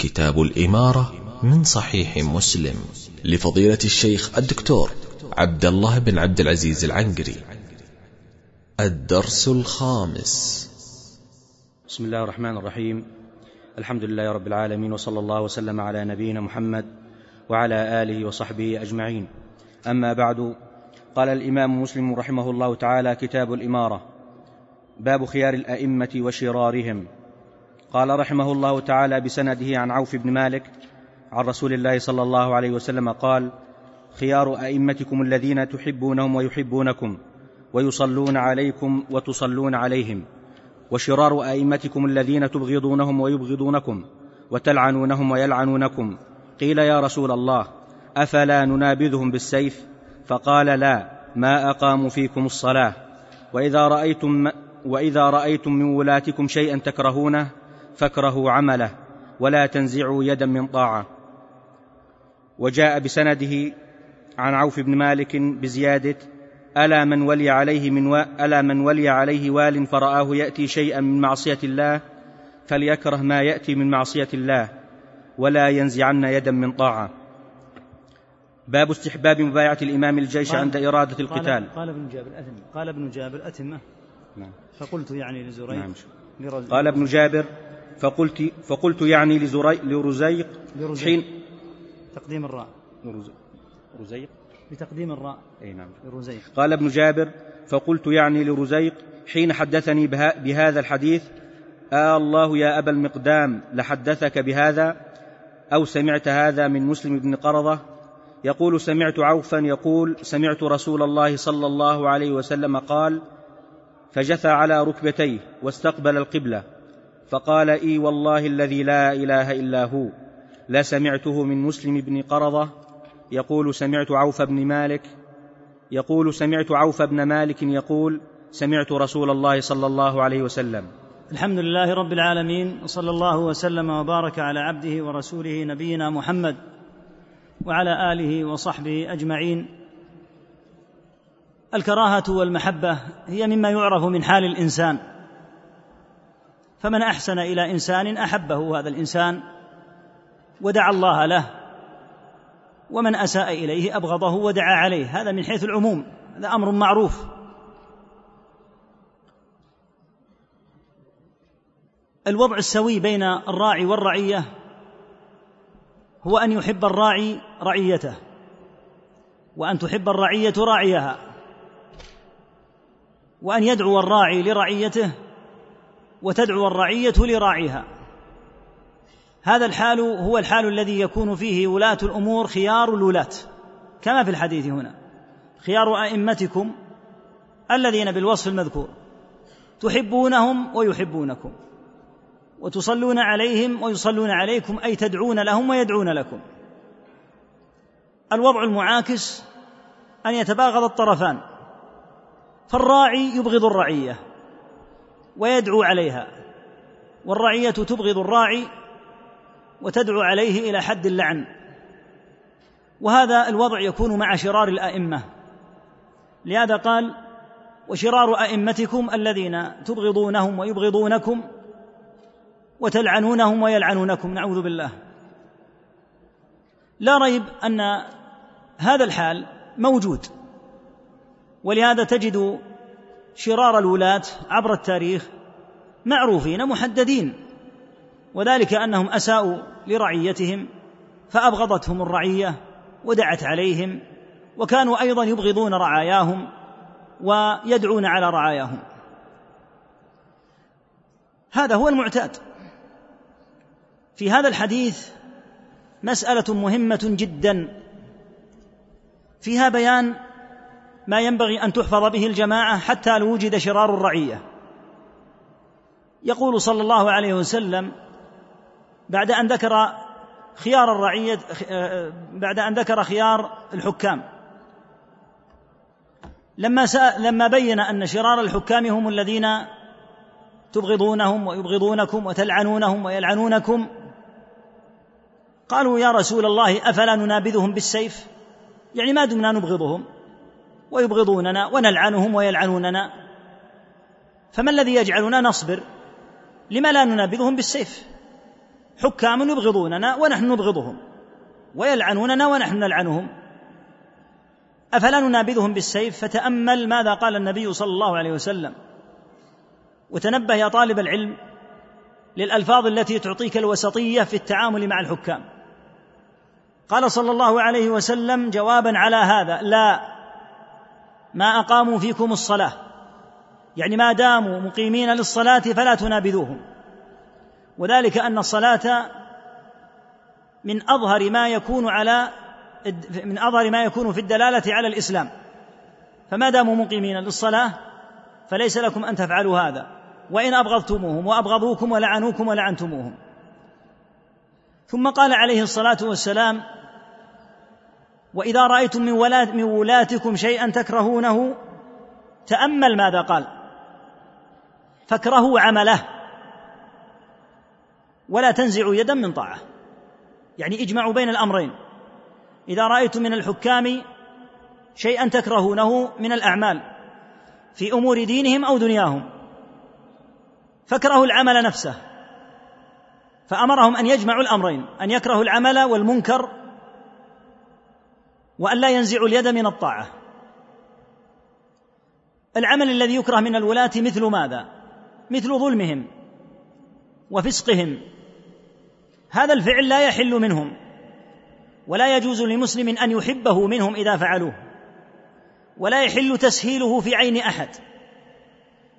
كتاب الإمارة من صحيح مسلم. لفضيلة الشيخ الدكتور عبد الله بن عبد العزيز العنقري. الدرس الخامس. بسم الله الرحمن الرحيم. الحمد لله رب العالمين وصلى الله وسلم على نبينا محمد وعلى آله وصحبه أجمعين. أما بعد قال الإمام مسلم رحمه الله تعالى كتاب الإمارة باب خيار الأئمة وشرارهم. قال رحمه الله تعالى بسنده عن عوف بن مالك عن رسول الله صلى الله عليه وسلم قال خيار أئمتكم الذين تحبونهم ويحبونكم ويصلون عليكم وتصلون عليهم وشرار أئمتكم الذين تبغضونهم ويبغضونكم وتلعنونهم ويلعنونكم قيل يا رسول الله أفلا ننابذهم بالسيف؟ فقال لا ما أقاموا فيكم الصلاة وإذا رأيتم وإذا رأيتم من ولاتكم شيئا تكرهونه فاكرهوا عمله ولا تنزعوا يدا من طاعة. وجاء بسنده عن عوف بن مالك بزيادة ألا من ولي عليه من و... ألا من ولي عليه وال فرآه يأتي شيئا من معصية الله فليكره ما يأتي من معصية الله ولا ينزعن يدا من طاعة. باب استحباب مبايعة الإمام الجيش عند إرادة القتال. قال, قال ابن جابر أتم. قال ابن جابر أتمه. نعم. فقلت يعني لزريق نعم. قال ابن جابر فقلت فقلت يعني لزري... لرزيق لرزيق. حين تقديم الراء. لرز- رزيق؟ بتقديم الراء. إي نعم. لرزيق. قال ابن جابر فقلت يعني لرزيق حين حدثني بها بهذا الحديث آه الله يا أبا المقدام لحدثك بهذا أو سمعت هذا من مسلم بن قرضة؟ يقول سمعت عوفا يقول سمعت رسول الله صلى الله عليه وسلم قال فجثى على ركبتيه واستقبل القبلة. فقال إي والله الذي لا إله إلا هو لا سمعته من مسلم بن قرضة يقول سمعت عوف بن مالك يقول سمعت عوف بن مالك يقول سمعت رسول الله صلى الله عليه وسلم. الحمد لله رب العالمين وصلى الله وسلم وبارك على عبده ورسوله نبينا محمد وعلى آله وصحبه أجمعين. الكراهة والمحبة هي مما يعرف من حال الإنسان. فمن أحسن إلى إنسان أحبه هذا الإنسان ودعا الله له ومن أساء إليه أبغضه ودعا عليه هذا من حيث العموم هذا أمر معروف. الوضع السوي بين الراعي والرعية هو أن يحب الراعي رعيته وأن تحب الرعية راعيها وأن يدعو الراعي لرعيته وتدعو الرعية لراعيها. هذا الحال هو الحال الذي يكون فيه ولاة الأمور خيار الولاة كما في الحديث هنا. خيار أئمتكم الذين بالوصف المذكور تحبونهم ويحبونكم وتصلون عليهم ويصلون عليكم أي تدعون لهم ويدعون لكم. الوضع المعاكس أن يتباغض الطرفان فالراعي يبغض الرعية. ويدعو عليها والرعية تبغض الراعي وتدعو عليه إلى حد اللعن. وهذا الوضع يكون مع شرار الأئمة. لهذا قال وشرار أئمتكم الذين تبغضونهم ويبغضونكم وتلعنونهم ويلعنونكم. نعوذ بالله. لا ريب أن هذا الحال موجود ولهذا تجد شرار الولاة عبر التاريخ معروفين محددين وذلك أنهم أساءوا لرعيتهم فأبغضتهم الرعية ودعت عليهم وكانوا أيضا يبغضون رعاياهم ويدعون على رعاياهم. هذا هو المعتاد. في هذا الحديث مسألة مهمة جدا. فيها بيان ما ينبغي أن تحفظ به الجماعة حتى لو وجد شرار الرعية. يقول صلى الله عليه وسلم بعد أن ذكر خيار الرعية بعد أن ذكر خيار الحكام لما سأل لما بين أن شرار الحكام هم الذين تبغضونهم ويبغضونكم وتلعنونهم ويلعنونكم قالوا يا رسول الله أفلا ننابذهم بالسيف؟ يعني ما دمنا نبغضهم. ويبغضوننا ونلعنهم ويلعنوننا. فما الذي يجعلنا نصبر؟ لما لا ننابذهم بالسيف. حكام يبغضوننا ونحن نبغضهم ويلعنوننا ونحن نلعنهم. أفلا ننابذهم بالسيف؟ فتأمل ماذا قال النبي صلى الله عليه وسلم. وتنبه يا طالب العلم للألفاظ التي تعطيك الوسطية في التعامل مع الحكام. قال صلى الله عليه وسلم جوابا على هذا لا ما أقاموا فيكم الصلاة. يعني ما داموا مقيمين للصلاة فلا تنابذوهم. وذلك أن الصلاة من أظهر ما يكون على من أظهر ما يكون في الدلالة على الإسلام. فما داموا مقيمين للصلاة فليس لكم أن تفعلوا هذا. وإن أبغضتموهم وأبغضوكم ولعنوكم ولعنتموهم. ثم قال عليه الصلاة والسلام وإذا رأيتم من, من ولاتكم شيئا تكرهونه تأمل ماذا قال؟ فاكرهوا عمله. ولا تنزعوا يدا من طاعة. يعني اجمعوا بين الأمرين. إذا رأيتم من الحكام شيئا تكرهونه من الأعمال في أمور دينهم أو دنياهم فاكرهوا العمل نفسه. فأمرهم أن يجمعوا الأمرين أن يكرهوا العمل والمنكر وأن لا ينزعوا اليد من الطاعة. العمل الذي يكره من الولاة مثل ماذا؟ مثل ظلمهم وفسقهم. هذا الفعل لا يحل منهم ولا يجوز لمسلم أن يحبه منهم إذا فعلوه ولا يحل تسهيله في عين أحد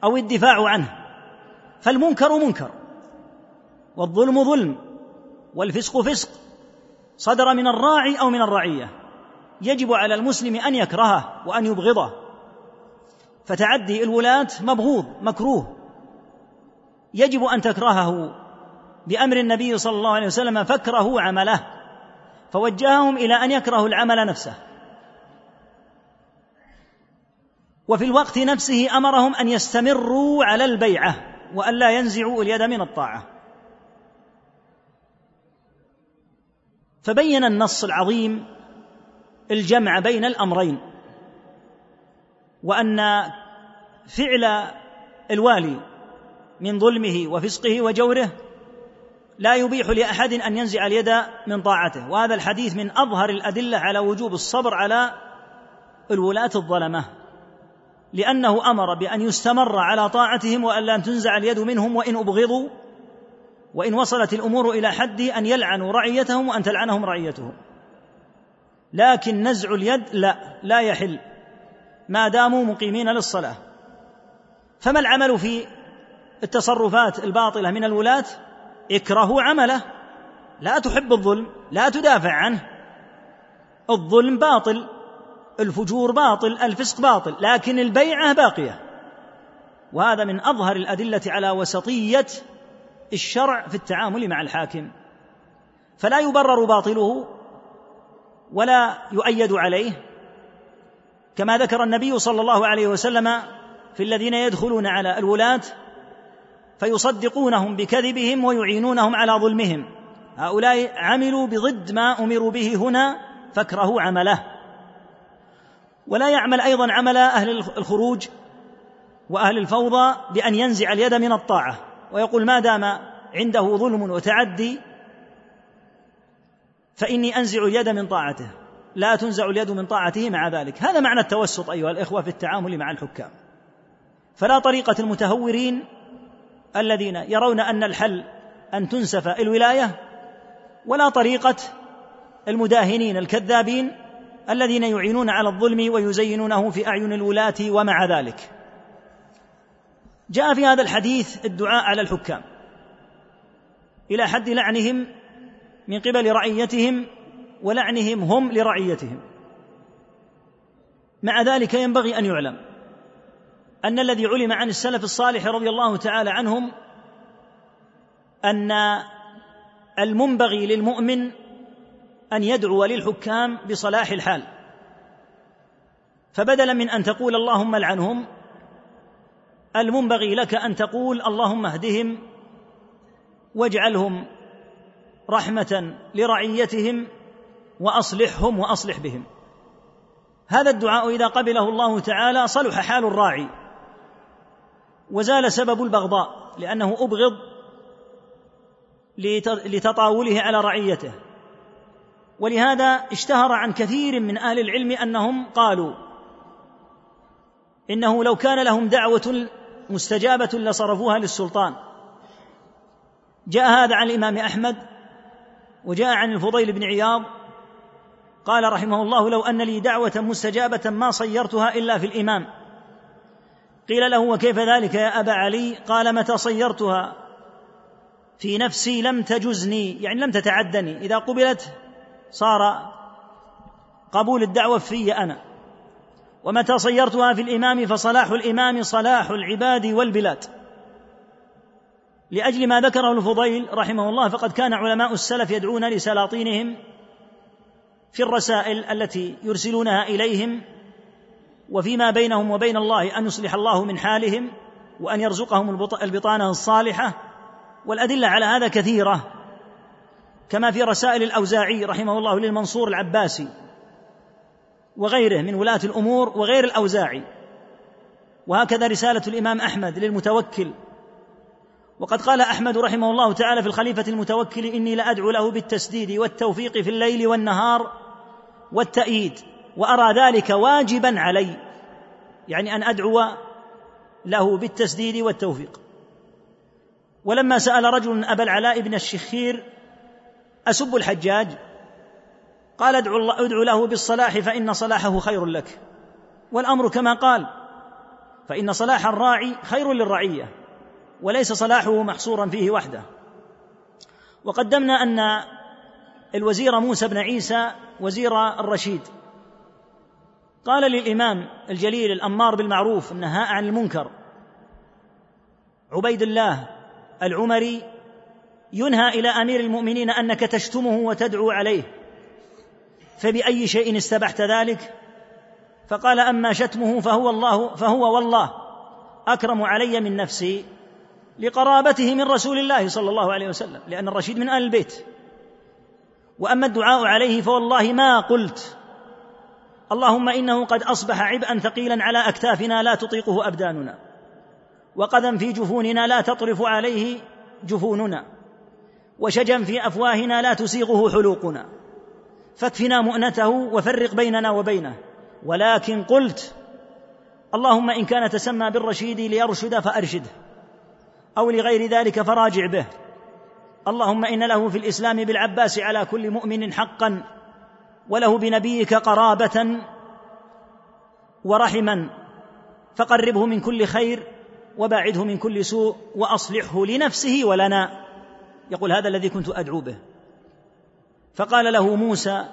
أو الدفاع عنه. فالمنكر منكر والظلم ظلم والفسق فسق صدر من الراعي أو من الرعية. يجب على المسلم أن يكرهه وأن يبغضه. فتعدي الولاة مبغوض مكروه. يجب أن تكرهه بأمر النبي صلى الله عليه وسلم فاكرهوا عمله. فوجههم إلى أن يكرهوا العمل نفسه. وفي الوقت نفسه أمرهم أن يستمروا على البيعة والا ينزعوا اليد من الطاعة. فبين النص العظيم الجمع بين الأمرين وأن فعل الوالي من ظلمه وفسقه وجوره لا يبيح لأحد أن ينزع اليد من طاعته وهذا الحديث من أظهر الأدلة على وجوب الصبر على الولاة الظلمة لأنه أمر بأن يستمر على طاعتهم والا تنزع اليد منهم وإن أبغضوا وإن وصلت الأمور إلى حد أن يلعنوا رعيتهم وأن تلعنهم رعيتهم. لكن نزع اليد لا لا يحل. ما داموا مقيمين للصلاة. فما العمل في التصرفات الباطلة من الولاة؟ اكرهوا عمله. لا تحب الظلم لا تدافع عنه. الظلم باطل الفجور باطل الفسق باطل لكن البيعة باقية. وهذا من أظهر الأدلة على وسطية الشرع في التعامل مع الحاكم. فلا يبرر باطله ولا يؤيد عليه كما ذكر النبي صلى الله عليه وسلم في الذين يدخلون على الولاة فيصدقونهم بكذبهم ويعينونهم على ظلمهم. هؤلاء عملوا بضد ما أمروا به هنا فاكرهوا عمله. ولا يعمل أيضا عمل أهل الخروج وأهل الفوضى بأن ينزع اليد من الطاعة ويقول ما دام عنده ظلم وتعدي فإني أنزع اليد من طاعته. لا تنزع اليد من طاعته مع ذلك. هذا معنى التوسط أيها الإخوة في التعامل مع الحكام. فلا طريقة المتهورين الذين يرون أن الحل أن تنسف الولاية ولا طريقة المداهنين الكذابين الذين يعينون على الظلم ويزينونه في أعين الولاة ومع ذلك. جاء في هذا الحديث الدعاء على الحكام. إلى حد لعنهم من قبل رعيتهم ولعنهم هم لرعيتهم. مع ذلك ينبغي أن يعلم أن الذي علم عن السلف الصالح رضي الله تعالى عنهم أن المنبغي للمؤمن أن يدعو للحكام بصلاح الحال. فبدلا من أن تقول اللهم العنهم المنبغي لك أن تقول اللهم اهدهم واجعلهم رحمة لرعيتهم وأصلحهم وأصلح بهم. هذا الدعاء إذا قبله الله تعالى صلح حال الراعي وزال سبب البغضاء لأنه أبغض لتطاوله على رعيته. ولهذا اشتهر عن كثير من أهل العلم أنهم قالوا إنه لو كان لهم دعوة مستجابة لصرفوها للسلطان. جاء هذا عن الإمام أحمد وجاء عن الفضيل بن عياض قال رحمه الله لو أن لي دعوة مستجابة ما صيرتها إلا في الإمام. قيل له وكيف ذلك يا أبا علي؟ قال متى صيرتها؟ في نفسي لم تجزني يعني لم تتعدني. إذا قبلت صار قبول الدعوة في أنا. ومتى صيرتها في الإمام؟ فصلاح الإمام صلاح العباد والبلاد. لأجل ما ذكره الفضيل رحمه الله فقد كان علماء السلف يدعون لسلاطينهم في الرسائل التي يرسلونها إليهم وفيما بينهم وبين الله أن يصلح الله من حالهم وأن يرزقهم البطانة الصالحة. والأدلة على هذا كثيرة كما في رسائل الأوزاعي رحمه الله للمنصور العباسي وغيره من ولاة الأمور وغير الأوزاعي. وهكذا رسالة الإمام أحمد للمتوكل وقد قال أحمد رحمه الله تعالى في الخليفة المتوكل إني لأدعو له بالتسديد والتوفيق في الليل والنهار والتأييد وأرى ذلك واجبا علي يعني أن أدعو له بالتسديد والتوفيق. ولما سأل رجل أبا العلاء بن الشخير أسب الحجاج؟ قال أدعو, الله أدعو له بالصلاح فإن صلاحه خير لك. والأمر كما قال فإن صلاح الراعي خير للرعية. وليس صلاحه محصورا فيه وحده. وقدمنا أن الوزير موسى بن عيسى وزير الرشيد. قال للإمام الجليل الأمار بالمعروف النهاء عن المنكر عبيد الله العمري ينهى إلى أمير المؤمنين أنك تشتمه وتدعو عليه. فبأي شيء استبحت ذلك؟ فقال أما شتمه فهو الله فهو والله أكرم علي من نفسي. لقرابته من رسول الله صلى الله عليه وسلم لأن الرشيد من آل البيت. وأما الدعاء عليه فوالله ما قلت. اللهم إنه قد أصبح عبئا ثقيلا على أكتافنا لا تطيقه أبداننا وقذا في جفوننا لا تطرف عليه جفوننا وشجا في أفواهنا لا تسيغه حلوقنا. فاكفنا مؤنته وفرق بيننا وبينه. ولكن قلت اللهم إن كان تسمى بالرشيد ليرشد فأرشده. أو لغير ذلك فراجع به. اللهم إن له في الإسلام بالعباس على كل مؤمن حقا وله بنبيك قرابة ورحما. فقربه من كل خير وباعده من كل سوء وأصلحه لنفسه ولنا. يقول هذا الذي كنت أدعو به. فقال له موسى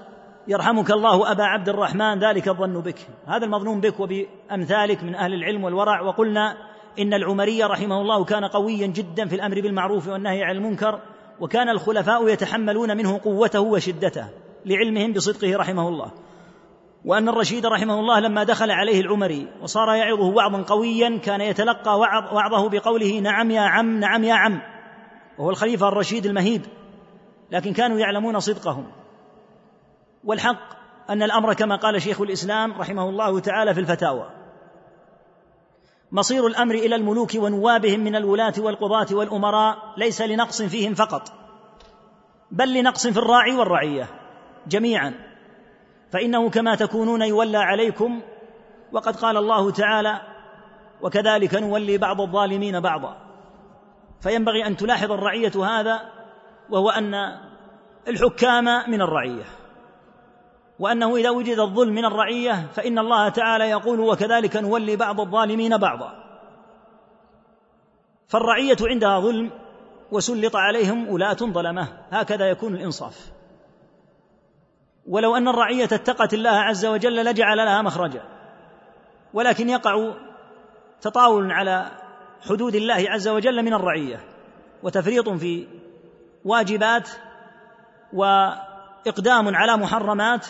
يرحمك الله أبا عبد الرحمن ذلك الظن بك. هذا المظنون بك وبأمثالك من أهل العلم والورع. وقلنا إن العمري رحمه الله كان قويا جدا في الأمر بالمعروف والنهي عن المنكر وكان الخلفاء يتحملون منه قوته وشدته لعلمهم بصدقه رحمه الله. وأن الرشيد رحمه الله لما دخل عليه العمري وصار يعظه وعظا قويا كان يتلقى وعظ وعظه بقوله نعم يا عم نعم يا عم. وهو الخليفة الرشيد المهيب لكن كانوا يعلمون صدقهم. والحق أن الأمر كما قال شيخ الإسلام رحمه الله تعالى في الفتاوى. مصير الأمر إلى الملوك ونوابهم من الولاة والقضاة والأمراء ليس لنقص فيهم فقط بل لنقص في الراعي والرعية جميعا. فإنه كما تكونون يولى عليكم وقد قال الله تعالى وكذلك نولي بعض الظالمين بعضا فينبغي أن تلاحظ الرعية هذا وهو أن الحكام من الرعية. وأنه إذا وجد الظلم من الرعية فإن الله تعالى يقول وكذلك نولي بعض الظالمين بعضا. فالرعية عندها ظلم وسلط عليهم ولاه ظلمة. هكذا يكون الإنصاف. ولو أن الرعية اتقت الله عز وجل لجعل لها مخرجا. ولكن يقع تطاول على حدود الله عز وجل من الرعية وتفريط في واجبات وإقدام على محرمات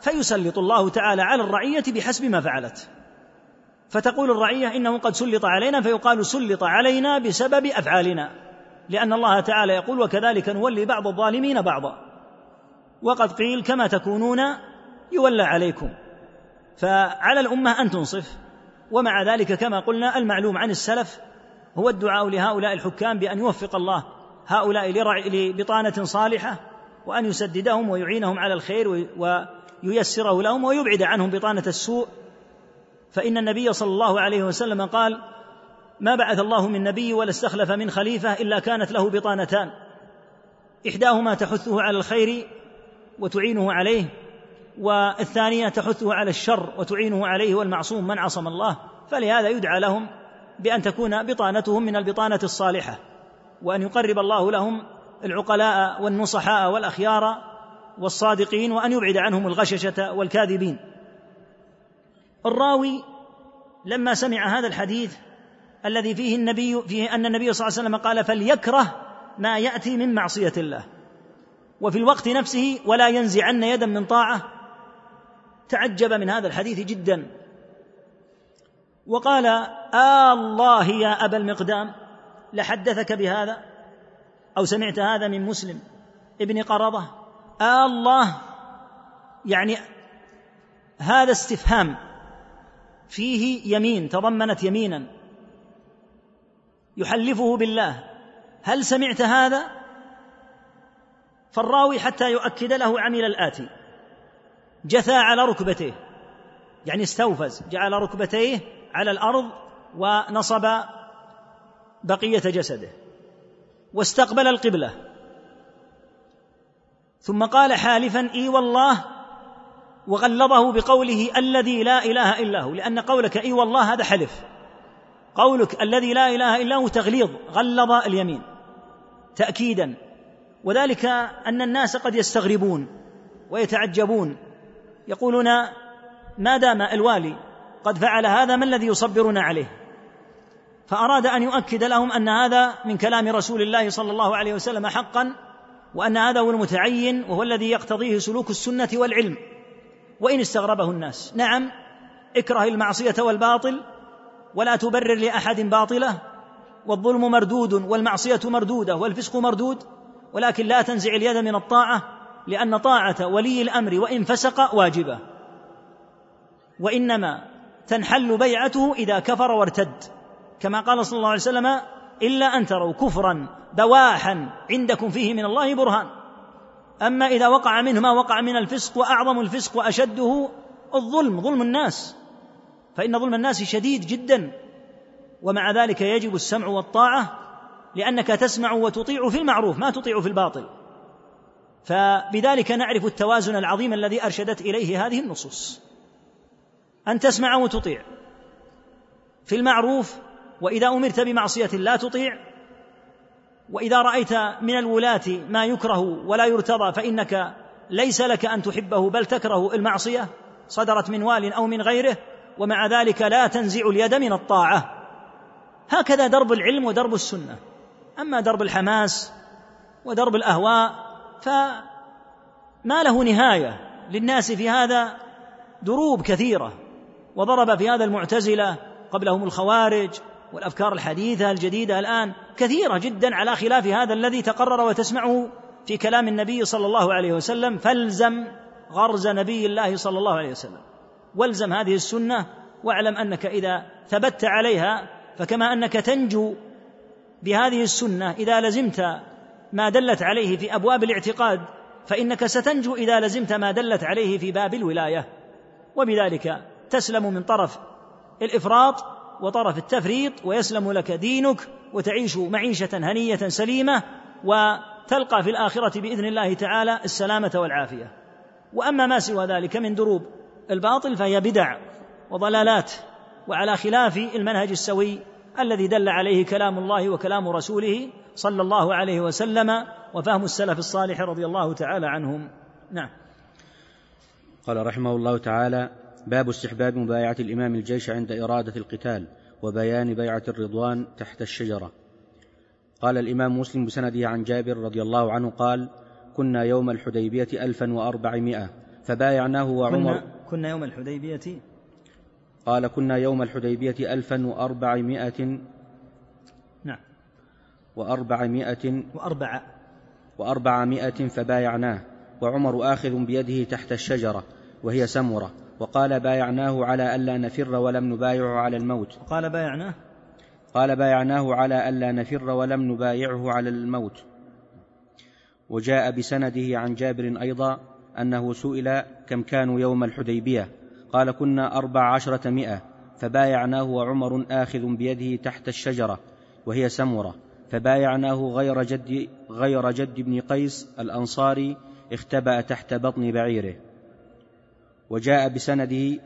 فيسلط الله تعالى على الرعية بحسب ما فعلت. فتقول الرعية إنه قد سلط علينا فيقال سلط علينا بسبب أفعالنا. لأن الله تعالى يقول وكذلك نولي بعض الظالمين بعضا. وقد قيل كما تكونون يولى عليكم. فعلى الأمة أن تنصف. ومع ذلك كما قلنا المعلوم عن السلف هو الدعاء لهؤلاء الحكام بأن يوفق الله هؤلاء لبطانة صالحة وأن يسددهم ويعينهم على الخير وييسره لهم ويبعد عنهم بطانة السوء. فإن النبي صلى الله عليه وسلم قال ما بعث الله من نبي ولا استخلف من خليفة إلا كانت له بطانتان. إحداهما تحثه على الخير وتعينه عليه والثانية تحثه على الشر وتعينه عليه والمعصوم من عصم الله. فلهذا يدعى لهم بأن تكون بطانتهم من البطانة الصالحة وأن يقرب الله لهم العقلاء والنصحاء والأخيار والصادقين وأن يبعد عنهم الغششة والكاذبين. الراوي لما سمع هذا الحديث الذي فيه النبي فيه أن النبي صلى الله عليه وسلم قال فليكره ما يأتي من معصية الله. وفي الوقت نفسه ولا ينزعن يدا من طاعة. تعجب من هذا الحديث جدا. وقال آه الله يا أبا المقدام لحدثك بهذا؟ أو سمعت هذا من مسلم ابن قرضة آه الله. يعني هذا استفهام. فيه يمين تضمنت يمينا. يحلفه بالله. هل سمعت هذا؟ فالراوي حتى يؤكد له عمل الآتي جثى على ركبتيه يعني استوفز. جعل ركبتيه على الأرض ونصب بقية جسده. واستقبل القبلة. ثم قال حالفا إي والله وغلظه بقوله الذي لا إله إلا هو لأن قولك إي والله هذا حلف. قولك الذي لا إله إلا هو تغليظ غلظ اليمين تاكيدا. وذلك أن الناس قد يستغربون ويتعجبون يقولون ما دام الوالي قد فعل هذا ما الذي يصبرنا عليه؟ فأراد أن يؤكد لهم أن هذا من كلام رسول الله صلى الله عليه وسلم حقا. وأن هذا هو المتعين وهو الذي يقتضيه سلوك السنة والعلم. وإن استغربه الناس. نعم اكره المعصية والباطل ولا تبرر لأحد باطلة والظلم مردود والمعصية مردودة والفسق مردود ولكن لا تنزع اليد من الطاعة لأن طاعة ولي الأمر وإن فسق واجبة. وإنما تنحل بيعته إذا كفر وارتد. كما قال صلى الله عليه وسلم إلا أن تروا كفرا بواحا عندكم فيه من الله برهان. أما إذا وقع منه ما وقع من الفسق وأعظم الفسق وأشده الظلم ظلم الناس. فإن ظلم الناس شديد جدا. ومع ذلك يجب السمع والطاعة لأنك تسمع وتطيع في المعروف ما تطيع في الباطل. فبذلك نعرف التوازن العظيم الذي أرشدت إليه هذه النصوص. أن تسمع وتطيع. في المعروف وإذا أمرت بمعصية لا تطيع وإذا رأيت من الولاة ما يكره ولا يرتضى فإنك ليس لك أن تحبه بل تكره المعصية صدرت من وال أو من غيره ومع ذلك لا تنزع اليد من الطاعة. هكذا درب العلم ودرب السنة. أما درب الحماس ودرب الأهواء فما له نهاية للناس في هذا دروب كثيرة وضرب في هذا المعتزلة قبلهم الخوارج والأفكار الحديثة الجديدة الآن كثيرة جدا على خلاف هذا الذي تقرر وتسمعه في كلام النبي صلى الله عليه وسلم فالزم غرز نبي الله صلى الله عليه وسلم. والزم هذه السنة واعلم أنك إذا ثبت عليها فكما أنك تنجو بهذه السنة إذا لزمت ما دلت عليه في أبواب الاعتقاد فإنك ستنجو إذا لزمت ما دلت عليه في باب الولاية. وبذلك تسلم من طرف الإفراط وطرف التفريط ويسلم لك دينك وتعيش معيشة هنية سليمة وتلقى في الآخرة بإذن الله تعالى السلامة والعافية. وأما ما سوى ذلك من دروب الباطل فهي بدع وضلالات وعلى خلاف المنهج السوي الذي دل عليه كلام الله وكلام رسوله صلى الله عليه وسلم وفهم السلف الصالح رضي الله تعالى عنهم. نعم. قال رحمه الله تعالى باب استحباب مبايعة الإمام الجيش عند إرادة القتال وبيان بيعة الرضوان تحت الشجرة. قال الإمام مسلم بسنده عن جابر رضي الله عنه قال كنا يوم الحديبية ألفا وأربعمائة فبايعناه وعمر كنا, كنا يوم الحديبية؟ قال كنا يوم الحديبية ألفا وأربعمائة نعم. وأربعمائة وأربعة. وأربعمائة فبايعناه وعمر آخذ بيده تحت الشجرة وهي سمرة. وقال بايعناه على ألا نفر ولم نبايعه على الموت. قال بايعناه؟ قال بايعناه على ألا نفر ولم نبايعه على الموت. وجاء بسنده عن جابر أيضا أنه سئل كم كانوا يوم الحديبية. قال كنا أربع عشرة مئة فبايعناه وعمر آخذ بيده تحت الشجرة وهي سمرة. فبايعناه غير جد غير جد بن قيس الأنصاري اختبأ تحت بطن بعيره. وجاء بسنده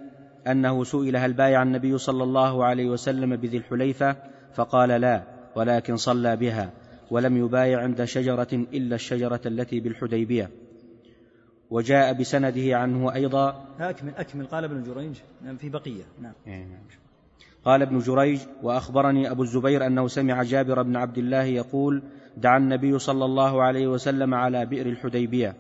أنه سئل هل بايع النبي صلى الله عليه وسلم بذي الحليفة؟ فقال لا ولكن صلى بها ولم يبايع عند شجرة إلا الشجرة التي بالحديبية. وجاء بسنده عنه أيضا أكمل أكمل. قال ابن جريج. نعم في بقية. نعم, إيه، نعم. قال ابن جريج وأخبرني أبو الزبير أنه سمع جابر بن عبد الله يقول دعا النبي صلى الله عليه وسلم على بئر الحديبية.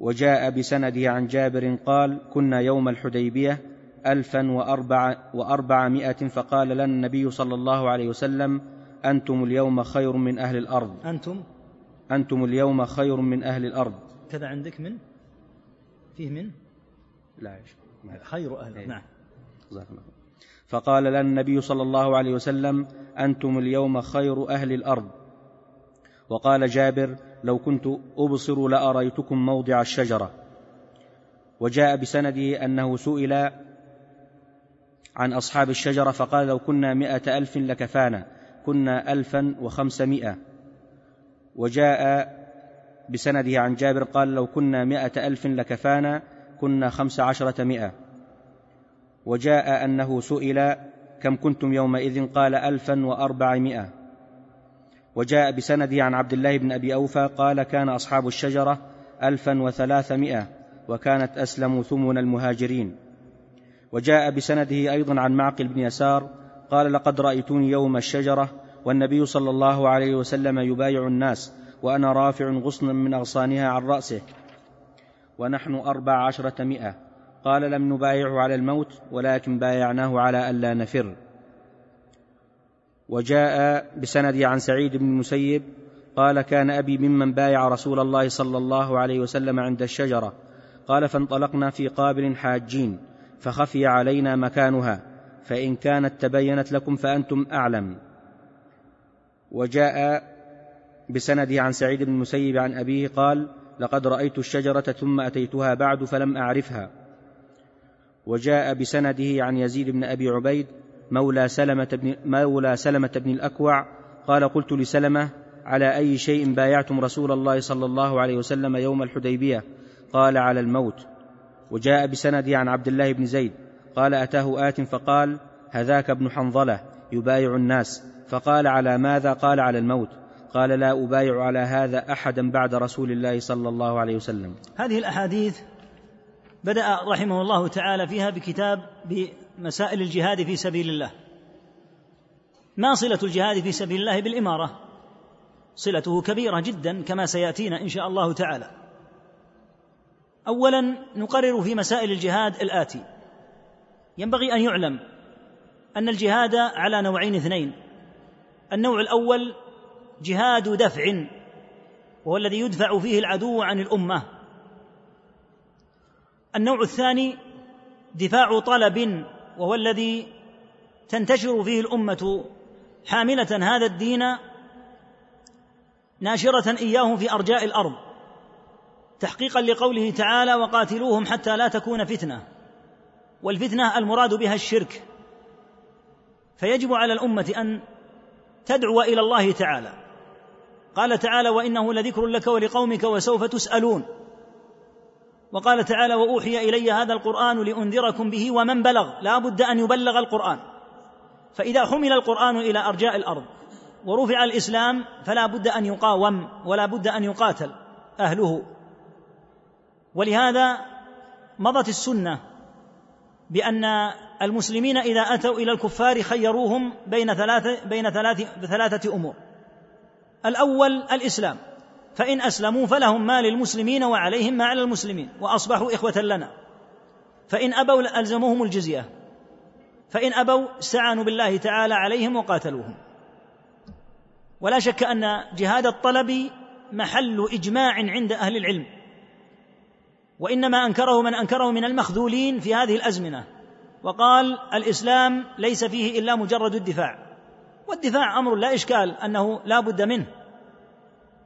وجاء بسنده عن جابر قال كنا يوم الحديبية ألفا وأربع وأربعمائة فقال لنا النبي صلى الله عليه وسلم أنتم اليوم خير من أهل الأرض. أنتم؟ أنتم اليوم خير من أهل الأرض. كذا عندك من؟ فيه من؟ لا خير أهل إيه. نعم. فقال لنا النبي صلى الله عليه وسلم أنتم اليوم خير أهل الأرض. وقال جابر لو كنت أبصر لأريتكم موضع الشجرة. وجاء بسنده أنه سئل عن أصحاب الشجرة فقال لو كنا مئة ألف لكفانا كنا ألفا وخمسمائة وجاء بسنده عن جابر قال لو كنا مائة ألف لكفانا كنا خمس عشرة مئة. وجاء أنه سئل كم كنتم يومئذ؟ قال ألفا وأربعمائة وجاء بسنده عن عبد الله بن أبي أوفى قال كان أصحاب الشجرة ألفا وثلاثمائة وكانت أسلموا ثمن المهاجرين. وجاء بسنده أيضا عن معقل بن يسار قال لقد رأيتوني يوم الشجرة والنبي صلى الله عليه وسلم يبايع الناس وأنا رافع غصنا من أغصانها عن رأسه. ونحن أربع عشرة مئة. قال لم نبايعه على الموت ولكن بايعناه على ألا نفر. وجاء بسند عن سعيد بن المسيب قال كان أبي ممن بايع رسول الله صلى الله عليه وسلم عند الشجرة. قال فانطلقنا في قابل حاجين فخفي علينا مكانها فإن كانت تبينت لكم فأنتم أعلم. وجاء بسنده عن سعيد بن المسيب عن أبيه قال لقد رأيت الشجرة ثم أتيتها بعد فلم أعرفها. وجاء بسنده عن يزيد بن أبي عبيد مولى سلمة بن, مولى سلمة بن الأكوع قال قلت لسلمة على أي شيء بايعتم رسول الله صلى الله عليه وسلم يوم الحديبية؟ قال على الموت. وجاء بسنده عن عبد الله بن زيد قال أتاه آت فقال هذاك ابن حنظلة يبايع الناس. فقال على ماذا؟ قال على الموت. قال لا أبايع على هذا أحدا بعد رسول الله صلى الله عليه وسلم. هذه الأحاديث بدأ رحمه الله تعالى فيها بكتاب بمسائل الجهاد في سبيل الله. ما صلة الجهاد في سبيل الله بالإمارة. صلته كبيرة جدا كما سيأتينا إن شاء الله تعالى. أولا نقرر في مسائل الجهاد الآتي. ينبغي أن يعلم أن الجهاد على نوعين اثنين. النوع الأول جهاد دفع وهو الذي يدفع فيه العدو عن الأمة. النوع الثاني دفاع طلب وهو الذي تنتشر فيه الأمة حاملة هذا الدين ناشرة إياه في أرجاء الأرض تحقيقا لقوله تعالى وقاتلوهم حتى لا تكون فتنة والفتنة المراد بها الشرك. فيجب على الأمة أن تدعو إلى الله تعالى. قال تعالى وإنه لذكر لك ولقومك وسوف تسألون وقال تعالى وأوحي إلي هذا القرآن لأنذركم به ومن بلغ. لا بد أن يبلغ القرآن. فإذا حمل القرآن إلى أرجاء الأرض ورفع الإسلام فلا بد أن يقاوم ولا بد أن يقاتل أهله. ولهذا مضت السنة بأن المسلمين إذا أتوا إلى الكفار خيروهم بين ثلاثة بين ثلاث ثلاثة أمور. الأول الإسلام. فإن أسلموا فلهم ما للمسلمين وعليهم ما على المسلمين وأصبحوا إخوة لنا. فإن أبوا ألزموهم الجزية. فإن أبوا استعانوا بالله تعالى عليهم وقاتلوهم. ولا شك أن جهاد الطلب محل إجماع عند أهل العلم. وإنما أنكره من أنكره من المخذولين في هذه الأزمنة. وقال الإسلام ليس فيه إلا مجرد الدفاع. والدفاع أمر لا إشكال أنه لا بد منه.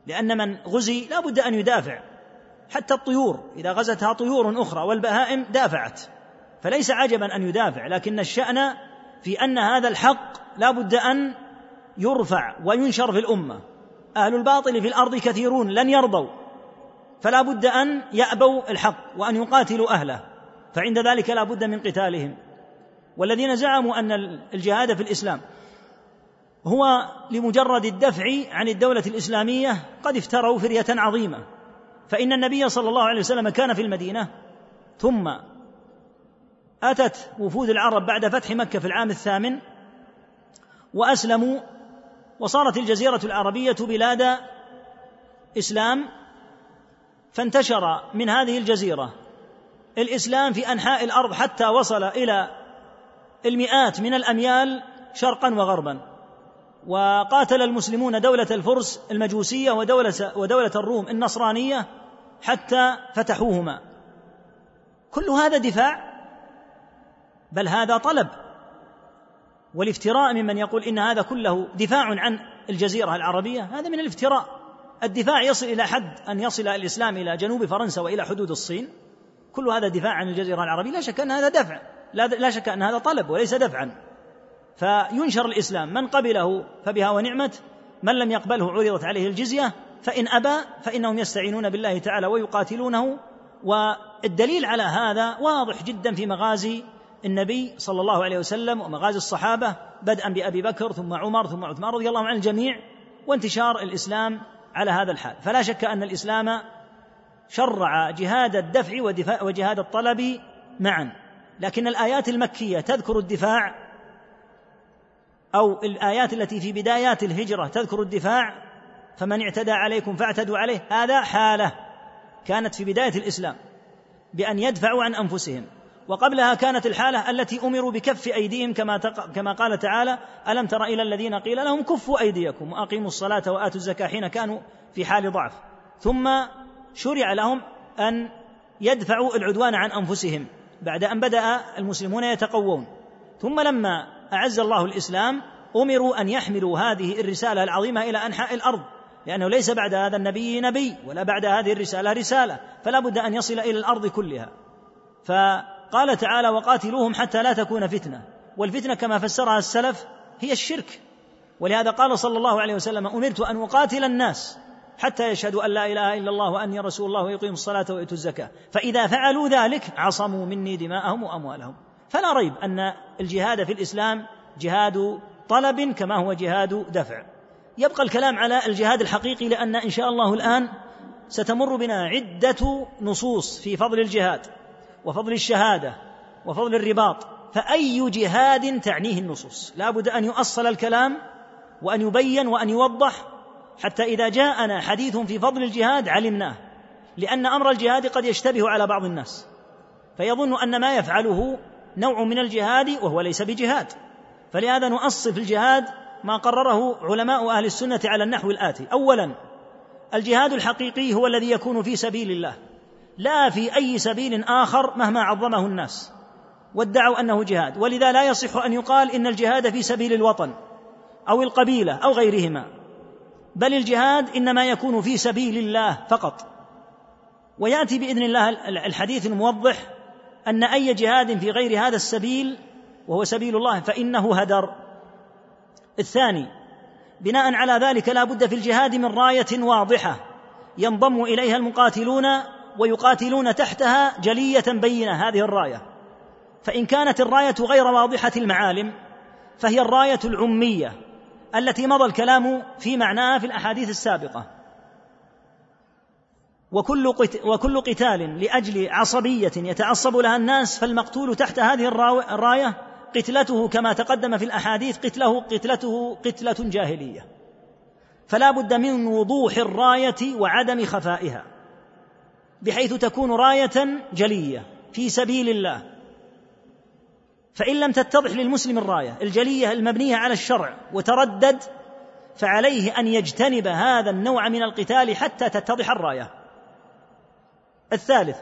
لأن من غزي لا بد أن يدافع. حتى الطيور إذا غزتها طيور أخرى والبهائم دافعت. فليس عجبا أن يدافع لكن الشأن في أن هذا الحق لا بد أن يرفع وينشر في الأمة. أهل الباطل في الأرض كثيرون لن يرضوا. فلا بد أن يأبوا الحق وأن يقاتلوا أهله. فعند ذلك لا بد من قتالهم. والذين زعموا أن الجهاد في الإسلام هو لمجرد الدفع عن الدولة الإسلامية قد افتروا فرية عظيمة. فإن النبي صلى الله عليه وسلم كان في المدينة ثم أتت وفود العرب بعد فتح مكة في العام الثامن وأسلموا وصارت الجزيرة العربية بلاد إسلام فانتشر من هذه الجزيرة الإسلام في أنحاء الأرض حتى وصل إلى المئات من الأميال شرقا وغربا. وقاتل المسلمون دولة الفرس المجوسية ودولة, ودولة الروم النصرانية حتى فتحوهما. كل هذا دفاع بل هذا طلب. والافتراء ممن يقول إن هذا كله دفاع عن الجزيرة العربية هذا من الافتراء. الدفاع يصل إلى حد أن يصل الإسلام إلى جنوب فرنسا وإلى حدود الصين. كل هذا دفاع عن الجزيرة العربية. لا شك أن هذا دفع. لا شك أن هذا طلب وليس دفعا. فينشر الإسلام. من قبله فبها ونعمت من لم يقبله عرضت عليه الجزية فإن أبى فإنهم يستعينون بالله تعالى ويقاتلونه. والدليل على هذا واضح جدا في مغازي النبي صلى الله عليه وسلم ومغازي الصحابة بدءا بأبي بكر ثم عمر ثم عثمان رضي الله عن الجميع وانتشار الإسلام على هذا الحال. فلا شك أن الإسلام شرع جهاد الدفع وجهاد الطلب معا. لكن الآيات المكية تذكر الدفاع أو الآيات التي في بدايات الهجرة تذكر الدفاع فمن اعتدى عليكم فاعتدوا عليه هذا حالة كانت في بداية الإسلام بأن يدفعوا عن أنفسهم. وقبلها كانت الحالة التي أمروا بكف أيديهم كما كما قال تعالى: ألم تر إلى الذين قيل لهم كفوا أيديكم وأقيموا الصلاة وآتوا الزكاة حين كانوا في حال ضعف، ثم شرع لهم أن يدفعوا العدوان عن أنفسهم بعد أن بدأ المسلمون يتقوون، ثم لما أعز الله الإسلام أمروا أن يحملوا هذه الرسالة العظيمة إلى أنحاء الأرض لأنه ليس بعد هذا النبي نبي ولا بعد هذه الرسالة رسالة فلا بد أن يصل إلى الأرض كلها. ف قال تعالى وقاتلوهم حتى لا تكون فتنة. والفتنة كما فسرها السلف هي الشرك. ولهذا قال صلى الله عليه وسلم أمرت أن أقاتل الناس حتى يشهدوا أن لا إله إلا الله واني رسول الله ويقيموا الصلاة ويؤتوا الزكاة. فإذا فعلوا ذلك عصموا مني دماءهم وأموالهم. فلا ريب أن الجهاد في الإسلام جهاد طلب كما هو جهاد دفع. يبقى الكلام على الجهاد الحقيقي لأن إن شاء الله الآن ستمر بنا عدة نصوص في فضل الجهاد وفضل الشهادة وفضل الرباط. فأي جهاد تعنيه النصوص؟ لا بد أن يؤصل الكلام وأن يبين وأن يوضح حتى إذا جاءنا حديث في فضل الجهاد علمناه لأن أمر الجهاد قد يشتبه على بعض الناس. فيظن أن ما يفعله نوع من الجهاد وهو ليس بجهاد. فلهذا نؤصل في الجهاد ما قرره علماء أهل السنة على النحو الآتي. اولا الجهاد الحقيقي هو الذي يكون في سبيل الله لا في أي سبيل آخر مهما عظمه الناس وادعوا أنه جهاد. ولذا لا يصح أن يقال إن الجهاد في سبيل الوطن أو القبيلة أو غيرهما بل الجهاد إنما يكون في سبيل الله فقط. ويأتي بإذن الله الحديث الموضح أن أي جهاد في غير هذا السبيل وهو سبيل الله فإنه هدر. الثاني بناء على ذلك لا بد في الجهاد من راية واضحة ينضم إليها المقاتلون ويقاتلون تحتها جلية بينة هذه الراية. فإن كانت الراية غير واضحة المعالم فهي الراية العمية التي مضى الكلام في معناها في الأحاديث السابقة. وكل وكل قتال لأجل عصبية يتعصب لها الناس فالمقتول تحت هذه الراية قتلته كما تقدم في الأحاديث قتله قتلته قتلة جاهلية. فلا بد من وضوح الراية وعدم خفائها بحيث تكون راية جلية في سبيل الله. فإن لم تتضح للمسلم الراية الجلية المبنية على الشرع وتردد فعليه أن يجتنب هذا النوع من القتال حتى تتضح الراية. الثالث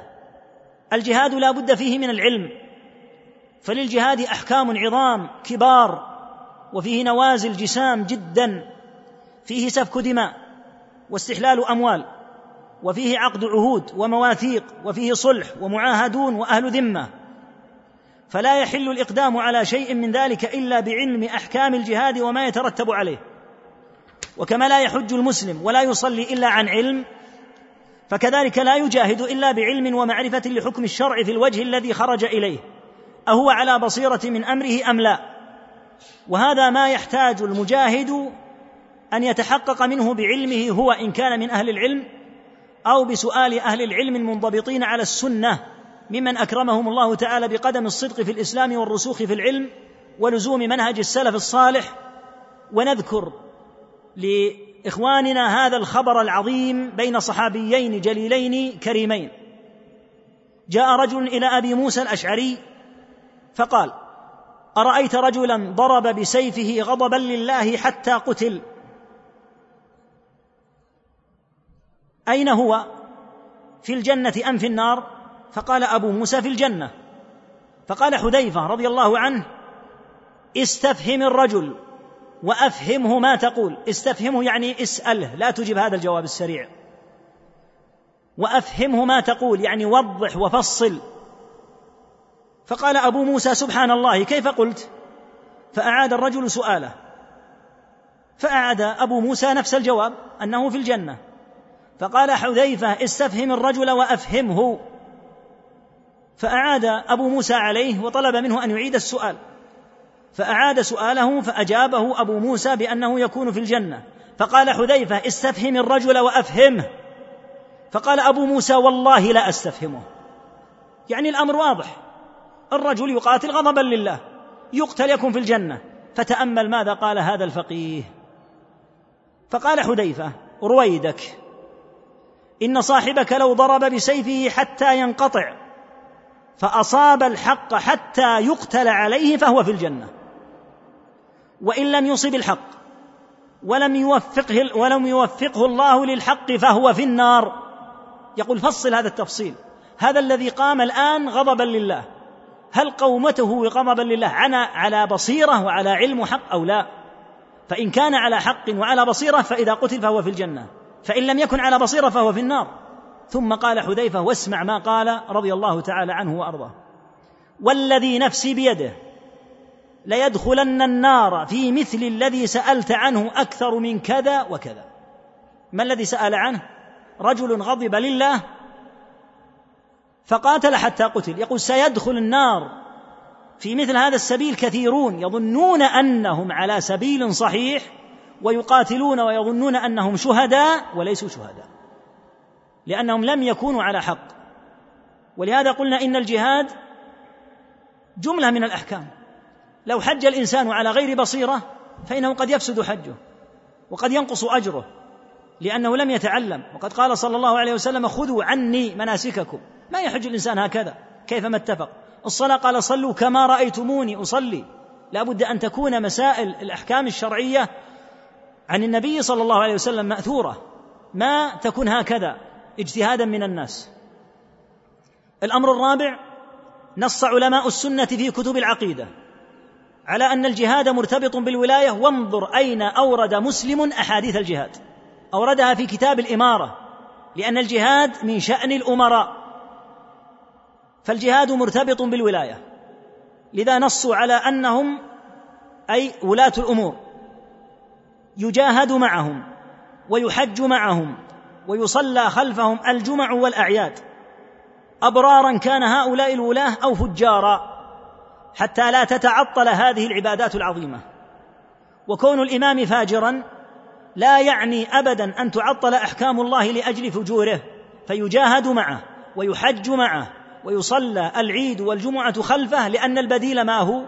الجهاد لا بد فيه من العلم فللجهاد أحكام عظام كبار وفيه نوازل جسام جدا فيه سفك دماء واستحلال أموال وفيه عقد عهود ومواثيق وفيه صلح ومعاهدون وأهل ذمة فلا يحل الإقدام على شيء من ذلك إلا بعلم أحكام الجهاد وما يترتب عليه. وكما لا يحج المسلم ولا يصلي إلا عن علم فكذلك لا يجاهد إلا بعلم ومعرفة لحكم الشرع في الوجه الذي خرج إليه. أهو على بصيرة من أمره أم لا؟ وهذا ما يحتاج المجاهد أن يتحقق منه بعلمه هو إن كان من أهل العلم أو بسؤال أهل العلم المنضبطين على السنة ممن أكرمهم الله تعالى بقدم الصدق في الإسلام والرسوخ في العلم ولزوم منهج السلف الصالح. ونذكر لاخواننا هذا الخبر العظيم بين صحابيين جليلين كريمين. جاء رجل إلى أبي موسى الأشعري فقال أرأيت رجلا ضرب بسيفه غضبا لله حتى قتل؟ أين هو؟ في الجنة أم في النار؟ فقال أبو موسى في الجنة. فقال حذيفة رضي الله عنه استفهم الرجل. وأفهمه ما تقول. استفهمه يعني اسأله لا تجب هذا الجواب السريع. وأفهمه ما تقول يعني وضح وفصل. فقال أبو موسى سبحان الله كيف قلت؟ فأعاد الرجل سؤاله. فأعاد أبو موسى نفس الجواب أنه في الجنة. فقال حذيفة استفهم الرجل وأفهمه. فأعاد أبو موسى عليه وطلب منه أن يعيد السؤال. فأعاد سؤاله فأجابه أبو موسى بأنه يكون في الجنة. فقال حذيفة استفهم الرجل وأفهمه. فقال أبو موسى والله لا أستفهمه. يعني الأمر واضح. الرجل يقاتل غضبا لله. يقتل يكن في الجنة. فتأمل ماذا قال هذا الفقيه؟ فقال حذيفة رويدك. إن صاحبك لو ضرب بسيفه حتى ينقطع فأصاب الحق حتى يقتل عليه فهو في الجنة. وإن لم يصب الحق ولم يوفقه ولم يوفقه الله للحق فهو في النار. يقول فصل هذا التفصيل. هذا الذي قام الآن غضبا لله. هل قومته غضبا لله؟ عنا على بصيرة وعلى علم حق أو لا؟ فإن كان على حق وعلى بصيرة فإذا قتل فهو في الجنة. فإن لم يكن على بصيرة فهو في النار. ثم قال حذيفة واسمع ما قال رضي الله تعالى عنه وأرضاه. والذي نفسي بيده ليدخلن النار في مثل الذي سألت عنه أكثر من كذا وكذا. ما الذي سأل عنه؟ رجل غضب لله فقاتل حتى قتل. يقول سيدخل النار في مثل هذا السبيل كثيرون يظنون أنهم على سبيل صحيح ويقاتلون ويظنون أنهم شهداء وليسوا شهداء لأنهم لم يكونوا على حق. ولهذا قلنا إن الجهاد جملة من الأحكام. لو حج الإنسان على غير بصيرة فإنه قد يفسد حجه وقد ينقص أجره لأنه لم يتعلم. وقد قال صلى الله عليه وسلم خذوا عني مناسككم. ما يحج الإنسان هكذا. كيفما اتفق؟ الصلاة قال صلوا كما رأيتموني أصلي. لا بد أن تكون مسائل الأحكام الشرعية عن النبي صلى الله عليه وسلم مأثورة. ما تكون هكذا اجتهادا من الناس. الأمر الرابع نص علماء السنة في كتب العقيدة. على أن الجهاد مرتبط بالولاية وانظر أين أورد مسلم أحاديث الجهاد. أوردها في كتاب الإمارة لأن الجهاد من شأن الأمراء. فالجهاد مرتبط بالولاية. لذا نصوا على أنهم أي ولاة الأمور. يجاهد معهم ويحج معهم ويصلى خلفهم الجمع والأعياد. أبرارا كان هؤلاء الولاة أو فجارا. حتى لا تتعطل هذه العبادات العظيمة. وكون الإمام فاجرا لا يعني ابدا أن تعطل أحكام الله لأجل فجوره فيجاهد معه ويحج معه ويصلى العيد والجمعة خلفه لأن البديل ما هو؟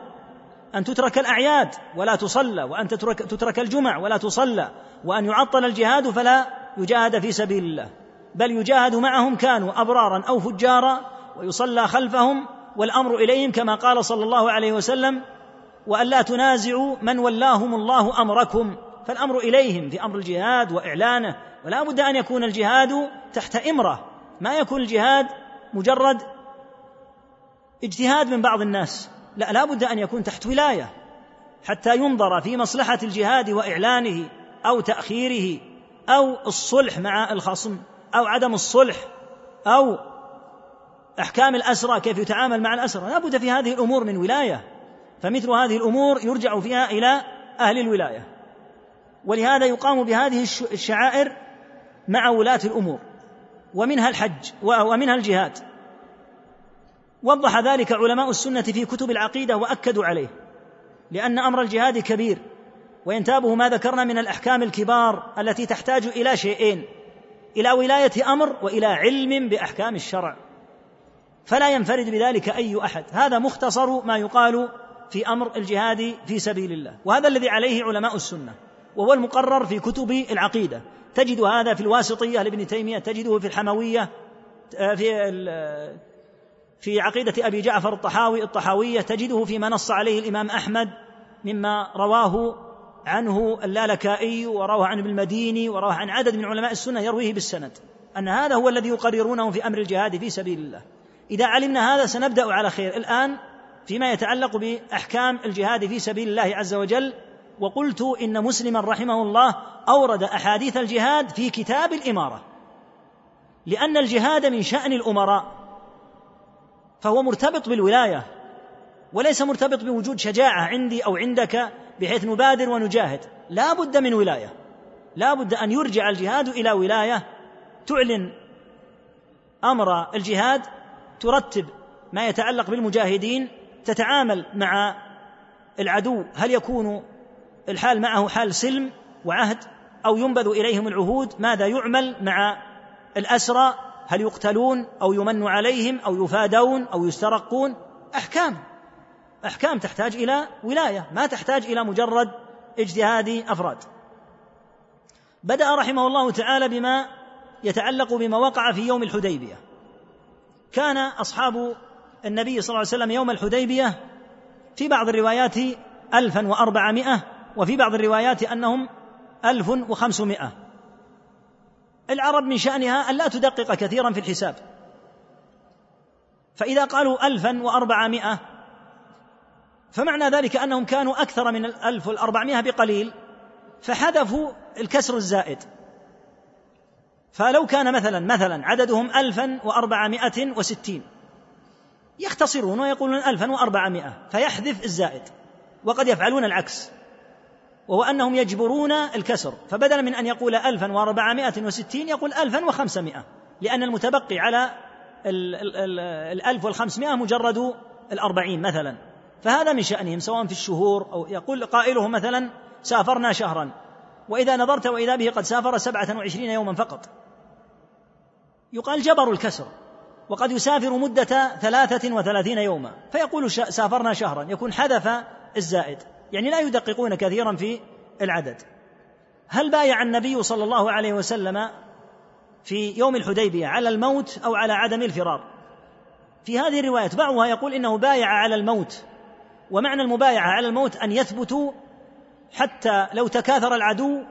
أن تترك الأعياد ولا تصلى وأن تترك, تترك الجمع ولا تصلى وأن يعطل الجهاد فلا يجاهد في سبيل الله. بل يجاهد معهم كانوا أبرارا أو فجارا ويصلى خلفهم والأمر إليهم كما قال صلى الله عليه وسلم وأن لا تنازعوا من ولاهم الله أمركم فالأمر إليهم في أمر الجهاد وإعلانه ولا بد أن يكون الجهاد تحت إمرة ما يكون الجهاد مجرد اجتهاد من بعض الناس لا لا بد أن يكون تحت ولاية حتى ينظر في مصلحة الجهاد وإعلانه أو تأخيره أو الصلح مع الخصم أو عدم الصلح أو أحكام الأسرى كيف يتعامل مع الأسرى؟ لا بد في هذه الأمور من ولاية. فمثل هذه الأمور يرجع فيها إلى أهل الولاية. ولهذا يقام بهذه الشعائر مع ولاة الأمور. ومنها الحج ومنها الجهاد. وضح ذلك علماء السنة في كتب العقيدة وأكدوا عليه. لأن أمر الجهاد كبير. وينتابه ما ذكرنا من الأحكام الكبار التي تحتاج إلى شيئين. إلى ولاية أمر وإلى علم بأحكام الشرع. فلا ينفرد بذلك أي أحد. هذا مختصر ما يقال في أمر الجهاد في سبيل الله. وهذا الذي عليه علماء السنة وهو المقرر في كتب العقيدة. تجد هذا في الواسطية لابن تيمية تجده في الحموية آه، في في عقيدة أبي جعفر الطحاوي الطحاوية تجده فيما نص عليه الإمام أحمد مما رواه عنه اللالكائي ورواه عن ابن المديني ورواه عن عدد من علماء السنة يرويه بالسند. أن هذا هو الذي يقررونه في أمر الجهاد في سبيل الله. إذا علمنا هذا سنبدأ على خير. الآن فيما يتعلق بأحكام الجهاد في سبيل الله عز وجل وقلت إن مسلما رحمه الله أورد أحاديث الجهاد في كتاب الإمارة. لأن الجهاد من شأن الأمراء فهو مرتبط بالولاية وليس مرتبط بوجود شجاعة عندي أو عندك بحيث نبادر ونجاهد. لا بد من ولاية. لا بد أن يرجع الجهاد إلى ولاية تعلن أمر الجهاد ترتب ما يتعلق بالمجاهدين تتعامل مع العدو هل يكون الحال معه حال سلم وعهد أو ينبذ إليهم العهود؟ ماذا يعمل مع الأسرى؟ هل يقتلون أو يمن عليهم أو يفادون أو يسترقون؟ أحكام. أحكام تحتاج إلى ولاية ما تحتاج إلى مجرد اجتهاد أفراد. بدأ رحمه الله تعالى بما يتعلق بما وقع في يوم الحديبية. كان أصحاب النبي صلى الله عليه وسلم يوم الحديبية في بعض الروايات ألفا وأربعمائة وفي بعض الروايات أنهم ألف وخمسمائة. العرب من شأنها أن لا تدقق كثيرا في الحساب. فإذا قالوا ألفا وأربعمائة فمعنى ذلك أنهم كانوا أكثر من الألف والأربعمائة بقليل فحذفوا الكسر الزائد. فلو كان مثلا مثلا عددهم ألفا وأربعمائة وستين. يختصرون ويقولون ألفا وأربعمائة فيحذف الزائد. وقد يفعلون العكس. وهو أنهم يجبرون الكسر. فبدلا من أن يقول ألفا وأربعمائة وستين يقول ألفا وخمسمائة. لأن المتبقي على الألف والخمسمائة مجرد الأربعين مثلا. فهذا من شأنهم سواء في الشهور أو يقول قائلهم مثلا سافرنا شهرا. وإذا نظرت وإذا به قد سافر سبعة وعشرين يوما فقط. يقال جبروا الكسر وقد يسافر مدة ثلاثة وثلاثين يوما فيقول سافرنا شهرا يكون حذف الزائد يعني لا يدققون كثيرا في العدد. هل بايع النبي صلى الله عليه وسلم في يوم الحديبية على الموت أو على عدم الفرار؟ في هذه الروايات بعضها يقول إنه بايع على الموت ومعنى المبايعة على الموت أن يثبتوا حتى لو تكاثر العدو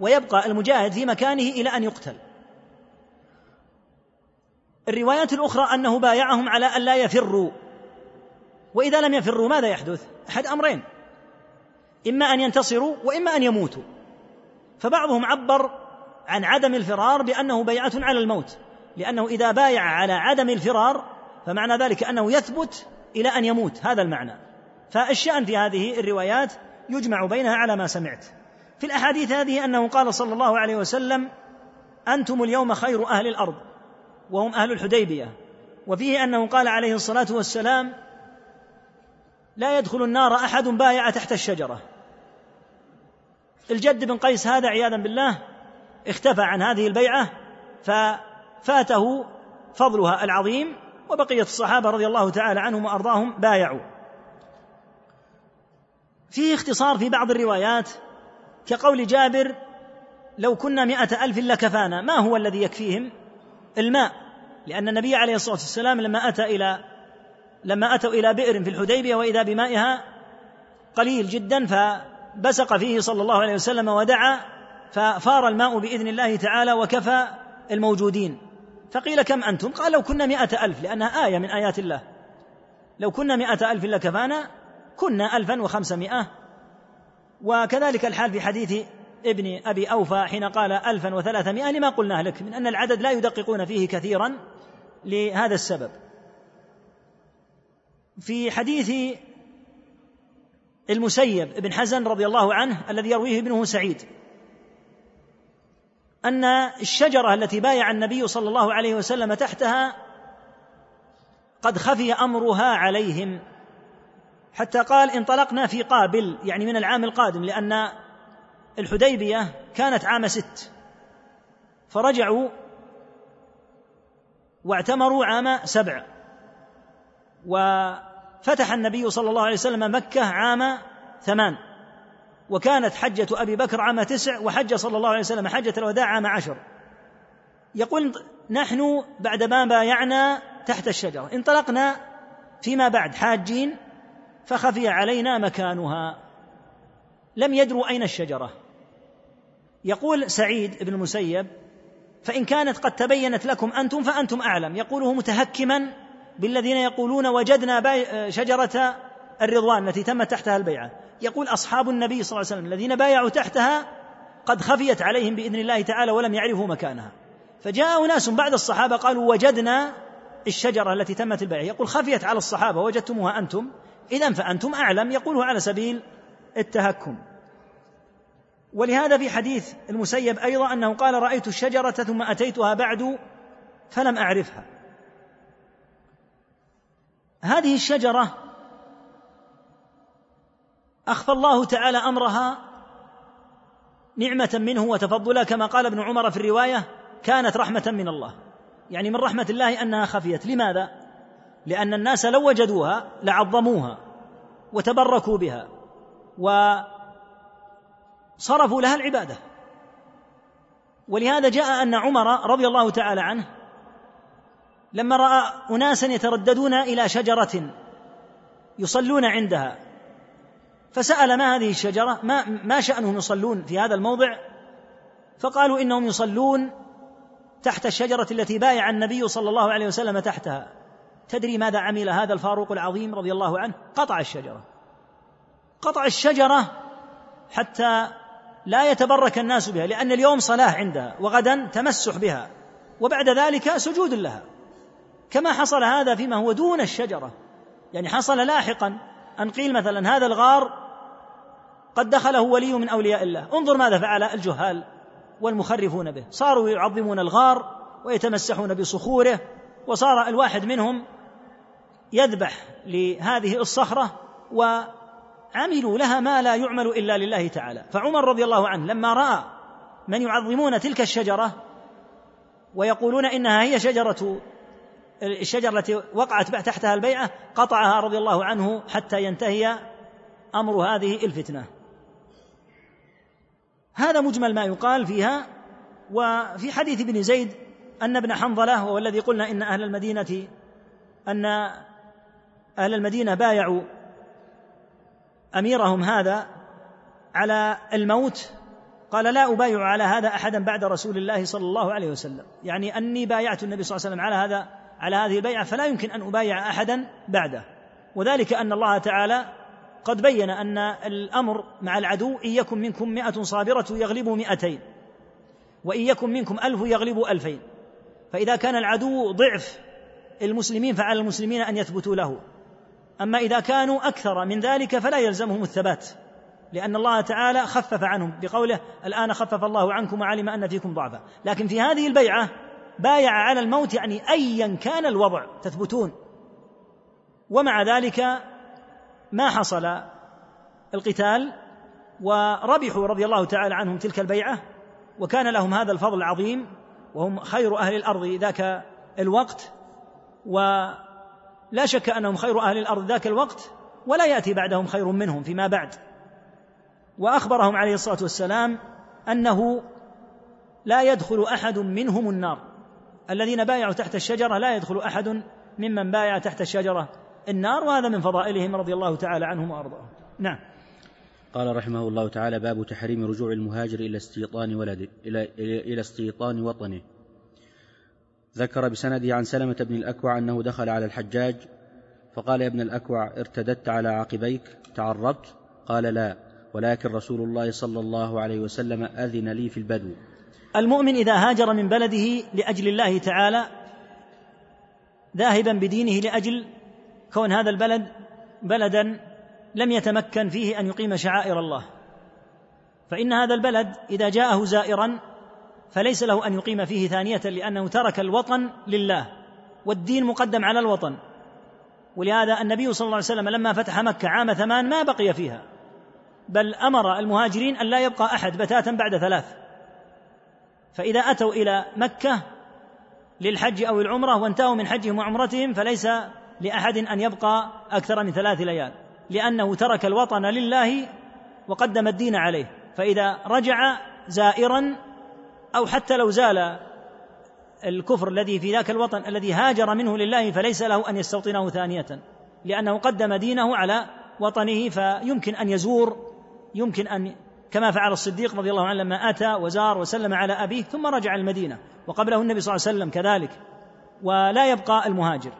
ويبقى المجاهد في مكانه إلى أن يقتل. الروايات الأخرى أنه بايعهم على أن لا يفروا. وإذا لم يفروا ماذا يحدث؟ أحد أمرين. إما أن ينتصروا وإما أن يموتوا. فبعضهم عبر عن عدم الفرار بأنه بيعة على الموت. لأنه إذا بايع على عدم الفرار فمعنى ذلك أنه يثبت إلى أن يموت. هذا المعنى. فالشأن في هذه الروايات يجمع بينها على ما سمعت. في الأحاديث هذه أنه قال صلى الله عليه وسلم أنتم اليوم خير أهل الأرض. وهم أهل الحديبية. وفيه أنه قال عليه الصلاة والسلام لا يدخل النار أحد بايع تحت الشجرة. الجد بن قيس هذا عياذا بالله اختفى عن هذه البيعة ففاته فضلها العظيم وبقيه الصحابة رضي الله تعالى عنهم وأرضاهم بايعوا. فيه اختصار في بعض الروايات كقول جابر لو كنا مئة ألف لكفانا ما هو الذي يكفيهم؟ الماء. لأن النبي عليه الصلاة والسلام لما أتى إلى لما أتوا إلى بئر في الحديبية وإذا بمائها قليل جدا فبسق فيه صلى الله عليه وسلم ودعا ففار الماء بإذن الله تعالى وكفى الموجودين. فقيل كم أنتم؟ قال لو كنا مئة ألف لأنها آية من آيات الله. لو كنا مئة ألف لكفانا كنا ألفا وخمسمائة. وكذلك الحال في حديث ابن أبي أوفى حين قال ألفا وثلاثمائة لما قلناه لك من أن العدد لا يدققون فيه كثيرا لهذا السبب. في حديث المسيب بن حزن رضي الله عنه الذي يرويه ابنه سعيد أن الشجرة التي بايع النبي صلى الله عليه وسلم تحتها قد خفي أمرها عليهم حتى قال انطلقنا في قابل يعني من العام القادم لأن الحديبية كانت عام ست. فرجعوا واعتمروا عام سبع. وفتح النبي صلى الله عليه وسلم مكة عام ثمان. وكانت حجة أبي بكر عام تسع وحج صلى الله عليه وسلم حجة الوداع عام عشر. يقول نحن بعد ما بايعنا تحت الشجرة. انطلقنا فيما بعد حاجين فخفي علينا مكانها. لم يدروا أين الشجرة. يقول سعيد بن المسيب فإن كانت قد تبينت لكم أنتم فأنتم أعلم. يقوله متهكما بالذين يقولون وجدنا شجرة الرضوان التي تمت تحتها البيعة. يقول أصحاب النبي صلى الله عليه وسلم الذين بايعوا تحتها قد خفيت عليهم بإذن الله تعالى ولم يعرفوا مكانها. فجاء أناس بعد الصحابة قالوا وجدنا الشجرة التي تمت البيعة. يقول خفيت على الصحابة وجدتموها أنتم. إذا فأنتم أعلم. يقوله على سبيل التهكم. ولهذا في حديث المسيب أيضا أنه قال رأيت الشجرة ثم أتيتها بعد فلم أعرفها. هذه الشجرة أخفى الله تعالى أمرها نعمة منه وتفضلا كما قال ابن عمر في الرواية كانت رحمة من الله. يعني من رحمة الله أنها خفيت. لماذا؟ لأن الناس لو وجدوها لعظموها وتبركوا بها وصرفوا لها العبادة. ولهذا جاء أن عمر رضي الله تعالى عنه لما رأى أناسا يترددون إلى شجرة يصلون عندها فسأل ما هذه الشجرة؟ ما ما شأنهم يصلون في هذا الموضع؟ فقالوا إنهم يصلون تحت الشجرة التي بايع النبي صلى الله عليه وسلم تحتها. تدري ماذا عمل هذا الفاروق العظيم رضي الله عنه؟ قطع الشجرة. قطع الشجرة حتى لا يتبرك الناس بها لأن اليوم صلاه عندها وغدا تمسح بها وبعد ذلك سجود لها. كما حصل هذا فيما هو دون الشجرة. يعني حصل لاحقا أن قيل مثلا هذا الغار قد دخله ولي من أولياء الله. انظر ماذا فعل الجهال والمخرفون به. صاروا يعظمون الغار ويتمسحون بصخوره وصار الواحد منهم يذبح لهذه الصخرة وعملوا لها ما لا يعمل إلا لله تعالى. فعمر رضي الله عنه لما رأى من يعظمون تلك الشجرة ويقولون إنها هي شجرة الشجرة التي وقعت تحتها البيعة قطعها رضي الله عنه حتى ينتهي أمر هذه الفتنة. هذا مجمل ما يقال فيها وفي حديث ابن زيد أن ابن حنظلة وهو الذي قلنا إن أهل المدينة أن أهل المدينة بايعوا أميرهم هذا على الموت؟ قال لا أبايع على هذا أحدا بعد رسول الله صلى الله عليه وسلم. يعني أني بايعت النبي صلى الله عليه وسلم على هذا على هذه البيعة فلا يمكن أن أبايع أحدا بعده. وذلك أن الله تعالى قد بين أن الأمر مع العدو إن يكن منكم مئة صابرة يغلبوا مئتين وإن يكن منكم ألف يغلبوا ألفين. فإذا كان العدو ضعف المسلمين فعلى المسلمين أن يثبتوا له. أما إذا كانوا أكثر من ذلك فلا يلزمهم الثبات لأن الله تعالى خفف عنهم بقوله الآن خفف الله عنكم وعلم أن فيكم ضعفا. لكن في هذه البيعة بايع على الموت يعني ايا كان الوضع تثبتون. ومع ذلك ما حصل؟ القتال وربحوا رضي الله تعالى عنهم تلك البيعة وكان لهم هذا الفضل العظيم وهم خير أهل الأرض ذاك الوقت ولا شك أنهم خير أهل الأرض ذاك الوقت ولا يأتي بعدهم خير منهم فيما بعد. وأخبرهم عليه الصلاة والسلام أنه لا يدخل أحد منهم النار. الذين بايعوا تحت الشجرة لا يدخل أحد ممن بايع تحت الشجرة النار وهذا من فضائلهم رضي الله تعالى عنهم وأرضاهم. نعم. قال رحمه الله تعالى باب تحريم رجوع المهاجر إلى استيطان ولده إلى إلى استيطان وطنه. ذكر بسنده عن سلمة بن الأكوع أنه دخل على الحجاج فقال يا ابن الأكوع ارتددت على عقبيك تعربت قال لا ولكن رسول الله صلى الله عليه وسلم أذن لي في البدو. المؤمن إذا هاجر من بلده لأجل الله تعالى ذاهبا بدينه لأجل كون هذا البلد بلدا لم يتمكن فيه أن يقيم شعائر الله. فإن هذا البلد إذا جاءه زائرا فليس له أن يقيم فيه ثانية لأنه ترك الوطن لله والدين مقدم على الوطن. ولهذا النبي صلى الله عليه وسلم لما فتح مكة عام ثمان ما بقي فيها بل أمر المهاجرين أن لا يبقى أحد بتاتا بعد ثلاث. فإذا أتوا إلى مكة للحج أو العمرة وانتهوا من حجهم وعمرتهم فليس لأحد أن يبقى أكثر من ثلاث ليال لأنه ترك الوطن لله وقدم الدين عليه. فإذا رجع زائرا أو حتى لو زال الكفر الذي في ذاك الوطن الذي هاجر منه لله فليس له أن يستوطنه ثانية لأنه قدم دينه على وطنه فيمكن أن يزور يمكن أن كما فعل الصديق رضي الله عنه لما أتى وزار وسلم على أبيه ثم رجع المدينة وقبله النبي صلى الله عليه وسلم كذلك ولا يبقى المهاجر.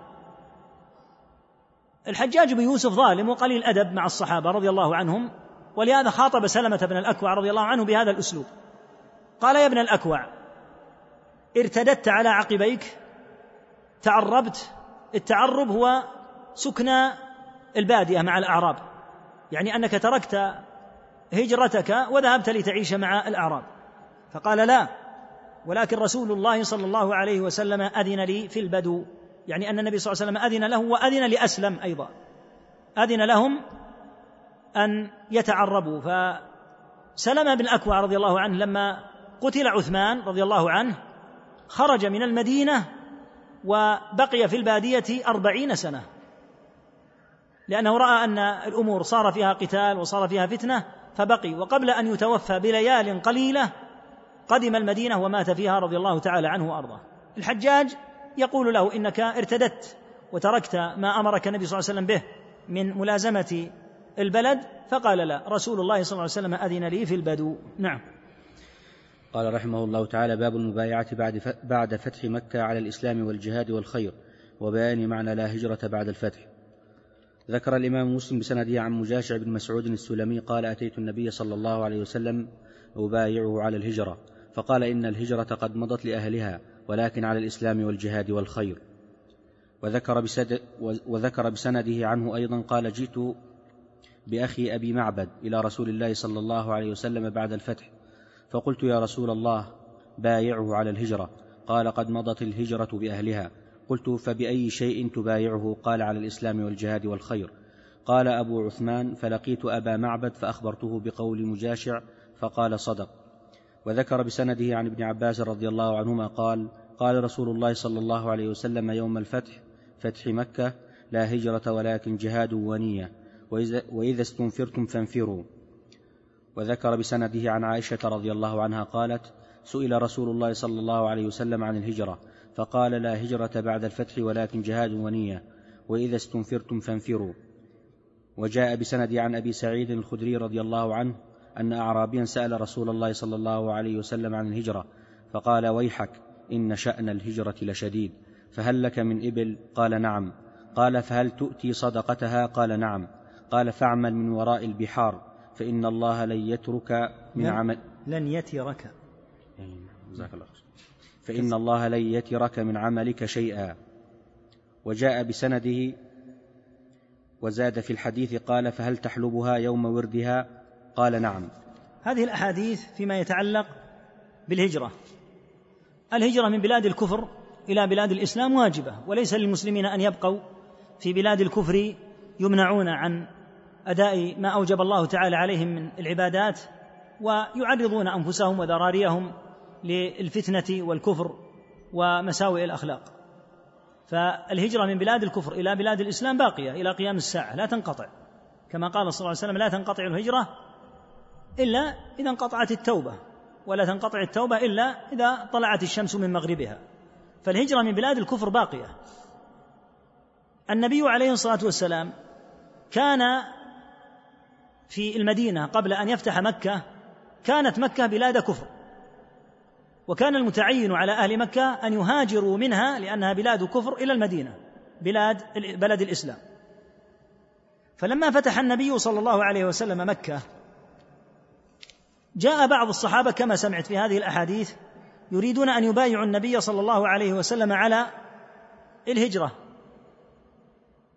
الحجاج بن يوسف ظالم وقليل ادب مع الصحابة رضي الله عنهم ولهذا خاطب سلمة بن الأكوع رضي الله عنه بهذا الأسلوب. قال يا ابن الأكوع ارتددت على عقبيك تعربت التعرب هو سكنى البادية مع الأعراب يعني أنك تركت هجرتك وذهبت لتعيش مع الأعراب. فقال لا ولكن رسول الله صلى الله عليه وسلم أذن لي في البدو يعني أن النبي صلى الله عليه وسلم أذن له وأذن لأسلم أيضا أذن لهم أن يتعربوا. فسلم بن اكوع رضي الله عنه لما قتل عثمان رضي الله عنه خرج من المدينة وبقي في البادية أربعين سنة. لأنه رأى أن الأمور صار فيها قتال وصار فيها فتنة فبقي. وقبل أن يتوفى بليال قليلة قدم المدينة ومات فيها رضي الله تعالى عنه وأرضاه. الحجاج يقول له إنك ارتدت وتركت ما أمرك النبي صلى الله عليه وسلم به من ملازمة البلد فقال لا رسول الله صلى الله عليه وسلم أذن لي في البدو. نعم. قال رحمه الله تعالى باب المبايعة بعد بعد فتح مكة على الإسلام والجهاد والخير وبيان معنى لا هجرة بعد الفتح. ذكر الإمام مسلم بسنده عن مجاشع بن مسعود السلمي قال أتيت النبي صلى الله عليه وسلم أبايعه على الهجرة فقال إن الهجرة قد مضت لأهلها ولكن على الإسلام والجهاد والخير. وذكر, بسد وذكر بسنده عنه أيضا قال جئت بأخي أبي معبد إلى رسول الله صلى الله عليه وسلم بعد الفتح فقلت يا رسول الله بايعه على الهجرة. قال قد مضت الهجرة بأهلها. قلت فبأي شيء تبايعه؟ قال على الإسلام والجهاد والخير. قال أبو عثمان فلقيت أبا معبد فأخبرته بقول مجاشع فقال صدق. وذكر بسنده عن ابن عباس رضي الله عنهما قال قال رسول الله صلى الله عليه وسلم يوم الفتح فتح مكة لا هجرة ولكن جهاد ونية. وإذا, وإذا استنفرتم فانفروا. وذكر بسنده عن عائشة رضي الله عنها قالت سئل رسول الله صلى الله عليه وسلم عن الهجرة فقال لا هجرة بعد الفتح ولكن جهاد ونية وإذا استنفرتم فانفروا. وجاء بسند عن أبي سعيد الخدري رضي الله عنه أن اعرابيا سأل رسول الله صلى الله عليه وسلم عن الهجرة فقال ويحك إن شأن الهجرة لشديد. فهل لك من إبل؟ قال نعم. قال فهل تؤتي صدقتها؟ قال نعم. قال فاعمل من وراء البحار. فإن الله لن يترك من عمل لن يترك. جزاك الله فإن الله لن يترك من عملك شيئا. وجاء بسنده وزاد في الحديث قال فهل تحلبها يوم وردها؟ قال نعم. هذه الأحاديث فيما يتعلق بالهجرة. الهجرة من بلاد الكفر إلى بلاد الإسلام واجبة وليس للمسلمين أن يبقوا في بلاد الكفر يمنعون عن أداء ما أوجب الله تعالى عليهم من العبادات ويعرضون أنفسهم وذراريهم للفتنة والكفر ومساوئ الأخلاق. فالهجرة من بلاد الكفر إلى بلاد الإسلام باقية إلى قيام الساعة لا تنقطع. كما قال صلى الله عليه وسلم لا تنقطع الهجرة إلا إذا انقطعت التوبة ولا تنقطع التوبة إلا إذا طلعت الشمس من مغربها. فالهجرة من بلاد الكفر باقية. النبي عليه الصلاة والسلام كان في المدينة قبل أن يفتح مكة كانت مكة بلاد كفر. وكان المتعين على أهل مكة أن يهاجروا منها لأنها بلاد كفر إلى المدينة بلاد بلد الإسلام. فلما فتح النبي صلى الله عليه وسلم مكة جاء بعض الصحابة كما سمعت في هذه الأحاديث يريدون أن يبايعوا النبي صلى الله عليه وسلم على الهجرة.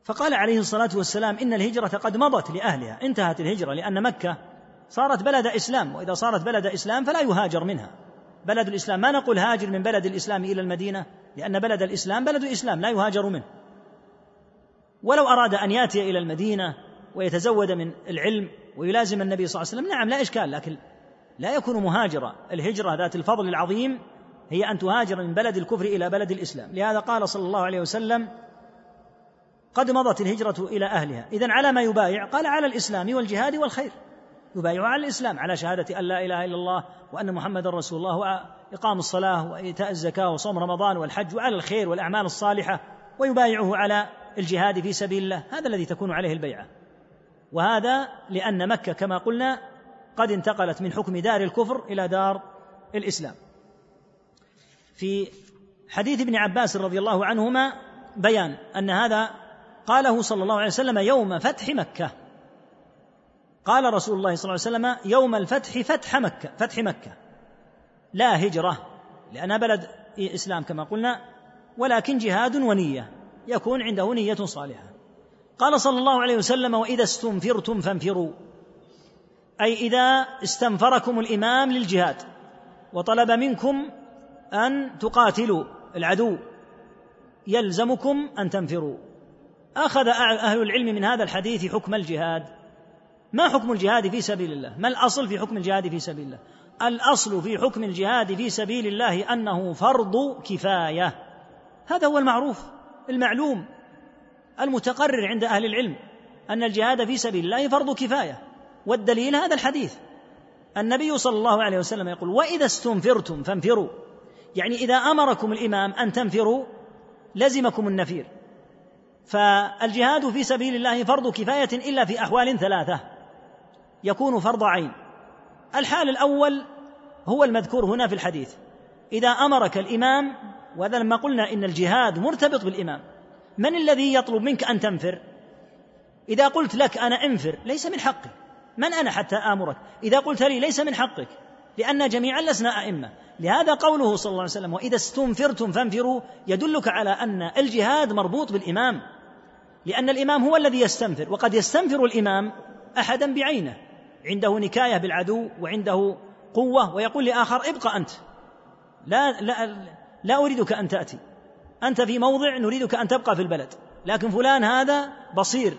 فقال عليه الصلاة والسلام إن الهجرة قد مضت لأهلها. انتهت الهجرة لأن مكة صارت بلد إسلام وإذا صارت بلد إسلام فلا يهاجر منها. بلد الإسلام ما نقول هاجر من بلد الإسلام إلى المدينة لأن بلد الإسلام بلد الإسلام لا يهاجر منه. ولو أراد أن يأتي إلى المدينة ويتزود من العلم ويلازم النبي صلى الله عليه وسلم نعم لا إشكال لكن لا يكون مهاجرا. الهجرة ذات الفضل العظيم هي أن تهاجر من بلد الكفر إلى بلد الإسلام. لهذا قال صلى الله عليه وسلم قد مضت الهجرة إلى أهلها. إذا على ما يبايع قال على الإسلام والجهاد والخير. يبايع على الإسلام على شهادة أن لا إله إلا الله وأن محمد رسول الله وإقام الصلاة وإيتاء الزكاة وصوم رمضان والحج وعلى الخير والأعمال الصالحة ويبايعه على الجهاد في سبيل الله. هذا الذي تكون عليه البيعة. وهذا لأن مكة كما قلنا قد انتقلت من حكم دار الكفر إلى دار الإسلام. في حديث ابن عباس رضي الله عنهما بيان أن هذا قاله صلى الله عليه وسلم يوم فتح مكة. قال رسول الله صلى الله عليه وسلم يوم الفتح فتح مكة فتح مكة. لا هجرة لأنها بلد إسلام كما قلنا ولكن جهاد ونية يكون عنده نية صالحة. قال صلى الله عليه وسلم وإذا استنفرتم فانفروا. أي إذا استنفركم الإمام للجهاد وطلب منكم أن تقاتلوا العدو يلزمكم أن تنفروا. أخذ أهل العلم من هذا الحديث حكم الجهاد. ما حكم الجهاد في سبيل الله؟ ما الأصل في حكم الجهاد في سبيل الله؟ الأصل في حكم الجهاد في سبيل الله أنه فرض كفاية. هذا هو المعروف المعلوم المتقرر عند أهل العلم أن الجهاد في سبيل الله فرض كفاية. والدليل هذا الحديث. النبي صلى الله عليه وسلم يقول وإذا استنفرتم فانفروا. يعني إذا أمركم الإمام أن تنفروا لزمكم النفير. فالجهاد في سبيل الله فرض كفاية إلا في أحوال ثلاثة. يكون فرض عين. الحال الأول هو المذكور هنا في الحديث. إذا أمرك الإمام وهذا لما قلنا إن الجهاد مرتبط بالإمام. من الذي يطلب منك أن تنفر؟ إذا قلت لك أنا انفر ليس من حقي. من أنا حتى آمرك؟ إذا قلت لي ليس من حقك لأن جميعا لسنا أئمة. لهذا قوله صلى الله عليه وسلم وإذا استنفرتم فانفروا. يدلك على أن الجهاد مربوط بالإمام. لأن الإمام هو الذي يستنفر وقد يستنفر الإمام أحدا بعينه عنده نكاية بالعدو وعنده قوة ويقول لآخر ابقى أنت. لا لا لا أريدك أن تأتي. أنت في موضع نريدك أن تبقى في البلد. لكن فلان هذا بصير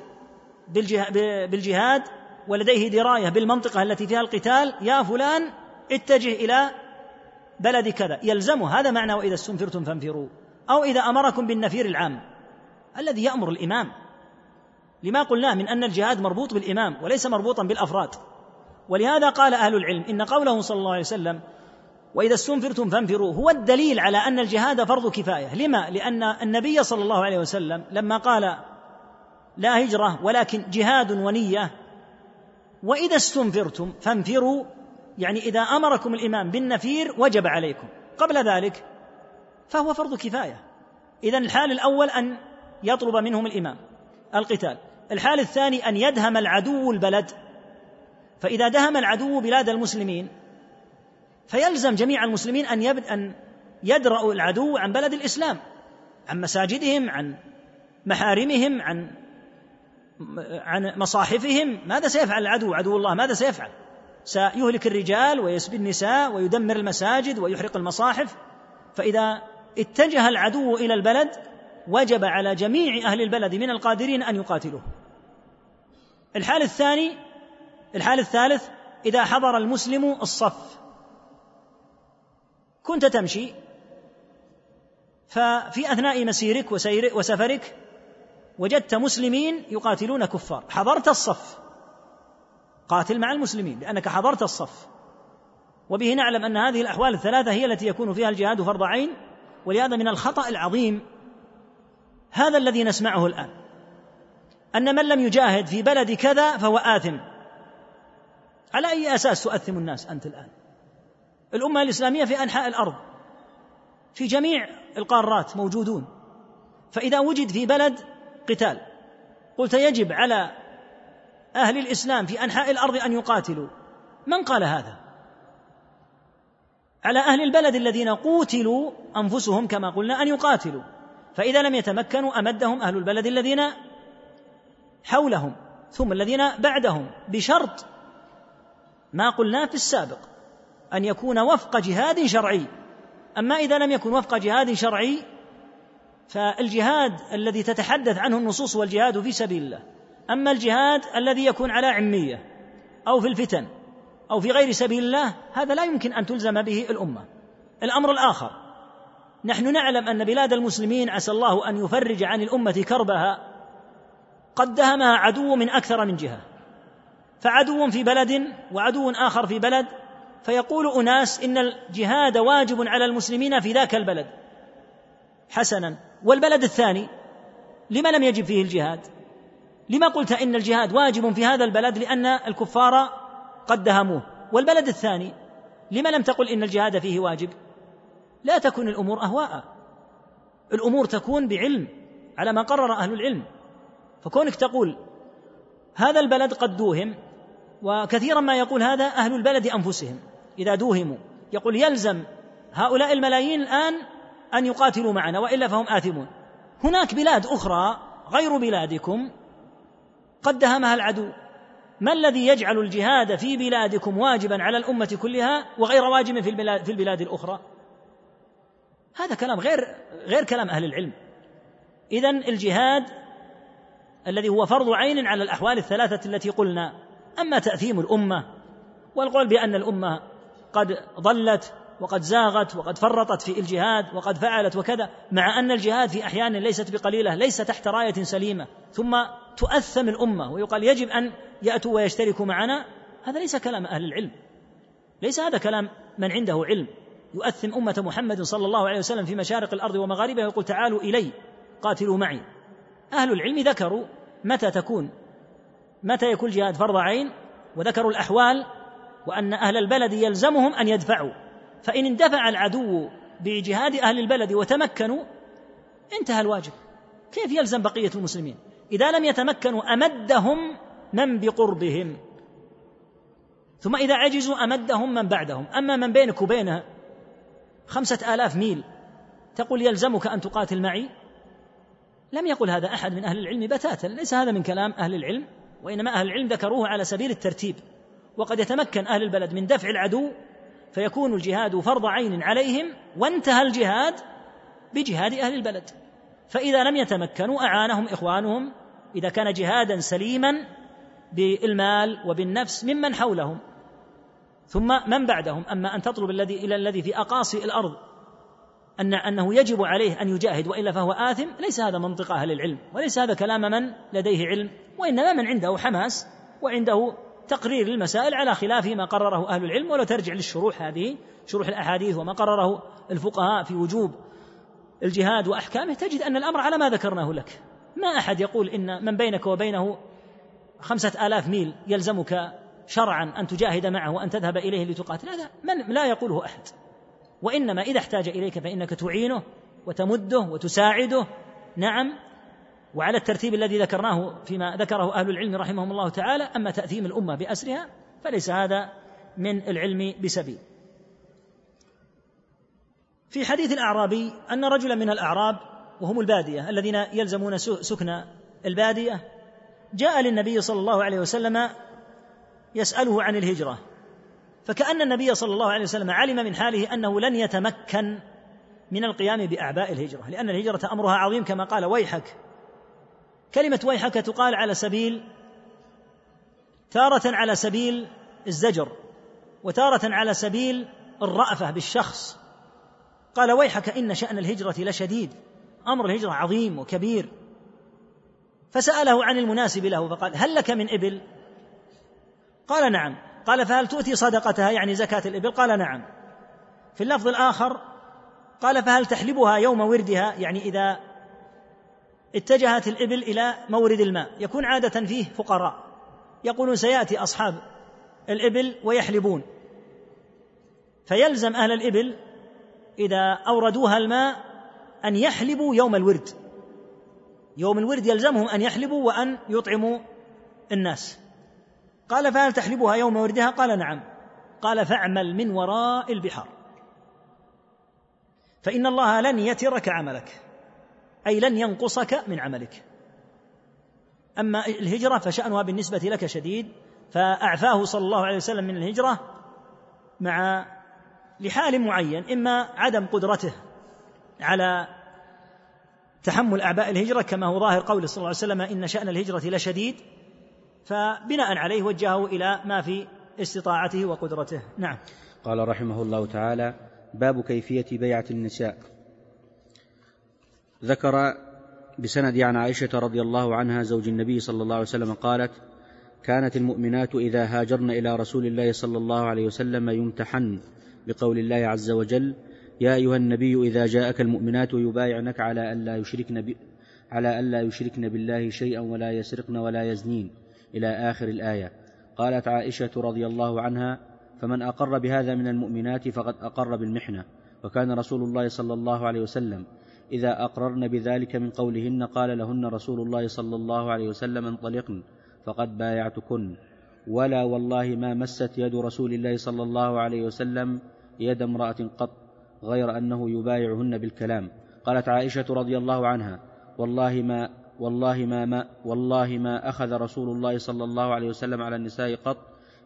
بالجهاد ولديه دراية بالمنطقة التي فيها القتال. يا فلان اتجه إلى بلد كذا. يلزمه. هذا معنى وإذا استنفرتم فانفروا. أو إذا أمركم بالنفير العام. الذي يأمر الإمام. لما قلناه من أن الجهاد مربوط بالإمام وليس مربوطا بالأفراد. ولهذا قال أهل العلم إن قوله صلى الله عليه وسلم وإذا استنفرتم فانفروا هو الدليل على أن الجهاد فرض كفاية. لما؟ لأن النبي صلى الله عليه وسلم لما قال لا هجرة ولكن جهاد ونية وإذا استنفرتم فانفروا يعني إذا أمركم الإمام بالنفير وجب عليكم. قبل ذلك فهو فرض كفاية. إذا الحال الأول أن يطلب منهم الإمام القتال. الحال الثاني أن يدهم العدو البلد. فإذا دهم العدو بلاد المسلمين فيلزم جميع المسلمين أن أن يدرأوا العدو عن بلد الإسلام عن مساجدهم عن محارمهم عن عن مصاحفهم. ماذا سيفعل العدو؟ عدو الله ماذا سيفعل؟ سيهلك الرجال ويسبي النساء ويدمر المساجد ويحرق المصاحف. فإذا اتجه العدو إلى البلد وجب على جميع أهل البلد من القادرين أن يقاتلوه. الحال الثاني الحال الثالث إذا حضر المسلم الصف. كنت تمشي ففي أثناء مسيرك وسفرك وجدت مسلمين يقاتلون كفار. حضرت الصف. قاتل مع المسلمين لأنك حضرت الصف. وبه نعلم أن هذه الأحوال الثلاثة هي التي يكون فيها الجهاد فرض عين ولهذا من الخطأ العظيم هذا الذي نسمعه الآن. أن من لم يجاهد في بلد كذا فهو آثم. على أي أساس تؤثم الناس أنت الآن؟ الأمة الإسلامية في أنحاء الأرض في جميع القارات موجودون. فإذا وجد في بلد قتال قلت يجب على أهل الإسلام في أنحاء الأرض أن يقاتلوا. من قال هذا؟ على أهل البلد الذين قوتلوا أنفسهم كما قلنا أن يقاتلوا. فإذا لم يتمكنوا أمدهم أهل البلد الذين حولهم ثم الذين بعدهم بشرط ما قلناه في السابق أن يكون وفق جهاد شرعي. أما إذا لم يكن وفق جهاد شرعي فالجهاد الذي تتحدث عنه النصوص والجهاد في سبيل الله. أما الجهاد الذي يكون على عمية أو في الفتن أو في غير سبيل الله هذا لا يمكن أن تلزم به الأمة. الأمر الآخر نحن نعلم أن بلاد المسلمين عسى الله أن يفرج عن الأمة كربها قد دهمها عدو من أكثر من جهة. فعدو في بلد وعدو آخر في بلد فيقول أناس إن الجهاد واجب على المسلمين في ذاك البلد حسنا. والبلد الثاني لما لم يجب فيه الجهاد؟ لما قلت إن الجهاد واجب في هذا البلد لأن الكفار قد دهموه؟ والبلد الثاني لما لم تقل إن الجهاد فيه واجب؟ لا تكون الأمور أهواء. الأمور تكون بعلم على ما قرر أهل العلم. فكونك تقول هذا البلد قد دوهم وكثيرا ما يقول هذا أهل البلد أنفسهم. إذا دوهموا يقول يلزم هؤلاء الملايين الآن أن يقاتلوا معنا وإلا فهم آثمون. هناك بلاد أخرى غير بلادكم قد دهمها العدو. ما الذي يجعل الجهاد في بلادكم واجبا على الأمة كلها وغير واجب في البلاد في البلاد الأخرى؟ هذا كلام غير غير كلام أهل العلم. اذا الجهاد الذي هو فرض عين على الأحوال الثلاثة التي قلنا أما تأثيم الأمة والقول بأن الأمة قد ضلت وقد زاغت وقد فرطت في الجهاد وقد فعلت وكذا مع أن الجهاد في أحيان ليست بقليلة ليس تحت راية سليمة ثم تؤثم الأمة ويقال يجب أن يأتوا ويشتركوا معنا هذا ليس كلام أهل العلم. ليس هذا كلام من عنده علم. يؤثم أمة محمد صلى الله عليه وسلم في مشارق الأرض ومغاربها ويقول تعالوا إلي قاتلوا معي. أهل العلم ذكروا متى تكون متى يكون الجهاد فرض عين وذكروا الأحوال وأن أهل البلد يلزمهم أن يدفعوا. فإن اندفع العدو بجهاد أهل البلد وتمكنوا انتهى الواجب. كيف يلزم بقية المسلمين؟ إذا لم يتمكنوا أمدهم من بقربهم. ثم إذا عجزوا أمدهم من بعدهم. أما من بينك وبينه خمسة آلاف ميل. تقول يلزمك أن تقاتل معي؟ لم يقل هذا أحد من أهل العلم بتاتا. ليس هذا من كلام أهل العلم وإنما أهل العلم ذكروه على سبيل الترتيب. وقد يتمكن أهل البلد من دفع العدو فيكون الجهاد فرض عين عليهم وانتهى الجهاد بجهاد أهل البلد. فإذا لم يتمكنوا أعانهم إخوانهم. إذا كان جهادا سليما بالمال وبالنفس ممن حولهم. ثم من بعدهم؟ أما أن تطلب الذي إلى الذي في أقاصي الأرض. أن أنه يجب عليه أن يجاهد وإلا فهو آثم. ليس هذا منطق أهل العلم وليس هذا كلام من لديه علم وإنما من عنده حماس وعنده تقرير للمسائل على خلاف ما قرره أهل العلم. ولو ترجع للشروح هذه شروح الأحاديث وما قرره الفقهاء في وجوب الجهاد وأحكامه. تجد أن الأمر على ما ذكرناه لك. ما أحد يقول إن من بينك وبينه خمسة آلاف ميل يلزمك شرعا أن تجاهد معه وأن تذهب إليه لتقاتل. هذا من لا يقوله أحد. وإنما إذا احتاج إليك فإنك تعينه وتمده وتساعده. نعم. وعلى الترتيب الذي ذكرناه فيما ذكره أهل العلم رحمهم الله تعالى أما تأثيم الأمة بأسرها فليس هذا من العلم بسبيل. في حديث الأعرابي أن رجلا من الأعراب وهم البادية الذين يلزمون سكن البادية جاء للنبي صلى الله عليه وسلم يسأله عن الهجرة. فكأن النبي صلى الله عليه وسلم علم من حاله أنه لن يتمكن من القيام بأعباء الهجرة لأن الهجرة أمرها عظيم كما قال ويحك. كلمة ويحك تقال على سبيل تارة على سبيل الزجر وتارة على سبيل الرأفة بالشخص. قال ويحك إن شأن الهجرة لشديد أمر الهجرة عظيم وكبير. فسأله عن المناسب له فقال هل لك من إبل؟ قال نعم. قال فهل تؤتي صدقتها؟ يعني زكاة الإبل. قال نعم. في اللفظ الآخر قال فهل تحلبها يوم وردها؟ يعني إذا اتجهت الإبل إلى مورد الماء. يكون عادة فيه فقراء. يقولون سيأتي أصحاب الإبل ويحلبون. فيلزم أهل الإبل إذا أوردوها الماء أن يحلبوا يوم الورد. يوم الورد يلزمهم أن يحلبوا وأن يطعموا الناس. قال فهل تحلبها يوم وردها؟ قال نعم. قال فاعمل من وراء البحار. فإن الله لن يترك عملك أي لن ينقصك من عملك. أما الهجرة فشأنها بالنسبة لك شديد فأعفاه صلى الله عليه وسلم من الهجرة مع لحال معين إما عدم قدرته على تحمل أعباء الهجرة كما هو ظاهر قول صلى الله عليه وسلم إن شأن الهجرة لشديد فبناء عليه وجهه إلى ما في استطاعته وقدرته. نعم. قال رحمه الله تعالى باب كيفية بيعة النساء. ذكر بسند عن عائشة رضي الله عنها زوج النبي صلى الله عليه وسلم قالت كانت المؤمنات إذا هاجرن إلى رسول الله صلى الله عليه وسلم يمتحن بقول الله عز وجل يا أيها النبي إذا جاءك المؤمنات يبايعنك على ألا يشركن. على ألا يشركن بالله شيئا ولا يسرقن ولا يزنين. إلى آخر الآية. قالت عائشة رضي الله عنها فمن أقر بهذا من المؤمنات فقد أقر بالمحنة. وكان رسول الله صلى الله عليه وسلم إذا أقررن بذلك من قولهن قال لهن رسول الله صلى الله عليه وسلم انطلقن فقد بايعتكن. ولا والله ما مست يد رسول الله صلى الله عليه وسلم يد امرأة قط غير أنه يبايعهن بالكلام. قالت عائشة رضي الله عنها والله ما والله ما, ما والله ما أخذ رسول الله صلى الله عليه وسلم على النساء قط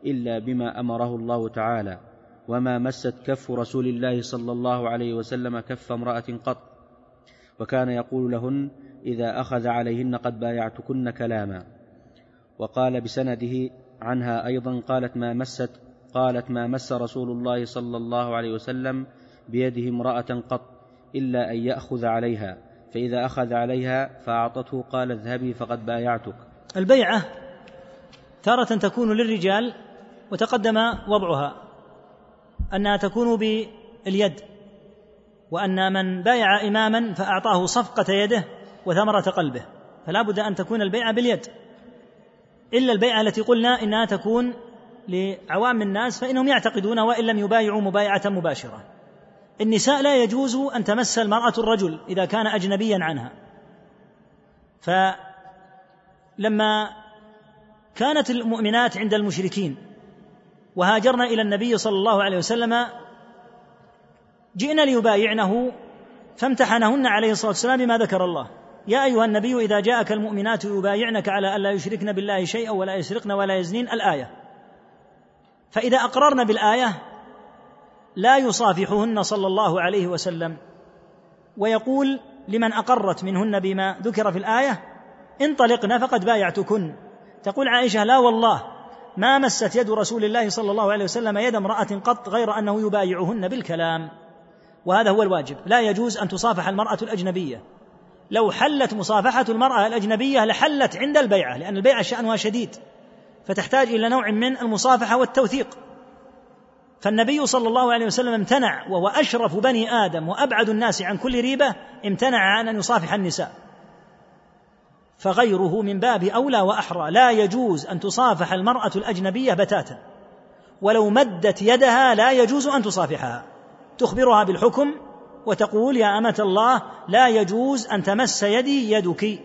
إلا بما أمره الله تعالى وما مست كف رسول الله صلى الله عليه وسلم كف امرأة قط. وكان يقول لهن إذا أخذ عليهن قد بايعتكن كلاما. وقال بسنده عنها أيضا قالت ما مست قالت ما مس رسول الله صلى الله عليه وسلم بيده امرأة قط إلا أن يأخذ عليها. فإذا أخذ عليها فأعطته قال اذهبي فقد بايعتك. البيعة تارة تكون للرجال وتقدم وضعها أنها تكون باليد وأن من بايع إماما فأعطاه صفقة يده وثمرة قلبه فلا بد أن تكون البيعة باليد. إلا البيعة التي قلنا إنها تكون لعوام الناس فإنهم يعتقدون وإن لم يبايعوا مبايعة مباشرة. النساء لا يجوز أن تمس المرأة الرجل إذا كان أجنبيا عنها. فلما كانت المؤمنات عند المشركين وهاجرن إلى النبي صلى الله عليه وسلم جئنا ليبايعنه فامتحنهن عليه الصلاة والسلام بما ذكر الله. يا أيها النبي إذا جاءك المؤمنات يبايعنك على ألا يشركن بالله شيئا ولا يسرقن ولا يزنين الآية. فإذا أقررن بالآية لا يصافحهن صلى الله عليه وسلم ويقول لمن أقرت منهن بما ذكر في الآية انطلقنا فقد بايعتكن. تقول عائشة لا والله ما مست يد رسول الله صلى الله عليه وسلم يد امرأة قط غير أنه يبايعهن بالكلام. وهذا هو الواجب لا يجوز أن تصافح المرأة الأجنبية. لو حلت مصافحة المرأة الأجنبية لحلت عند البيعة لأن البيعة شأنها شديد فتحتاج إلى نوع من المصافحة والتوثيق. فالنبي صلى الله عليه وسلم امتنع وهو أشرف بني آدم وأبعد الناس عن كل ريبة امتنع عن أن يصافح النساء. فغيره من باب أولى وأحرى لا يجوز أن تصافح المرأة الأجنبية بتاتا. ولو مدت يدها لا يجوز أن تصافحها. تخبرها بالحكم وتقول يا أمة الله لا يجوز أن تمس يدي يدك.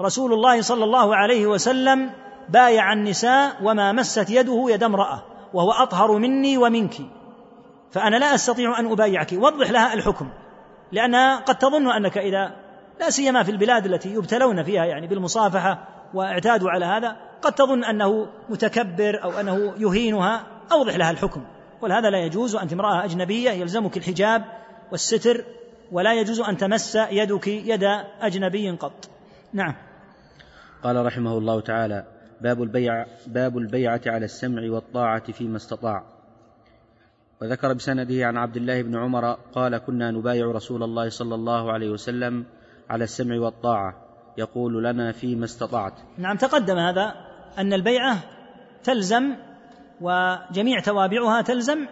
رسول الله صلى الله عليه وسلم بايع النساء وما مست يده يد امرأة. وهو أطهر مني ومنك فأنا لا أستطيع أن أبايعك. وضح لها الحكم لأنها قد تظن أنك إذا لا سيما في البلاد التي يبتلون فيها يعني بالمصافحة واعتادوا على هذا قد تظن أنه متكبر أو أنه يهينها. أوضح لها الحكم. ولهذا لا يجوز أنت امرأة أجنبية يلزمك الحجاب والستر ولا يجوز أن تمس يدك يد أجنبي قط. نعم. قال رحمه الله تعالى باب البيع باب البيعة على السمع والطاعة فيما استطاع. وذكر بسنده عن عبد الله بن عمر قال كنا نبايع رسول الله صلى الله عليه وسلم على السمع والطاعة. يقول لنا فيما استطعت. نعم تقدم هذا أن البيعة تلزم وجميع توابعها تلزم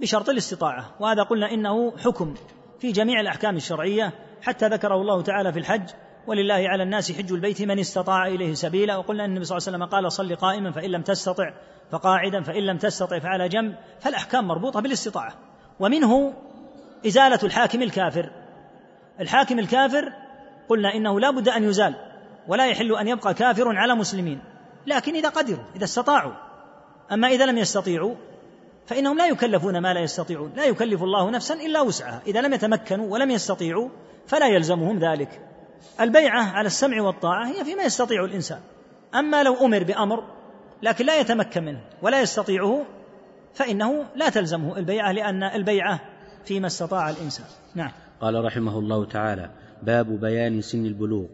بشرط الاستطاعة. وهذا قلنا إنه حكم في جميع الأحكام الشرعية حتى ذكره الله تعالى في الحج. ولله على الناس حج البيت من استطاع إليه سبيلا. وقلنا أن النبي صلى الله عليه وسلم قال صل قائما فإن لم تستطع فقاعدا فإن لم تستطع فعلى جنب فالأحكام مربوطة بالاستطاعة. ومنه إزالة الحاكم الكافر. الحاكم الكافر قلنا إنه لا بد أن يزال ولا يحل أن يبقى كافر على مسلمين. لكن إذا قدروا إذا استطاعوا. أما إذا لم يستطيعوا فإنهم لا يكلفون ما لا يستطيعون. لا يكلف الله نفسا إلا وسعها. إذا لم يتمكنوا ولم يستطيعوا فلا يلزمهم ذلك. البيعة على السمع والطاعة هي فيما يستطيع الإنسان. أما لو أمر بأمر لكن لا يتمكن منه ولا يستطيعه فإنه لا تلزمه البيعة لأن البيعة فيما استطاع الإنسان. نعم. قال رحمه الله تعالى باب بيان سن البلوغ.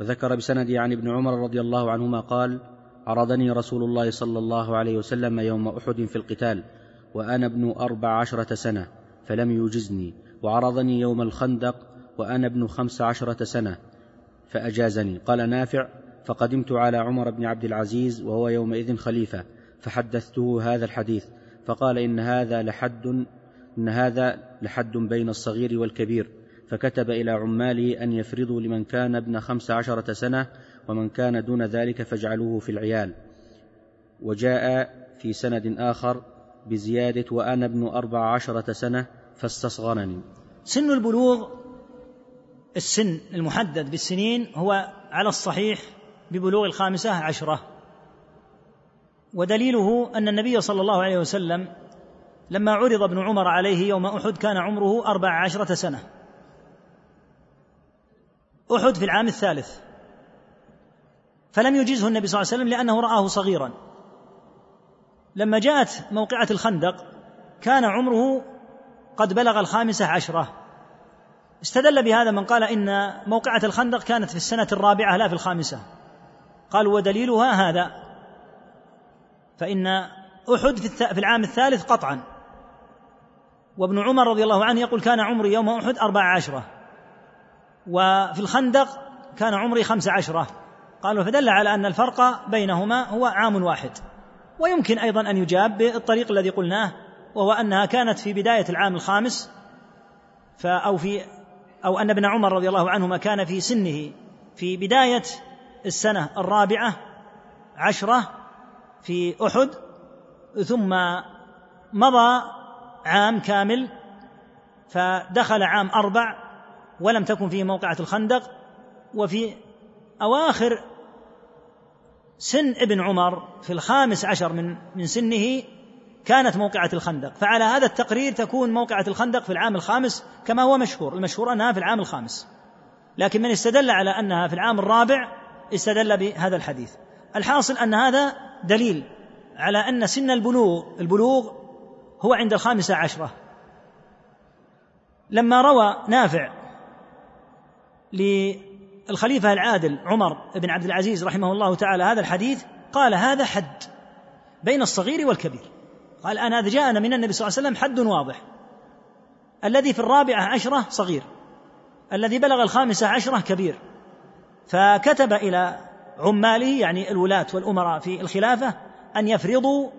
وذكر بسنده عن ابن عمر رضي الله عنهما قال عرضني رسول الله صلى الله عليه وسلم يوم أحد في القتال وأنا ابن أربع عشرة سنة فلم يوجزني وعرضني يوم الخندق وأنا ابن خمس عشرة سنة فأجازني. قال نافع فقدمت على عمر بن عبد العزيز وهو يومئذ خليفة فحدثته هذا الحديث فقال إن هذا لحد إن هذا لحد بين الصغير والكبير. فكتب إلى عماله أن يفرضوا لمن كان ابن خمس عشرة سنة ومن كان دون ذلك فاجعلوه في العيال. وجاء في سند آخر بزيادة وأنا ابن أربع عشرة سنة فاستصغرني. سن البلوغ السن المحدد بالسنين هو على الصحيح ببلوغ الخامسة عشرة. ودليله أن النبي صلى الله عليه وسلم لما عرض ابن عمر عليه يوم أحد كان عمره أربع عشرة سنة. أحد في العام الثالث. فلم يجزه النبي صلى الله عليه وسلم لأنه رآه صغيرا. لما جاءت موقعة الخندق كان عمره قد بلغ الخامسة عشرة. استدل بهذا من قال إن موقعة الخندق كانت في السنة الرابعة لا في الخامسة. قال ودليلها هذا فإن أحد في العام الثالث قطعا. وابن عمر رضي الله عنه يقول كان عمري يوم أحد أربع عشرة. وفي الخندق كان عمري خمس عشرة. قالوا فدل على أن الفرق بينهما هو عام واحد. ويمكن أيضا أن يجاب بالطريق الذي قلناه وهو أنها كانت في بداية العام الخامس أو في أو أن ابن عمر رضي الله عنهما كان في سنه في بداية السنة الرابعة عشرة في أحد ثم مضى عام كامل فدخل عام أربع ولم تكن فيه موقعة الخندق وفي أواخر سن ابن عمر في الخامس عشر من من سنه كانت موقعة الخندق. فعلى هذا التقرير تكون موقعة الخندق في العام الخامس كما هو مشهور. المشهور أنها في العام الخامس. لكن من استدل على أنها في العام الرابع استدل بهذا الحديث. الحاصل أن هذا دليل على أن سن البلوغ البلوغ هو عند الخامسة عشرة. لما روى نافع للخليفة العادل عمر بن عبد العزيز رحمه الله تعالى هذا الحديث قال هذا حد بين الصغير والكبير. قال أنا هذا جاءنا من النبي صلى الله عليه وسلم حد واضح. الذي في الرابعة عشرة صغير. الذي بلغ الخامسة عشرة كبير. فكتب إلى عماله يعني الولاة والأمراء في الخلافة أن يفرضوا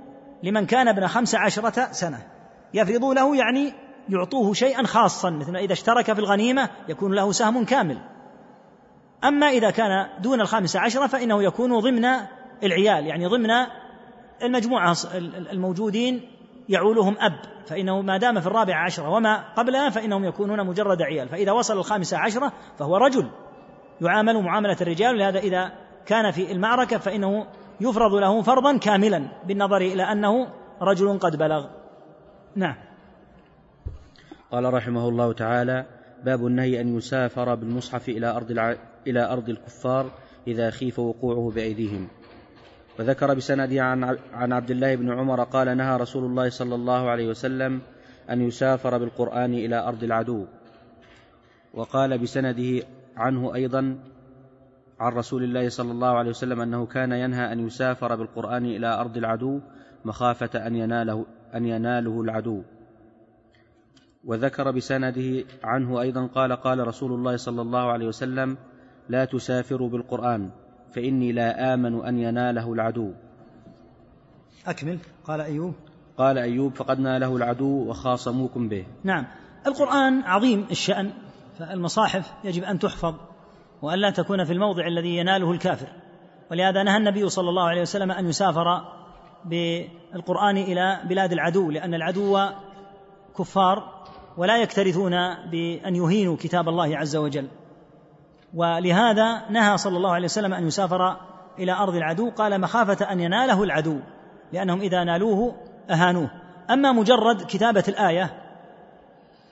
لمن كان ابن خمس عشرة سنة. يفرضوا له يعني يعطوه شيئا خاصا مثل إذا اشترك في الغنيمة يكون له سهم كامل. أما إذا كان دون الخامسة عشرة فإنه يكون ضمن العيال يعني ضمن المجموعة الموجودين يعولهم أب فإنه ما دام في الرابعة عشرة وما قبلها فإنهم يكونون مجرد عيال. فإذا وصل الخامسة عشرة فهو رجل يعامل معاملة الرجال. لهذا إذا كان في المعركة فإنه يفرض له فرضا كاملا بالنظر إلى أنه رجل قد بلغ. نعم. قال رحمه الله تعالى باب النهي أن يسافر بالمصحف إلى أرض, الع... إلى أرض الكفار إذا خيف وقوعه بأيديهم. وذكر بسنده عن, عن عبد الله بن عمر قال نهى رسول الله صلى الله عليه وسلم أن يسافر بالقرآن إلى أرض العدو. وقال بسنده عنه أيضا عن رسول الله صلى الله عليه وسلم أنه كان ينهى أن يسافر بالقرآن إلى أرض العدو مخافة أن يناله أن يناله العدو. وذكر بسنده عنه أيضا قال قال رسول الله صلى الله عليه وسلم لا تسافروا بالقرآن. فإني لا آمن أن يناله العدو. أكمل. قال أيوب. قال أيوب فقد ناله العدو وخاصموكم به. نعم. القرآن عظيم الشأن فالمصاحف يجب أن تحفظ وأن لا تكون في الموضع الذي يناله الكافر. ولهذا نهى النبي صلى الله عليه وسلم أن يسافر بالقرآن إلى بلاد العدو لأن العدو كفار ولا يكترثون بأن يهينوا كتاب الله عز وجل. ولهذا نهى صلى الله عليه وسلم أن يسافر إلى أرض العدو قال مخافة أن يناله العدو لأنهم إذا نالوه أهانوه. أما مجرد كتابة الآية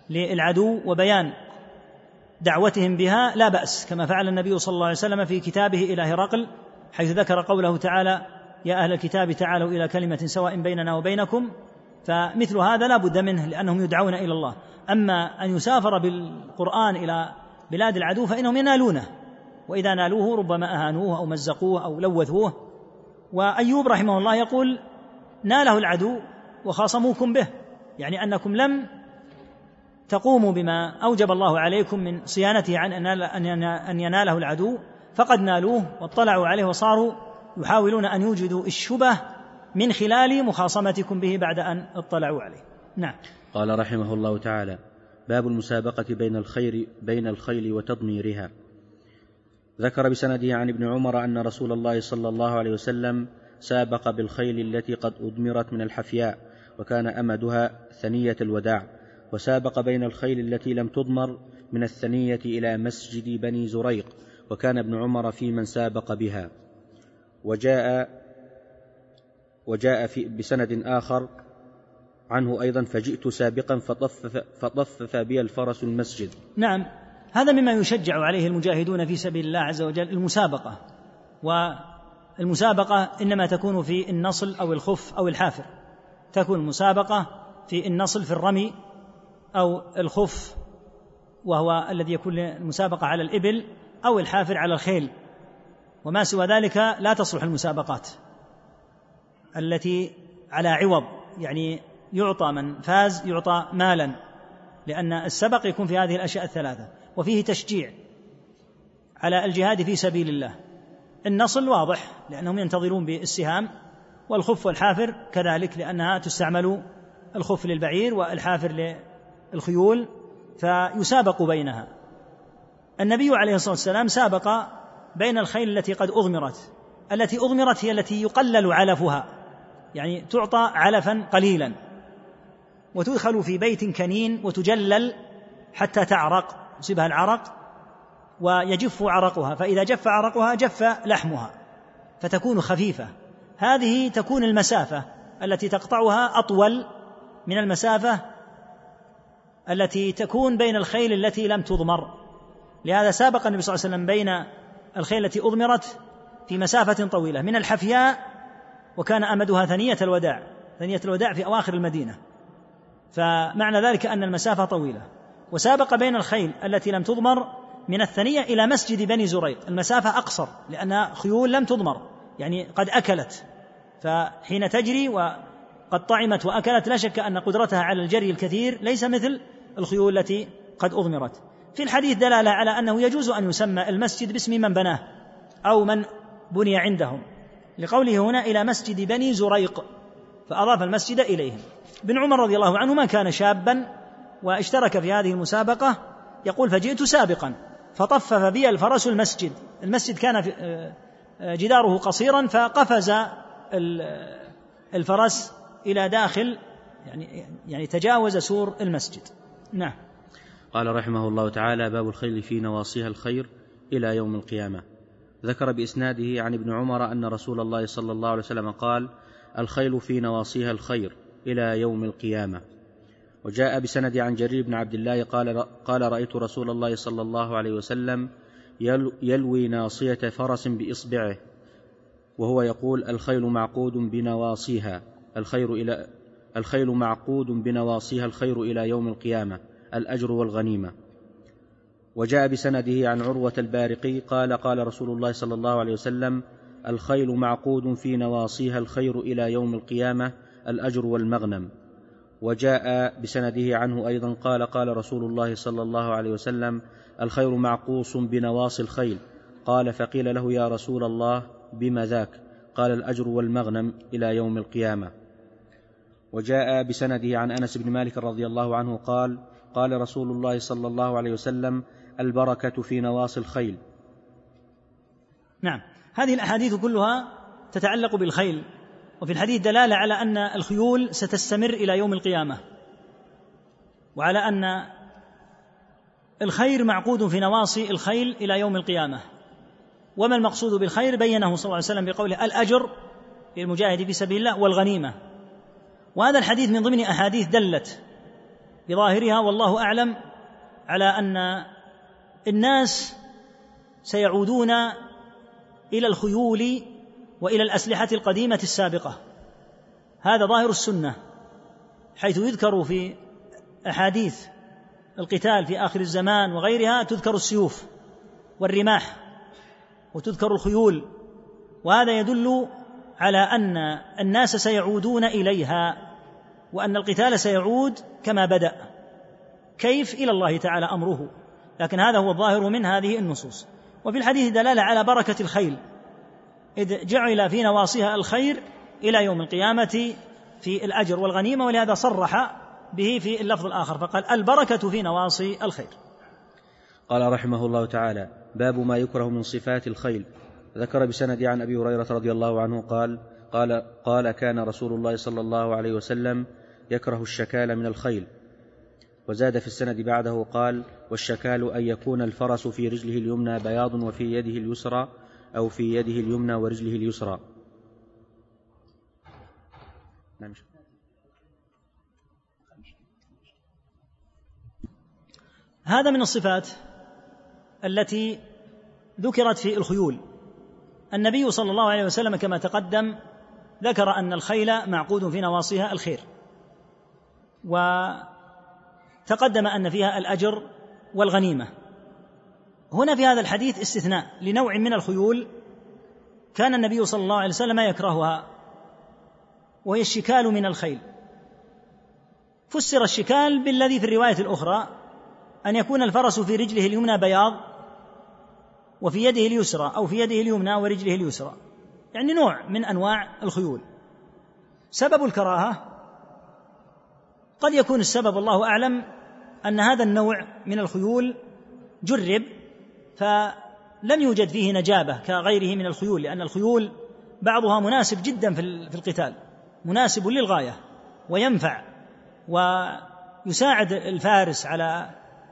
للعدو وبيان دعوتهم بها لا بأس كما فعل النبي صلى الله عليه وسلم في كتابه إلى هرقل حيث ذكر قوله تعالى يا أهل الكتاب تعالوا إلى كلمة سواء بيننا وبينكم. فمثل هذا لا بد منه لأنهم يدعون إلى الله. أما أن يسافر بالقرآن إلى بلاد العدو فإنهم ينالونه. وإذا نالوه ربما أهانوه أو مزقوه أو لوثوه. وأيوب رحمه الله يقول ناله العدو وخاصموكم به. يعني أنكم لم تقوموا بما أوجب الله عليكم من صيانته عن أن يناله العدو. فقد نالوه واطلعوا عليه وصاروا يحاولون أن يوجدوا الشبه من خلال مخاصمتكم به بعد أن اطلعوا عليه. نعم. قال رحمه الله تعالى باب المسابقة بين الخير بين الخيل وتضميرها. ذكر بسنده عن ابن عمر أن رسول الله صلى الله عليه وسلم سابق بالخيل التي قد أدمرت من الحفياء وكان أمدها ثنية الوداع. وسابق بين الخيل التي لم تضمر من الثنية إلى مسجد بني زريق وكان ابن عمر في من سابق بها. وجاء وجاء في بسند آخر عنه أيضا فجئت سابقا فطفف, فطفف بي الفرس المسجد. نعم هذا مما يشجع عليه المجاهدون في سبيل الله عز وجل المسابقة. والمسابقة إنما تكون في النصل أو الخف أو الحافر. تكون المسابقة في النصل في الرمي أو الخف وهو الذي يكون المسابقة على الإبل أو الحافر على الخيل. وما سوى ذلك لا تصلح المسابقات التي على عوض يعني يعطى من فاز يعطى مالا لأن السبق يكون في هذه الأشياء الثلاثة. وفيه تشجيع على الجهاد في سبيل الله. النصل واضح لأنهم ينتظرون بالسهام والخف والحافر كذلك لأنها تستعمل الخف للبعير والحافر للخيول فيسابق بينها. النبي عليه الصلاة والسلام سابق بين الخيل التي قد أضمرت التي أضمرت هي التي يقلل علفها يعني تعطى علفا قليلا. وتدخل في بيت كنين وتجلل حتى تعرق يصيبها العرق ويجف عرقها فإذا جف عرقها جف لحمها فتكون خفيفة. هذه تكون المسافة التي تقطعها أطول من المسافة التي تكون بين الخيل التي لم تضمر. لهذا سابق النبي صلى الله عليه وسلم بين الخيل التي أضمرت في مسافة طويلة. من الحفياء وكان أمدها ثنية الوداع ثنية الوداع في أواخر المدينة. فمعنى ذلك أن المسافة طويلة. وسابق بين الخيل التي لم تضمر من الثنية إلى مسجد بني زريق. المسافة أقصر لأنها خيول لم تضمر يعني قد أكلت. فحين تجري وقد طعمت وأكلت لا شك أن قدرتها على الجري الكثير ليس مثل الخيول التي قد أضمرت. في الحديث دلالة على أنه يجوز أن يسمى المسجد باسم من بناه أو من بني عندهم. لقوله هنا إلى مسجد بني زريق فأضاف المسجد إليهم. ابن عمر رضي الله عنه ما كان شابا واشترك في هذه المسابقة يقول فجئت سابقا فطفف بي الفرس المسجد المسجد كان في آه، جداره قصيرا فقفز الفرس إلى داخل يعني يعني تجاوز سور المسجد. نعم. قال رحمه الله تعالى باب الخيل في نواصيها الخير إلى يوم القيامة. ذكر بإسناده عن ابن عمر أن رسول الله صلى الله عليه وسلم قال الخيل في نواصيها الخير إلى يوم القيامة. وجاء بسند عن جرير بن عبد الله قال قال رأيت رسول الله صلى الله عليه وسلم يلوي ناصية فرس بإصبعه وهو يقول الخيل معقود بنواصيها الخير إلى الخيل معقود بنواصيها الخير إلى يوم القيامة الأجر والغنيمة. وجاء بسنده عن عروة البارقي قال قال رسول الله صلى الله عليه وسلم الخيل معقود في نواصيها الخير إلى يوم القيامة الأجر والمغنم. وجاء بسنده عنه أيضا قال قال رسول الله صلى الله عليه وسلم الخير معقوص بنواصي الخيل. قال فقيل له يا رسول الله بم ذاك؟ قال الأجر والمغنم إلى يوم القيامة. وجاء بسنده عن أنس بن مالك رضي الله عنه قال قال رسول الله صلى الله عليه وسلم البركة في نواصي الخيل. نعم. هذه الأحاديث كلها تتعلق بالخيل. وفي الحديث دلالة على أن الخيول ستستمر إلى يوم القيامة وعلى أن الخير معقود في نواصي الخيل إلى يوم القيامة. وما المقصود بالخير؟ بينه صلى الله عليه وسلم بقوله الأجر للمجاهد في سبيل الله والغنيمة. وهذا الحديث من ضمن أحاديث دلت بظاهرها والله أعلم على أن الناس سيعودون إلى الخيول وإلى الأسلحة القديمة السابقة. هذا ظاهر السنة حيث يذكر في أحاديث القتال في آخر الزمان وغيرها تذكر السيوف والرماح وتذكر الخيول. وهذا يدل على أن الناس سيعودون إليها وأن القتال سيعود كما بدأ. كيف؟ إلى الله تعالى أمره. لكن هذا هو الظاهر من هذه النصوص. وفي الحديث دلالة على بركة الخيل. إذ جعل في نواصيها الخير إلى يوم القيامة في الأجر والغنيمة ولهذا صرح به في اللفظ الآخر فقال البركة في نواصي الخير. قال رحمه الله تعالى باب ما يكره من صفات الخيل ذكر بسند عن أبي هريرة رضي الله عنه قال قال قال كان رسول الله صلى الله عليه وسلم يكره الشكال من الخيل. وزاد في السند بعده قال والشكال أن يكون الفرس في رجله اليمنى بياض وفي يده اليسرى أو في يده اليمنى ورجله اليسرى. نعم. هذا من الصفات التي ذكرت في الخيول. النبي صلى الله عليه وسلم كما تقدم ذكر أن الخيل معقود في نواصيها الخير. وتقدم أن فيها الأجر والغنيمة. هنا في هذا الحديث استثناء لنوع من الخيول كان النبي صلى الله عليه وسلم يكرهها وهي الشكال من الخيل. فسر الشكال بالذي في الرواية الأخرى أن يكون الفرس في رجله اليمنى بياض وفي يده اليسرى أو في يده اليمنى ورجله اليسرى. يعني نوع من أنواع الخيول. سبب الكراهة قد يكون السبب الله أعلم أن هذا النوع من الخيول جرب فلم يوجد فيه نجابة كغيره من الخيول لأن الخيول بعضها مناسب جدا في القتال مناسب للغاية وينفع ويساعد الفارس على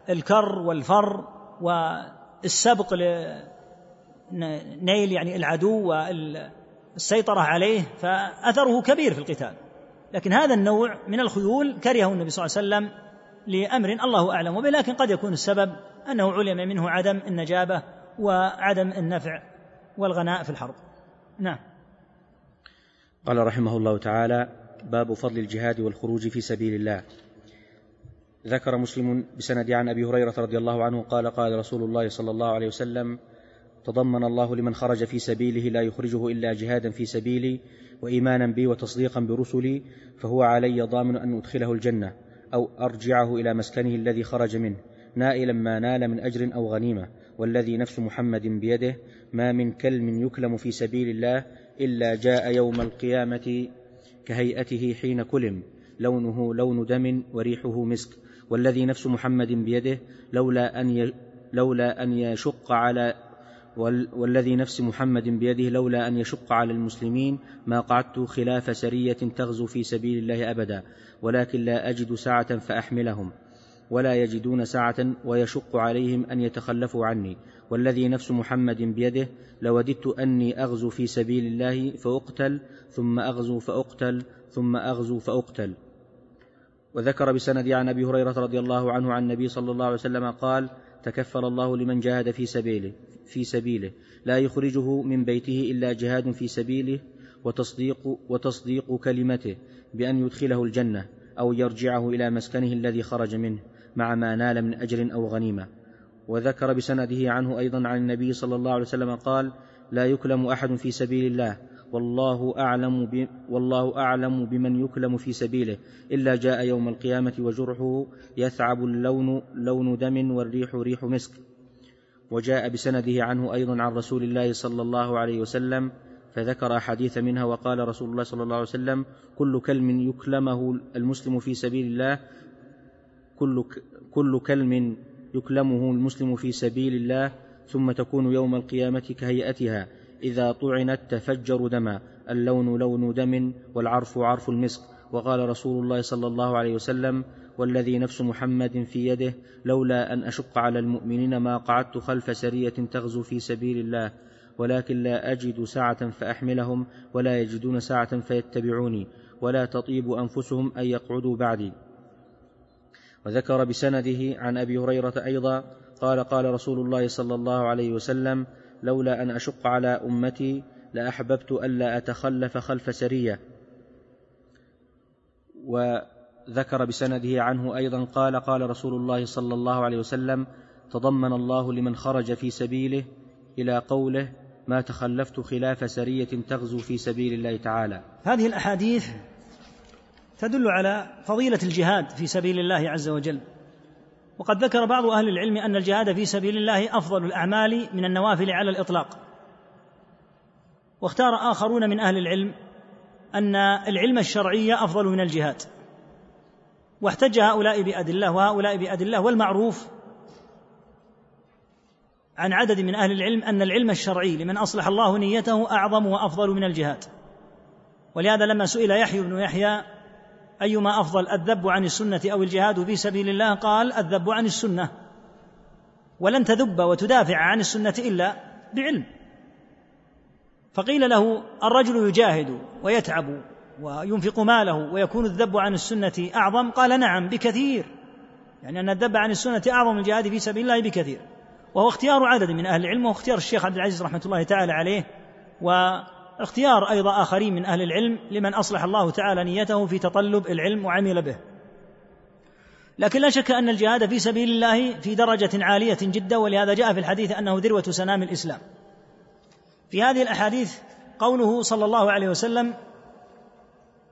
الكر والفر والسبق لنيل يعني العدو والسيطرة عليه فأثره كبير في القتال. لكن هذا النوع من الخيول كرهه النبي صلى الله عليه وسلم لأمر الله أعلم به لكن قد يكون السبب أنه علم منه عدم النجابة وعدم النفع والغناء في الحرب. نعم. قال رحمه الله تعالى باب فضل الجهاد والخروج في سبيل الله. ذكر مسلم بسند عن أبي هريرة رضي الله عنه قال قال رسول الله صلى الله عليه وسلم تضمن الله لمن خرج في سبيله لا يخرجه إلا جهادا في سبيلي وإيمانا بي وتصديقا برسلي فهو علي ضامن أن أدخله الجنة أو أرجعه إلى مسكنه الذي خرج منه. نائلا ما نال من أجر أو غنيمة والذي نفس محمد بيده ما من كلم يكلم في سبيل الله إلا جاء يوم القيامة كهيئته حين كلم لونه لون دم وريحه مسك. والذي نفس محمد بيده لولا أن لولا أن يشق على والذي نفس محمد بيده لولا أن يشق على المسلمين ما قعدت خلاف سرية تغزو في سبيل الله أبدا ولكن لا أجد سعة فأحملهم. ولا يجدون سعة ويشق عليهم أن يتخلفوا عني. والذي نفس محمد بيده لوددت أني أغزو في سبيل الله فأقتل ثم أغزو فأقتل ثم أغزو فأقتل. وذكر بسند عن أبي هريرة رضي الله عنه عن النبي صلى الله عليه وسلم قال تكفل الله لمن جاهد في سبيله في سبيله. لا يخرجه من بيته إلا جهاد في سبيله وتصديق وتصديق كلمته بأن يدخله الجنة أو يرجعه إلى مسكنه الذي خرج منه. مع ما نال من أجر أو غنيمة. وذكر بسنده عنه أيضا عن النبي صلى الله عليه وسلم قال لا يكلم أحد في سبيل الله والله أعلم ب... والله أعلم بمن يكلم في سبيله إلا جاء يوم القيامة وجرحه يثعب اللون لون دم والريح ريح مسك. وجاء بسنده عنه أيضا عن رسول الله صلى الله عليه وسلم فذكر أحاديث منها وقال رسول الله صلى الله عليه وسلم كل كلم يكلمه المسلم في سبيل الله كل كل كلم يكلمه المسلم في سبيل الله ثم تكون يوم القيامة كهيئتها. إذا طعنت تفجر دما. اللون لون دم والعرف عرف المسك. وقال رسول الله صلى الله عليه وسلم والذي نفس محمد في يده لولا أن أشق على المؤمنين ما قعدت خلف سرية تغزو في سبيل الله. ولكن لا أجد سعة فأحملهم ولا يجدون سعة فيتبعوني. ولا تطيب أنفسهم أن يقعدوا بعدي. وذكر بسنده عن أبي هريرة أيضا قال قال رسول الله صلى الله عليه وسلم لولا أن أشق على أمتي لأحببت ألا أتخلف خلف سرية. وذكر بسنده عنه أيضا قال قال رسول الله صلى الله عليه وسلم تضمن الله لمن خرج في سبيله إلى قوله ما تخلفت خلاف سرية تغزو في سبيل الله تعالى. هذه الأحاديث تدل على فضيلة الجهاد في سبيل الله عز وجل. وقد ذكر بعض أهل العلم أن الجهاد في سبيل الله أفضل الأعمال من النوافل على الإطلاق. واختار آخرون من أهل العلم أن العلم الشرعي أفضل من الجهاد. واحتج هؤلاء بأدلة وهؤلاء بأدلة والمعروف عن عدد من أهل العلم أن العلم الشرعي لمن أصلح الله نيته أعظم وأفضل من الجهاد. ولهذا لما سئل يحيى بن يحيى أيما أفضل الذب عن السنة أو الجهاد في سبيل الله؟ قال الذب عن السنة. ولن تذب وتدافع عن السنة إلا بعلم. فقيل له الرجل يجاهد ويتعب وينفق ماله ويكون الذب عن السنة أعظم؟ قال نعم بكثير. يعني أن الذب عن السنة أعظم الجهاد في سبيل الله بكثير. وهو اختيار عدد من أهل العلم واختيار الشيخ عبد العزيز رحمة الله تعالى عليه. واختيار أيضا آخرين من أهل العلم لمن أصلح الله تعالى نيته في تطلب العلم وعمل به. لكن لا شك أن الجهاد في سبيل الله في درجة عالية جدا ولهذا جاء في الحديث أنه ذروة سنام الإسلام. في هذه الأحاديث قوله صلى الله عليه وسلم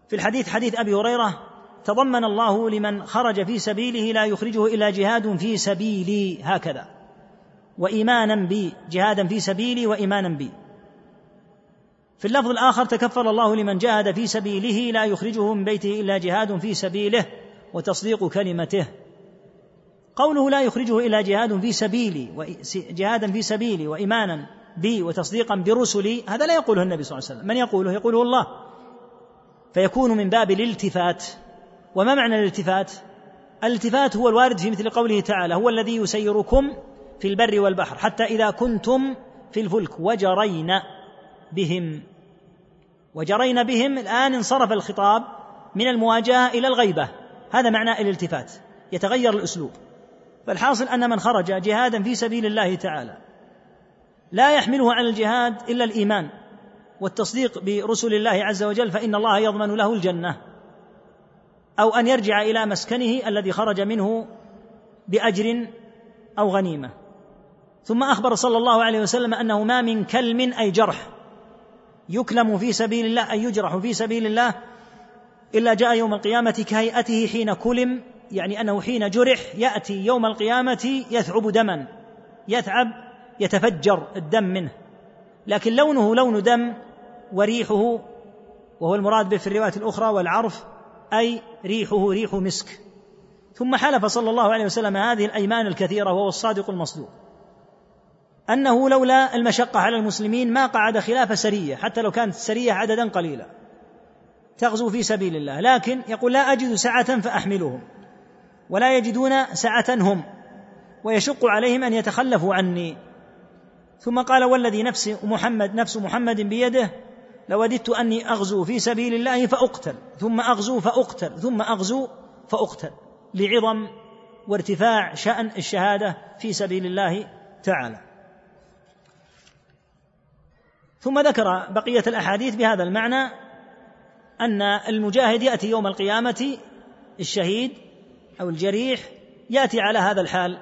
في الحديث حديث أبي هريرة تضمن الله لمن خرج في سبيله لا يخرجه إلا جهاد في سبيلي هكذا. وإيمانا بي جهادا في سبيلي وإيمانا بي. في اللفظ الآخر تكفل الله لمن جاهد في سبيله لا يخرجه من بيته إلا جهاد في سبيله وتصديق كلمته. قوله لا يخرجه إلا جهاد في سبيلي جهادا في سبيلي وإيمانا بي وتصديقا برسلي هذا لا يقوله النبي صلى الله عليه وسلم. من يقوله؟ يقوله الله. فيكون من باب الالتفات. وما معنى الالتفات؟ الالتفات هو الوارد في مثل قوله تعالى هو الذي يسيركم في البر والبحر حتى إذا كنتم في الفلك وجرين بهم. وجرين بهم الآن انصرف الخطاب من المواجهة إلى الغيبة. هذا معنى الالتفات يتغير الأسلوب. فالحاصل أن من خرج جهادا في سبيل الله تعالى لا يحمله على الجهاد إلا الإيمان والتصديق برسل الله عز وجل فإن الله يضمن له الجنة. أو أن يرجع إلى مسكنه الذي خرج منه بأجر أو غنيمة. ثم أخبر صلى الله عليه وسلم أنه ما من كلم أي جرح يكلم في سبيل الله أي يجرح في سبيل الله إلا جاء يوم القيامة كهيئته حين كلم يعني أنه حين جرح يأتي يوم القيامة يثعب دما يتعب يتفجر الدم منه. لكن لونه لون دم وريحه وهو المراد به في الرواية الأخرى والعرف أي ريحه ريح مسك. ثم حلف صلى الله عليه وسلم هذه الأيمان الكثيرة وهو الصادق المصدوق. أنه لولا المشقة على المسلمين ما قعد خلاف سرية حتى لو كانت السرية عددا قليلا. تغزو في سبيل الله. لكن يقول لا أجد سعة فأحملهم ولا يجدون سعة هم ويشق عليهم أن يتخلفوا عني. ثم قال والذي نفس محمد نفس محمد بيده لوددت أني أغزو في سبيل الله فأقتل ثم أغزو فأقتل ثم أغزو فأقتل لعظم وارتفاع شأن الشهادة في سبيل الله تعالى. ثم ذكر بقية الأحاديث بهذا المعنى أن المجاهد يأتي يوم القيامة الشهيد أو الجريح يأتي على هذا الحال.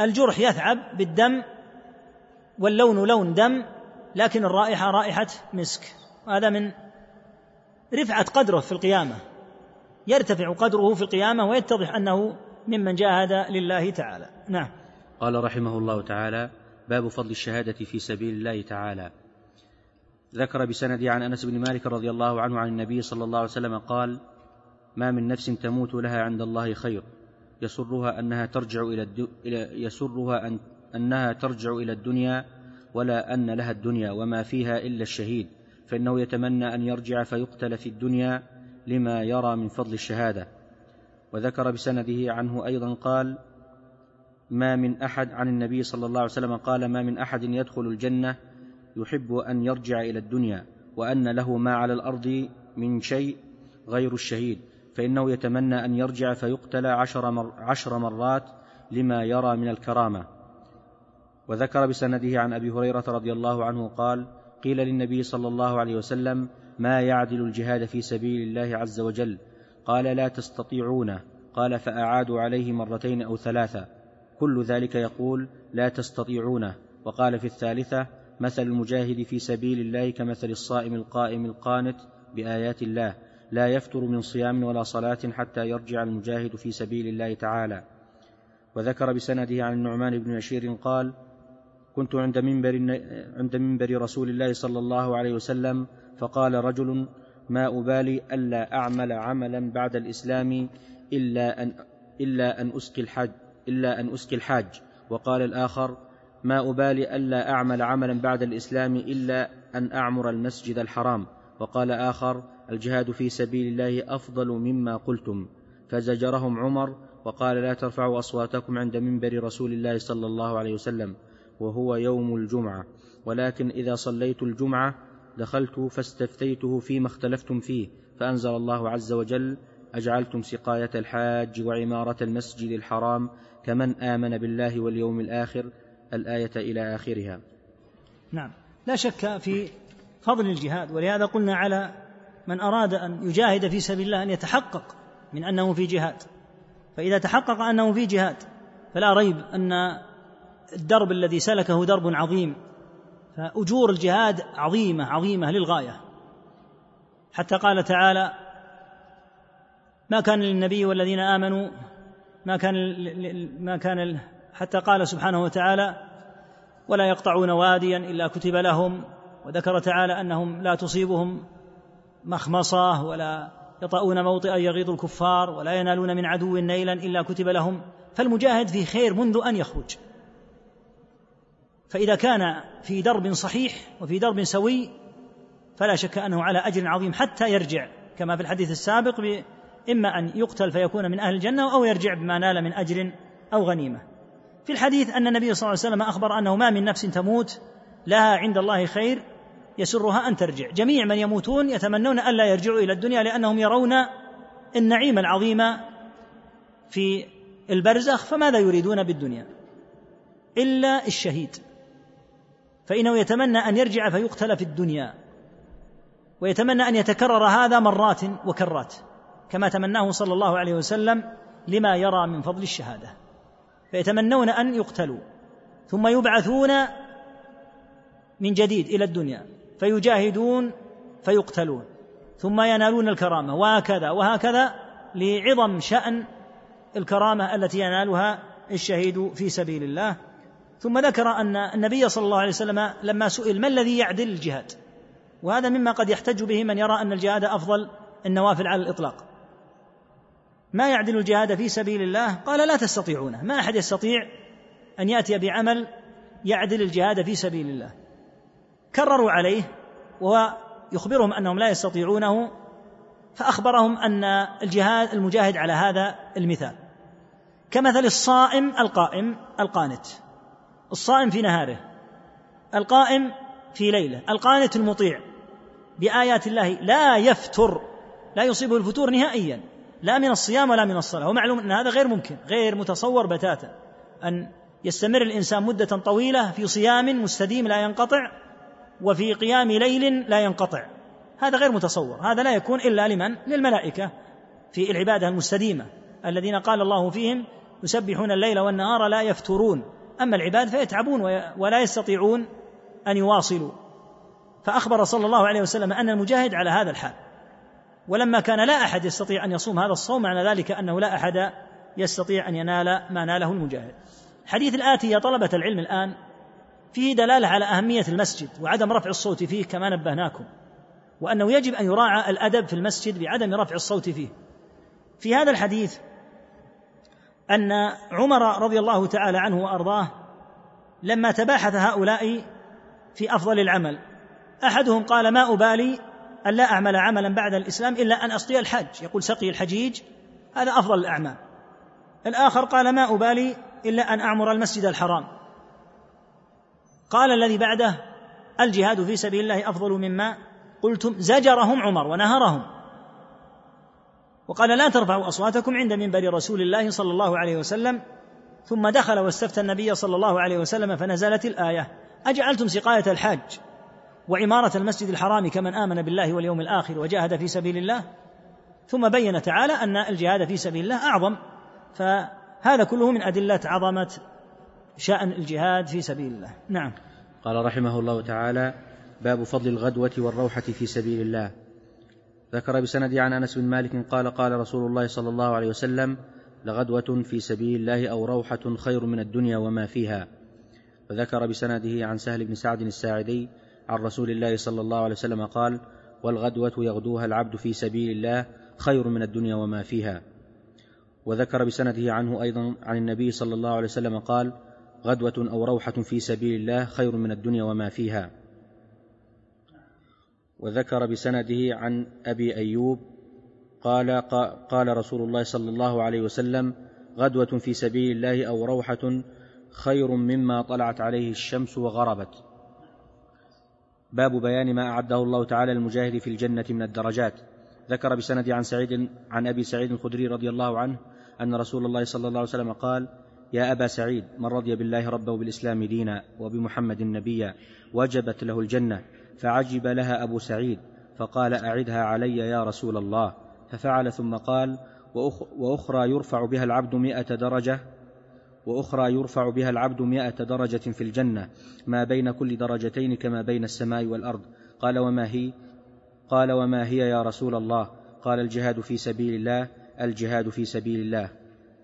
الجرح يثعب بالدم واللون لون دم لكن الرائحة رائحة مسك. هذا من رفعة قدره في القيامة. يرتفع قدره في القيامة ويتضح أنه ممن جاهد لله تعالى. نعم. قال رحمه الله تعالى باب فضل الشهادة في سبيل الله تعالى. ذكر بسند عن أنس بن مالك رضي الله عنه عن النبي صلى الله عليه وسلم قال ما من نفس تموت لها عند الله خير. يسرها أنها ترجع. إلى يسرها أن... أنها ترجع إلى الدنيا ولا أن لها الدنيا وما فيها إلا الشهيد. فإنه يتمنى أن يرجع فيقتل في الدنيا لما يرى من فضل الشهادة. وذكر بسنده عنه أيضا قال ما من أحد عن النبي صلى الله عليه وسلم قال ما من أحد يدخل الجنة يحب أن يرجع إلى الدنيا وأن له ما على الأرض من شيء غير الشهيد فإنه يتمنى أن يرجع فيقتل عشر, مر عشر مرات لما يرى من الكرامة. وذكر بسنده عن أبي هريرة رضي الله عنه قال قيل للنبي صلى الله عليه وسلم ما يعدل الجهاد في سبيل الله عز وجل؟ قال لا تستطيعونه قال فأعادوا عليه مرتين أو ثلاثة. كل ذلك يقول لا تستطيعونه. وقال في الثالثة مثل المجاهد في سبيل الله كمثل الصائم القائم القانت بآيات الله لا يفتر من صيام ولا صلاة حتى يرجع المجاهد في سبيل الله تعالى. وذكر بسنده عن النعمان بن بشير قال كنت عند منبر عند منبر رسول الله صلى الله عليه وسلم فقال رجل ما أبالي ألا أعمل عملا بعد الإسلام إلا أن إلا أن أسقي الحج. إلا أن أسقي الحاج. وقال الآخر ما أبالي ألا أعمل عملا بعد الإسلام إلا أن أعمر المسجد الحرام. وقال آخر الجهاد في سبيل الله أفضل مما قلتم. فزجرهم عمر وقال لا ترفعوا أصواتكم عند منبر رسول الله صلى الله عليه وسلم وهو يوم الجمعة. ولكن إذا صليت الجمعة دخلت فاستفتيته فيما اختلفتم فيه فأنزل الله عز وجل أجعلتم سقاية الحاج وعمارة المسجد الحرام كمن آمن بالله واليوم الآخر الآية إلى آخرها. نعم. لا شك في فضل الجهاد ولهذا قلنا على من أراد أن يجاهد في سبيل الله أن يتحقق من أنه في جهاد. فإذا تحقق أنه في جهاد فلا ريب أن الدرب الذي سلكه درب عظيم. فأجور الجهاد عظيمة عظيمة للغاية. حتى قال تعالى ما كان للنبي والذين آمنوا ما كان ما كان حتى قال سبحانه وتعالى ولا يقطعون واديا إلا كتب لهم. وذكر تعالى أنهم لا تصيبهم مخمصة ولا يطؤون موطئا يغيظ الكفار ولا ينالون من عدو نيلا إلا كتب لهم. فالمجاهد في خير منذ أن يخرج. فإذا كان في درب صحيح وفي درب سوي فلا شك أنه على أجر عظيم حتى يرجع كما في الحديث السابق إما أن يقتل فيكون من أهل الجنة أو يرجع بما نال من أجر أو غنيمة. في الحديث أن النبي صلى الله عليه وسلم أخبر أنه ما من نفس تموت لها عند الله خير يسرها أن ترجع. جميع من يموتون يتمنون ألا يرجعوا إلى الدنيا لأنهم يرون النعيم العظيم في البرزخ فماذا يريدون بالدنيا؟ إلا الشهيد. فإنه يتمنى أن يرجع فيقتل في الدنيا ويتمنى أن يتكرر هذا مرات وكرات. كما تمناه صلى الله عليه وسلم لما يرى من فضل الشهادة فيتمنون أن يقتلوا ثم يبعثون من جديد إلى الدنيا فيجاهدون فيقتلون ثم ينالون الكرامة وهكذا وهكذا لعظم شأن الكرامة التي ينالها الشهيد في سبيل الله. ثم ذكر أن النبي صلى الله عليه وسلم لما سئل ما الذي يعدل الجهاد؟ وهذا مما قد يحتج به من يرى أن الجهاد أفضل النوافل على الإطلاق. ما يعدل الجهاد في سبيل الله؟ قال لا تستطيعونه ما أحد يستطيع أن يأتي بعمل يعدل الجهاد في سبيل الله. كرروا عليه وهو يخبرهم أنهم لا يستطيعونه فأخبرهم أن الجهاد المجاهد على هذا المثال. كمثل الصائم القائم القانت. الصائم في نهاره. القائم في ليله. القانت المطيع. بآيات الله لا يفتر. لا يصيبه الفتور نهائيا. لا من الصيام ولا من الصلاة. ومعلوم أن هذا غير ممكن غير متصور بتاتا. أن يستمر الإنسان مدة طويلة في صيام مستديم لا ينقطع وفي قيام ليل لا ينقطع. هذا غير متصور. هذا لا يكون إلا لمن؟ للملائكة في العبادة المستديمة الذين قال الله فيهم يسبحون الليل والنهار لا يفترون. أما العباد فيتعبون ولا يستطيعون أن يواصلوا. فأخبر صلى الله عليه وسلم أن المجاهد على هذا الحال. ولما كان لا أحد يستطيع أن يصوم هذا الصوم معنى ذلك أنه لا أحد يستطيع أن ينال ما ناله المجاهد. الحديث الآتي يا طلبة العلم الآن فيه دلالة على أهمية المسجد وعدم رفع الصوت فيه كما نبهناكم. وأنه يجب أن يراعى الأدب في المسجد بعدم رفع الصوت فيه. في هذا الحديث أن عمر رضي الله تعالى عنه وأرضاه لما تباحث هؤلاء في أفضل العمل أحدهم قال ما أبالي أن لا أعمل عملا بعد الإسلام إلا أن أسقي الحج. يقول سقي الحجيج هذا أفضل الأعمال. الآخر قال ما أبالي إلا أن أعمر المسجد الحرام. قال الذي بعده الجهاد في سبيل الله أفضل مما قلتم. زجرهم عمر ونهرهم. وقال لا ترفعوا أصواتكم عند منبر رسول الله صلى الله عليه وسلم. ثم دخل واستفتى النبي صلى الله عليه وسلم فنزلت الآية. أجعلتم سقاية الحاج؟ وعمارة المسجد الحرام كمن آمن بالله واليوم الآخر وجاهد في سبيل الله. ثم بين تعالى أن الجهاد في سبيل الله أعظم. فهذا كله من أدلة عظمة شأن الجهاد في سبيل الله. نعم. قال رحمه الله تعالى باب فضل الغدوة والروحة في سبيل الله. ذكر بسند عن أنس بن مالك قال قال رسول الله صلى الله عليه وسلم لغدوة في سبيل الله أو روحة خير من الدنيا وما فيها. وذكر بسنده عن سهل بن سعد الساعدي عن رسول الله صلى الله عليه وسلم قال والغدوة يغدوها العبد في سبيل الله خير من الدنيا وما فيها. وذكر بسنده عنه أيضا عن النبي صلى الله عليه وسلم قال غدوة أو روحة في سبيل الله خير من الدنيا وما فيها. وذكر بسنده عن أبي أيوب قال قال رسول الله صلى الله عليه وسلم غدوة في سبيل الله أو روحة خير مما طلعت عليه الشمس وغربت. باب بيان ما أعده الله تعالى للمجاهد في الجنة من الدرجات. ذكر بسند عن سعيد عن أبي سعيد الخدري رضي الله عنه أن رسول الله صلى الله عليه وسلم قال يا أبا سعيد من رضي بالله ربا وبالاسلام دينا وبمحمد نبيا وجبت له الجنة فعجب لها أبو سعيد فقال أعدها علي يا رسول الله. ففعل ثم قال وأخرى يرفع بها العبد مائه درجة وأخرى يرفع بها العبد مائه درجة في الجنة ما بين كل درجتين كما بين السماء والأرض. قال وما هي؟ قال وما هي يا رسول الله؟ قال الجهاد في سبيل الله الجهاد في سبيل الله.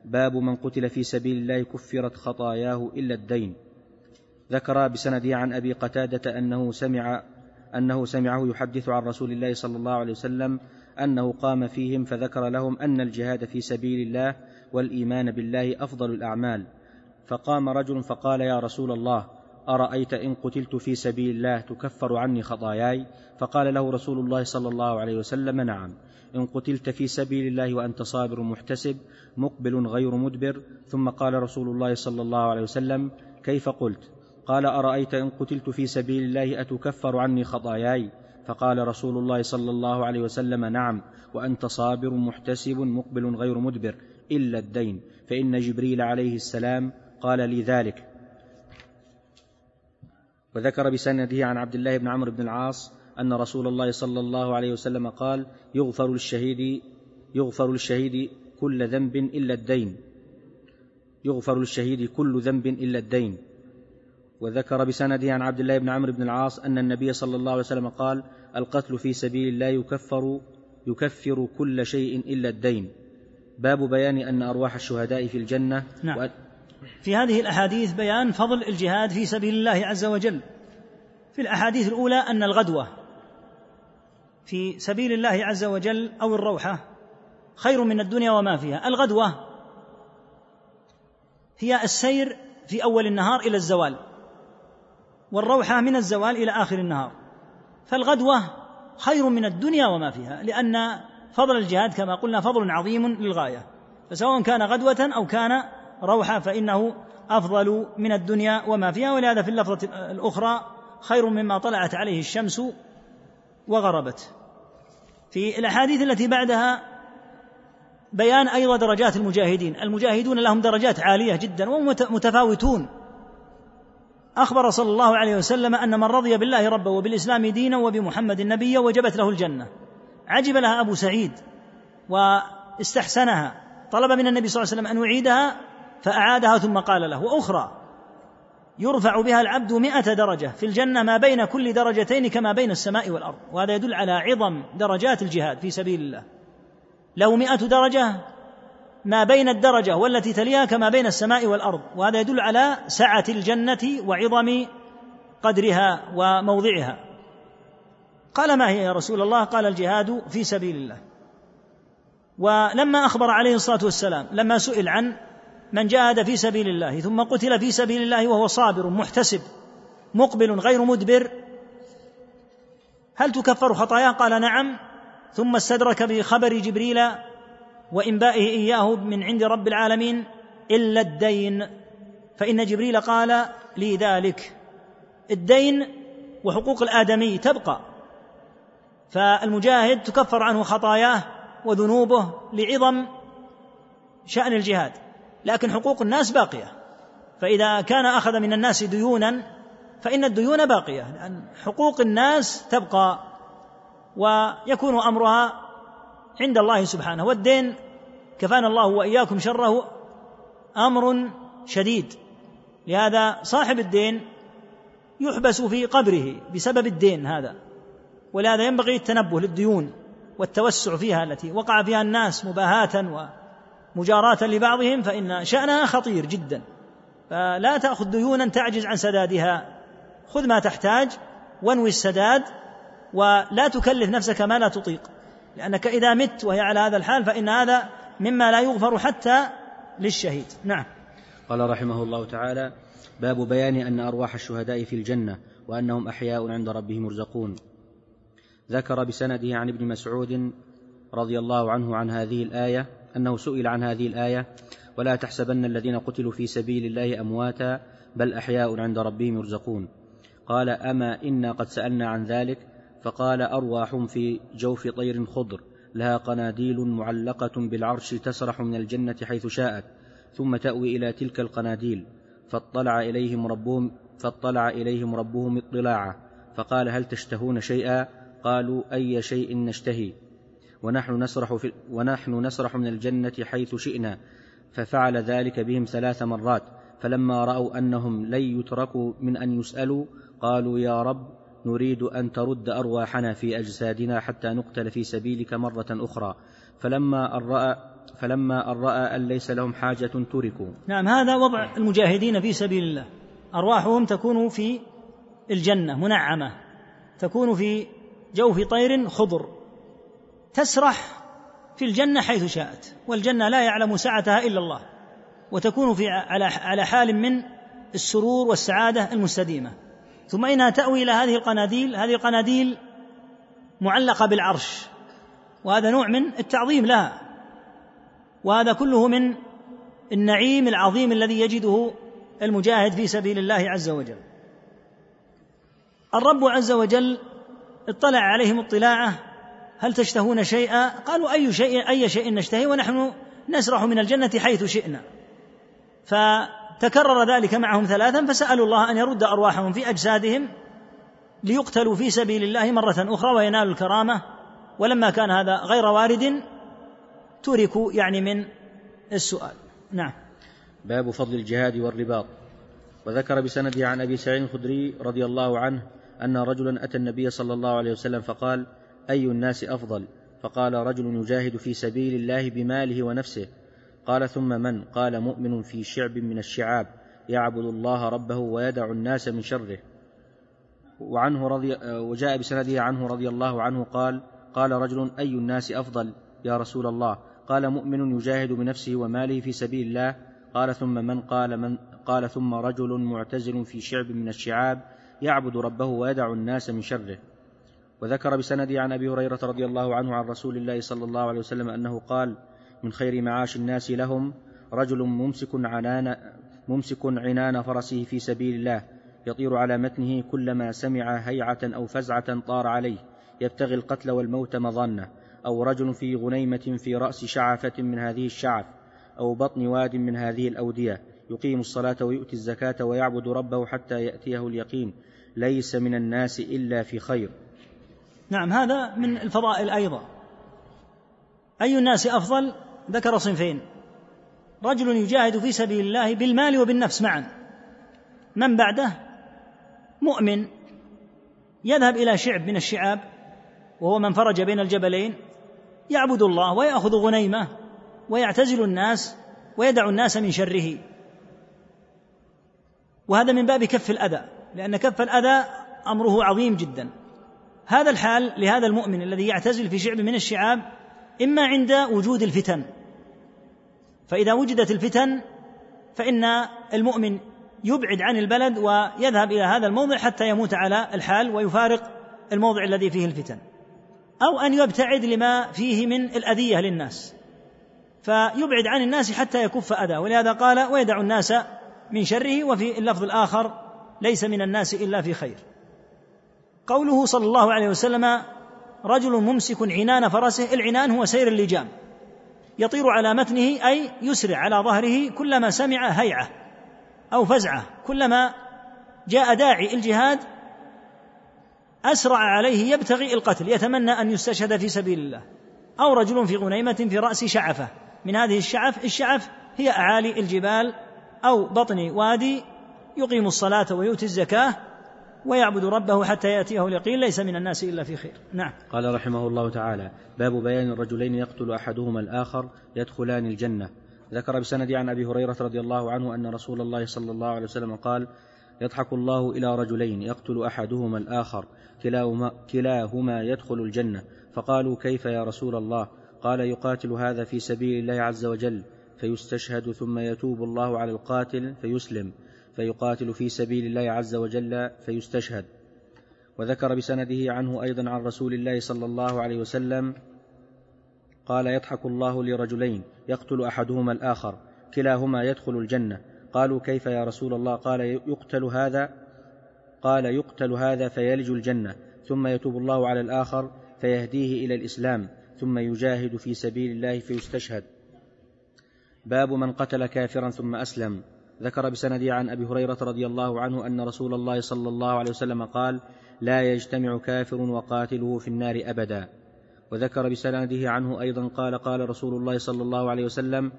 باب من قتل في سبيل الله كفرت خطاياه إلا الدين. ذكر بسنده عن أبي قتادة أنه سمع أنه سمعه يحدث عن رسول الله صلى الله عليه وسلم أنه قام فيهم فذكر لهم أن الجهاد في سبيل الله والإيمان بالله أفضل الأعمال. فقام رجل فقال يا رسول الله أرأيت إن قتلت في سبيل الله تكفر عني خطاياي؟ فقال له رسول الله صلى الله عليه وسلم نعم. إن قتلت في سبيل الله وأنت صابر محتسب مقبل غير مدبر. ثم قال رسول الله صلى الله عليه وسلم كيف قلت؟ قال أرأيت إن قتلت في سبيل الله أتكفر عني خطاياي؟ فقال رسول الله صلى الله عليه وسلم نعم. وأنت صابر محتسب مقبل غير مدبر. إلا الدين. فإن جبريل عليه السلام قال لي ذلك. وذكر بسنده عن عبد الله بن عمرو بن العاص أن رسول الله صلى الله عليه وسلم قال يغفر للشهيد يغفر للشهيد كل ذنب إلا الدين. يغفر للشهيد كل ذنب إلا الدين. وذكر بسنده عن عبد الله بن عمرو بن العاص أن النبي صلى الله عليه وسلم قال القتل في سبيل الله يكفر يكفر كل شيء إلا الدين. باب بيان أن أرواح الشهداء في الجنة نعم. في هذه الأحاديث بيان فضل الجهاد في سبيل الله عز وجل. في الأحاديث الأولى أن الغدوة في سبيل الله عز وجل أو الروحة خير من الدنيا وما فيها. الغدوة هي السير في أول النهار إلى الزوال والروحة من الزوال إلى آخر النهار. فالغدوة خير من الدنيا وما فيها لأن فضل الجهاد كما قلنا فضل عظيم للغاية. فسواء كان غدوة أو كان روحة فإنه أفضل من الدنيا وما فيها ولهذا في اللفظة الأخرى خير مما طلعت عليه الشمس وغربت. في الأحاديث التي بعدها بيان أيضا درجات المجاهدين. المجاهدون لهم درجات عالية جدا ومتفاوتون. أخبر صلى الله عليه وسلم أن من رضي بالله ربا وبالإسلام دينا وبمحمد نبيا وجبت له الجنة. عجب لها أبو سعيد واستحسنها. طلب من النبي صلى الله عليه وسلم أن يعيدها فأعادها ثم قال له. وأخرى يرفع بها العبد مئة درجة في الجنة ما بين كل درجتين كما بين السماء والأرض. وهذا يدل على عظم درجات الجهاد في سبيل الله. له مئة درجة ما بين الدرجة والتي تليها كما بين السماء والأرض. وهذا يدل على سعة الجنة وعظم قدرها وموضعها. قال ما هي يا رسول الله؟ قال الجهاد في سبيل الله. ولما أخبر عليه الصلاة والسلام لما سئل عن من جاهد في سبيل الله ثم قتل في سبيل الله وهو صابر محتسب مقبل غير مدبر هل تكفر خطاياه؟ قال نعم. ثم استدرك بخبر جبريل وإنبائه إياه من عند رب العالمين إلا الدين. فإن جبريل قال لي ذلك. الدين وحقوق الآدمي تبقى. فالمجاهد تكفر عنه خطاياه وذنوبه لعظم شأن الجهاد لكن حقوق الناس باقية. فإذا كان أخذ من الناس ديونا فإن الديون باقية لأن حقوق الناس تبقى ويكون أمرها عند الله سبحانه. والدين كفانا الله وإياكم شره أمر شديد. لهذا صاحب الدين يحبس في قبره بسبب الدين هذا. ولهذا ينبغي التنبه للديون والتوسع فيها التي وقع فيها الناس مباهاة ومجاراة لبعضهم فإن شأنها خطير جدا. فلا تأخذ ديونا تعجز عن سدادها. خذ ما تحتاج وانوي السداد ولا تكلف نفسك ما لا تطيق. لأنك إذا مت وهي على هذا الحال فإن هذا مما لا يغفر حتى للشهيد. نعم. قال رحمه الله تعالى باب بيان أن أرواح الشهداء في الجنة وأنهم أحياء عند ربهم يرزقون. ذكر بسنده عن ابن مسعود رضي الله عنه عن هذه الآية أنه سئل عن هذه الآية ولا تحسبن الذين قتلوا في سبيل الله أمواتا بل أحياء عند ربهم يرزقون. قال أما إنا قد سألنا عن ذلك فقال أرواح في جوف طير خضر لها قناديل معلقة بالعرش تسرح من الجنة حيث شاءت ثم تأوي إلى تلك القناديل فاطلع إليهم ربهم فاطلع إليهم ربهم اطلاعا فقال هل تشتهون شيئا؟ قالوا أي شيء نشتهي ونحن نسرح في ونحن نسرح من الجنة حيث شئنا ففعل ذلك بهم ثلاث مرات فلما رأوا أنهم لن يتركوا من أن يسألوا قالوا يا رب نريد أن ترد أرواحنا في أجسادنا حتى نقتل في سبيلك مرة أخرى. فلما أن رأى فلما أن رأى أن ليس لهم حاجة تركوا. نعم هذا وضع المجاهدين في سبيل الله. أرواحهم تكون في الجنة منعمة تكون في جوف طير خضر تسرح في الجنة حيث شاءت والجنة لا يعلم سعتها إلا الله وتكون في على حال من السرور والسعادة المستديمة. ثم إنها تأوي إلى هذه القناديل هذه القناديل معلقة بالعرش وهذا نوع من التعظيم لها وهذا كله من النعيم العظيم الذي يجده المجاهد في سبيل الله عز وجل. الرب عز وجل اطلع عليهم اطلاعه هل تشتهون شيئا؟ قالوا أي شيء أي شيء نشتهي ونحن نسرح من الجنة حيث شئنا. ف تكرر ذلك معهم ثلاثا فسألوا الله أن يرد أرواحهم في أجسادهم ليقتلوا في سبيل الله مرة أخرى وينالوا الكرامة. ولما كان هذا غير وارد تركوا يعني من السؤال. نعم. باب فضل الجهاد والرباط. وذكر بسنده عن أبي سعيد الخدري رضي الله عنه أن رجلا أتى النبي صلى الله عليه وسلم فقال أي الناس أفضل؟ فقال رجل يجاهد في سبيل الله بماله ونفسه. قال ثم من؟ قال مؤمن في شعب من الشعاب يعبد الله ربه ويدع الناس من شره. وعنه رضي وجاء بسنده عنه رضي الله عنه قال قال رجل أي الناس أفضل يا رسول الله؟ قال مؤمن يجاهد بنفسه وماله في سبيل الله. قال ثم من؟ قال من قال ثم رجل معتزل في شعب من الشعاب يعبد ربه ويدع الناس من شره. وذكر بسنده عن أبي هريرة رضي الله عنه عن رسول الله صلى الله عليه وسلم أنه قال من خير معاش الناس لهم رجل ممسك عنان ممسك عنان فرسه في سبيل الله يطير على متنه كلما سمع هيعة أو فزعة طار عليه يبتغي القتل والموت مظنة أو رجل في غنيمة في رأس شعفة من هذه الشعف أو بطن واد من هذه الأودية يقيم الصلاة ويؤتي الزكاة ويعبد ربه حتى يأتيه اليقين ليس من الناس إلا في خير. نعم هذا من الفضائل أيضا. أي الناس أفضل؟ ذكر صنفين. رجل يجاهد في سبيل الله بالمال وبالنفس معا. من بعده؟ مؤمن. يذهب إلى شعب من الشعاب وهو من فرج بين الجبلين يعبد الله ويأخذ غنيمة ويعتزل الناس ويدع الناس من شره. وهذا من باب كف الأذى. لأن كف الأذى أمره عظيم جدا. هذا الحال لهذا المؤمن الذي يعتزل في شعب من الشعاب إما عند وجود الفتن فإذا وجدت الفتن فإن المؤمن يبعد عن البلد ويذهب إلى هذا الموضع حتى يموت على الحال ويفارق الموضع الذي فيه الفتن. أو أن يبتعد لما فيه من الأذية للناس فيبعد عن الناس حتى يكف أذى. ولهذا قال ويدع الناس من شره وفي اللفظ الآخر ليس من الناس إلا في خير. قوله صلى الله عليه وسلم رجل ممسك عنان فرسه العنان هو سير اللجام. يطير على متنه أي يسرع على ظهره كلما سمع هيعه أو فزعه. كلما جاء داعي الجهاد أسرع عليه يبتغي القتل يتمنى أن يستشهد في سبيل الله. أو رجل في غنيمة في رأس شعفة. من هذه الشعف الشعف هي أعالي الجبال أو بطن وادي يقيم الصلاة ويؤتي الزكاة ويعبد ربه حتى يأتيه اليقين ليس من الناس إلا في خير. نعم. قال رحمه الله تعالى باب بيان الرجلين يقتل أحدهما الآخر يدخلان الجنة. ذكر بسند عن أبي هريرة رضي الله عنه أن رسول الله صلى الله عليه وسلم قال يضحك الله إلى رجلين يقتل أحدهما الآخر كلاهما, كلاهما يدخل الجنة. فقالوا كيف يا رسول الله؟ قال يقاتل هذا في سبيل الله عز وجل فيستشهد ثم يتوب الله على القاتل فيسلم. فيقاتل في سبيل الله عز وجل فيستشهد. وذكر بسنده عنه أيضا عن رسول الله صلى الله عليه وسلم قال يضحك الله لرجلين يقتل أحدهما الآخر كلاهما يدخل الجنة. قالوا كيف يا رسول الله؟ قال يقتل هذا قال يقتل هذا فيلج الجنة ثم يتوب الله على الآخر فيهديه إلى الإسلام ثم يجاهد في سبيل الله فيستشهد. باب من قتل كافرا ثم أسلم. ذكر بسنده عن أبي هريرة رضي الله عنه أن رسول الله صلى الله عليه وسلم قال لا يجتمع كافر وقاتله في النار أبدا. وذكر بسنده عنه أيضا قال قال رسول الله صلى الله عليه وسلم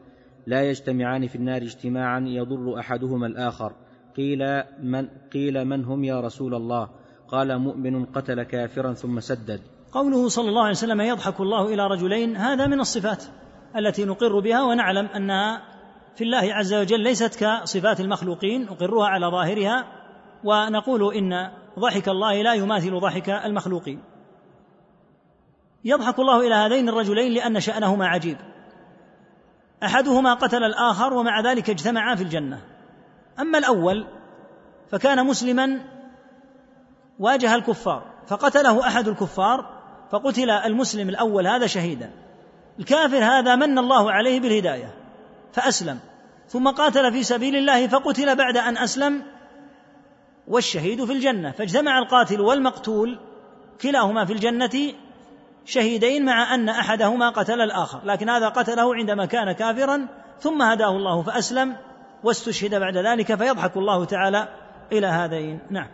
لا يجتمعان في النار اجتماعا يضر أحدهما الآخر. قيل من قيل من هم يا رسول الله؟ قال مؤمن قتل كافرا ثم سدد. قوله صلى الله عليه وسلم يضحك الله إلى رجلين هذا من الصفات التي نقر بها ونعلم أنها في الله عز وجل ليست كصفات المخلوقين نقرها على ظاهرها ونقول إن ضحك الله لا يماثل ضحك المخلوقين. يضحك الله إلى هذين الرجلين لأن شأنهما عجيب. أحدهما قتل الآخر ومع ذلك اجتمعا في الجنة. أما الأول فكان مسلما واجه الكفار فقتله أحد الكفار فقتل المسلم الأول هذا شهيدا. الكافر هذا من الله عليه بالهداية. فأسلم. ثم قاتل في سبيل الله فقتل بعد أن أسلم والشهيد في الجنة. فاجتمع القاتل والمقتول كلاهما في الجنة شهيدين مع أن أحدهما قتل الآخر لكن هذا قتله عندما كان كافرا ثم هداه الله فأسلم واستشهد بعد ذلك فيضحك الله تعالى إلى هذين. نعم.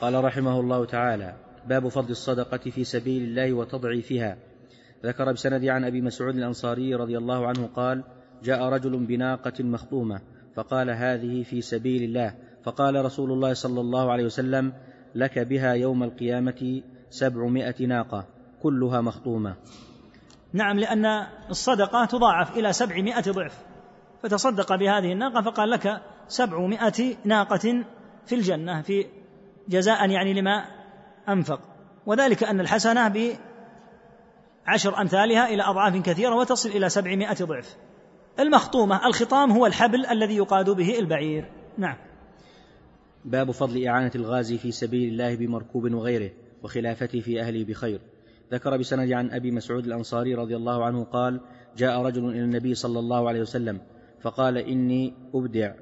قال رحمه الله تعالى باب فضل الصدقة في سبيل الله وتضعيفها. ذكر بسند عن أبي مسعود الأنصاري رضي الله عنه قال جاء رجل بناقة مخطومة فقال هذه في سبيل الله. فقال رسول الله صلى الله عليه وسلم لك بها يوم القيامة سبعمائة ناقة كلها مخطومة. نعم لأن الصدقة تضاعف إلى سبعمائة ضعف فتصدق بهذه الناقة فقال لك سبعمائة ناقة في الجنة في جزاء يعني لما أنفق. وذلك أن الحسنة بعشر أمثالها إلى أضعاف كثيرة وتصل إلى سبعمائة ضعف. المخطومة الخطام هو الحبل الذي يقاد به البعير. نعم. باب فضل إعانة الغازي في سبيل الله بمركوب وغيره وخلافته في أهله بخير. ذكر بسند عن أبي مسعود الأنصاري رضي الله عنه قال جاء رجل إلى النبي صلى الله عليه وسلم فقال إني أبدع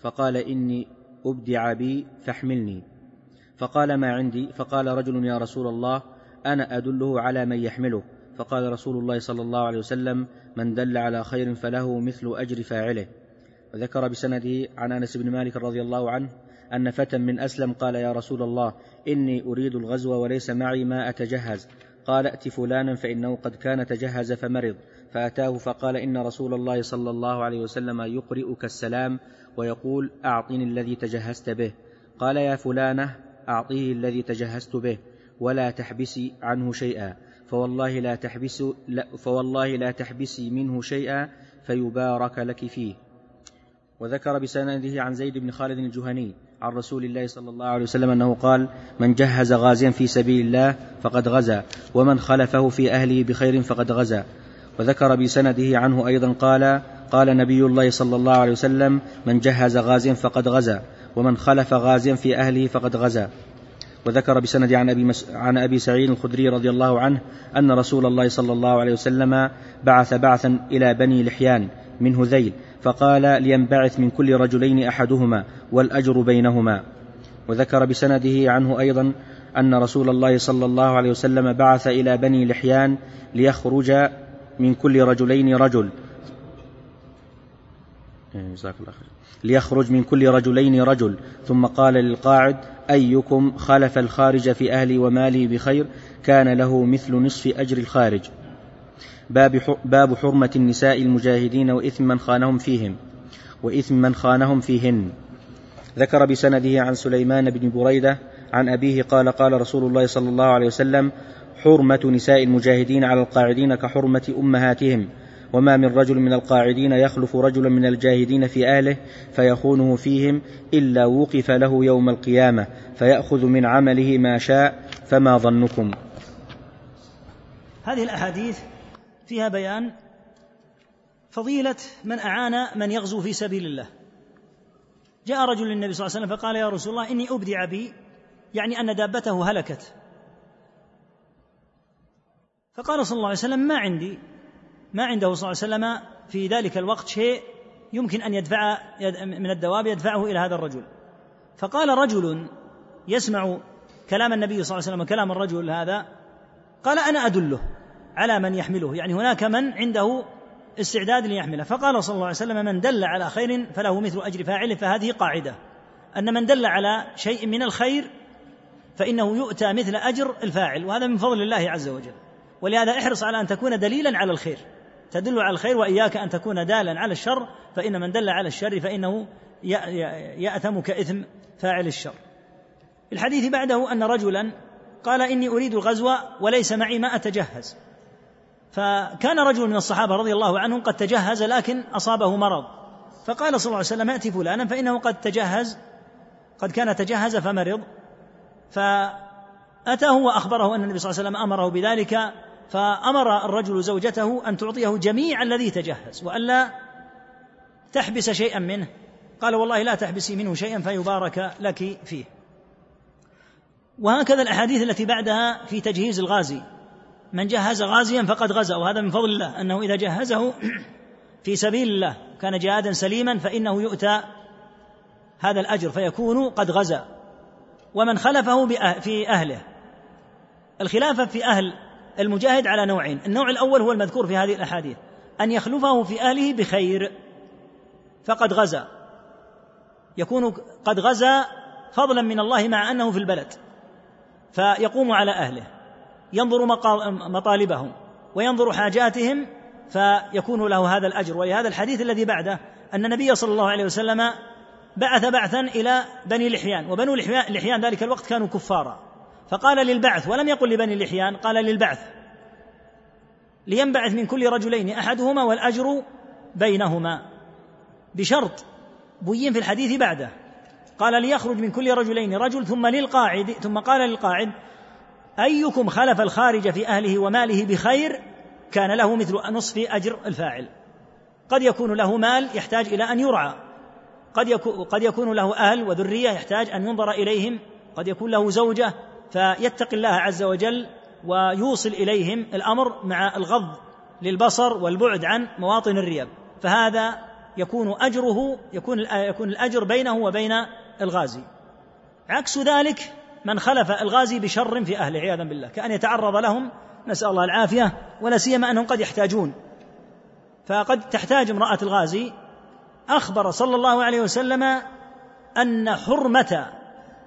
فقال إني أبدع بي فاحملني. فقال ما عندي؟ فقال رجل يا رسول الله أنا أدله على من يحمله. فقال رسول الله صلى الله عليه وسلم من دل على خير فله مثل أجر فاعله. وذكر بسنده عن أنس بن مالك رضي الله عنه أن فتى من أسلم قال يا رسول الله إني أريد الغزو وليس معي ما أتجهز. قال ائت فلانا فإنه قد كان تجهز فمرض. فأتاه فقال إن رسول الله صلى الله عليه وسلم يقرئك السلام ويقول أعطني الذي تجهزت به قال يا فلانة أعطيه الذي تجهزت به ولا تحبسي عنه شيئا. فوالله لا تحبس لا فوالله لا تحبسي منه شيئا فيبارك لك فيه. وذكر بسنده عن زيد بن خالد الجهني عن رسول الله صلى الله عليه وسلم أنه قال من جهز غازيا في سبيل الله فقد غزا ومن خلفه في أهله بخير فقد غزا. وذكر بسنده عنه أيضا قال قال نبي الله صلى الله عليه وسلم من جهز غازيا فقد غزا ومن خلف غازيا في أهله فقد غزا. وذكر بسند عن أبي مس... عن أبي سعيد الخدري رضي الله عنه أن رسول الله صلى الله عليه وسلم بعث بعثا إلى بني لحيان من هذيل فقال لينبعث من كل رجلين أحدهما والأجر بينهما. وذكر بسنده عنه أيضا أن رسول الله صلى الله عليه وسلم بعث إلى بني لحيان ليخرج من كل رجلين رجل. إيه، جزاك الله خير. ليخرج من كل رجلين رجل. ثم قال للقاعد أيكم خلف الخارج في أهلي ومالي بخير كان له مثل نصف أجر الخارج. باب حرمة النساء المجاهدين وإثم من خانهم فيهم وإثم من خانهم فيهن. ذكر بسنده عن سليمان بن بريدة عن أبيه قال قال رسول الله صلى الله عليه وسلم حرمة نساء المجاهدين على القاعدين كحرمة أمهاتهم. وما من رجل من القاعدين يخلف رجلا من الجاهدين في أهله فيخونه فيهم إلا وقف له يوم القيامة فيأخذ من عمله ما شاء فما ظنكم. هذه الأحاديث فيها بيان فضيلة من أعان من يغزو في سبيل الله. جاء رجل للنبي صلى الله عليه وسلم فقال يا رسول الله إني أبدع بي يعني أن دابته هلكت. فقال صلى الله عليه وسلم ما عندي. ما عنده صلى الله عليه وسلم في ذلك الوقت شيء يمكن أن يدفع من الدواب يدفعه إلى هذا الرجل. فقال رجل يسمع كلام النبي صلى الله عليه وسلم وكلام الرجل هذا قال أنا أدله على من يحمله يعني هناك من عنده استعداد ليحمله. فقال صلى الله عليه وسلم من دل على خير فله مثل أجر فاعله فهذه قاعدة. أن من دل على شيء من الخير فإنه يؤتى مثل أجر الفاعل وهذا من فضل الله عز وجل. ولهذا احرص على أن تكون دليلا على الخير. تدل على الخير وإياك أن تكون دالا على الشر فإن من دل على الشر فإنه يأثم كإثم فاعل الشر. الحديث بعده أن رجلا قال إني أريد الغزو وليس معي ما أتجهز. فكان رجل من الصحابة رضي الله عنهم قد تجهز لكن أصابه مرض. فقال صلى الله عليه وسلم ائت فلانا فإنه قد تجهز قد كان تجهز فمرض. فأتاه وأخبره أن النبي صلى الله عليه وسلم أمره بذلك فأمر الرجل زوجته أن تعطيه جميع الذي تجهز وألا تحبس شيئا منه. قال والله لا تحبسي منه شيئا فيبارك لك فيه. وهكذا الأحاديث التي بعدها في تجهيز الغازي. من جهز غازيا فقد غزا وهذا من فضل الله أنه إذا جهزه في سبيل الله كان جهادا سليما فإنه يؤتى هذا الأجر فيكون قد غزا. ومن خلفه في أهله. الخلافة في أهل المجاهد على نوعين. النوع الأول هو المذكور في هذه الأحاديث. أن يخلفه في أهله بخير. فقد غزا. يكون قد غزا فضلا من الله مع أنه في البلد. فيقوم على أهله. ينظر مطالبهم. وينظر حاجاتهم. فيكون له هذا الأجر. ولهذا الحديث الذي بعده أن النبي صلى الله عليه وسلم بعث بعثا إلى بني لحيان. وبنو لحيان ذلك الوقت كانوا كفارا. فقال للبعث ولم يقل لبني لحيان قال للبعث لينبعث من كل رجلين أحدهما والأجر بينهما. بشرط بين في الحديث بعده. قال ليخرج من كل رجلين رجل ثم للقاعد ثم قال للقاعد أيكم خلف الخارج في أهله وماله بخير؟ كان له مثل نصف أجر الفاعل. قد يكون له مال يحتاج إلى أن يرعى. قد يكون قد يكون له أهل وذرية يحتاج أن ينظر إليهم. قد يكون له زوجة فيتقي الله عز وجل ويوصل إليهم الأمر مع الغض للبصر والبعد عن مواطن الريب فهذا يكون أجره يكون يكون الأجر بينه وبين الغازي. عكس ذلك من خلف الغازي بشر في أهله عياذا بالله. كأن يتعرض لهم نسأل الله العافية ولا سيما أنهم قد يحتاجون. فقد تحتاج امرأة الغازي. أخبر صلى الله عليه وسلم أن حرمة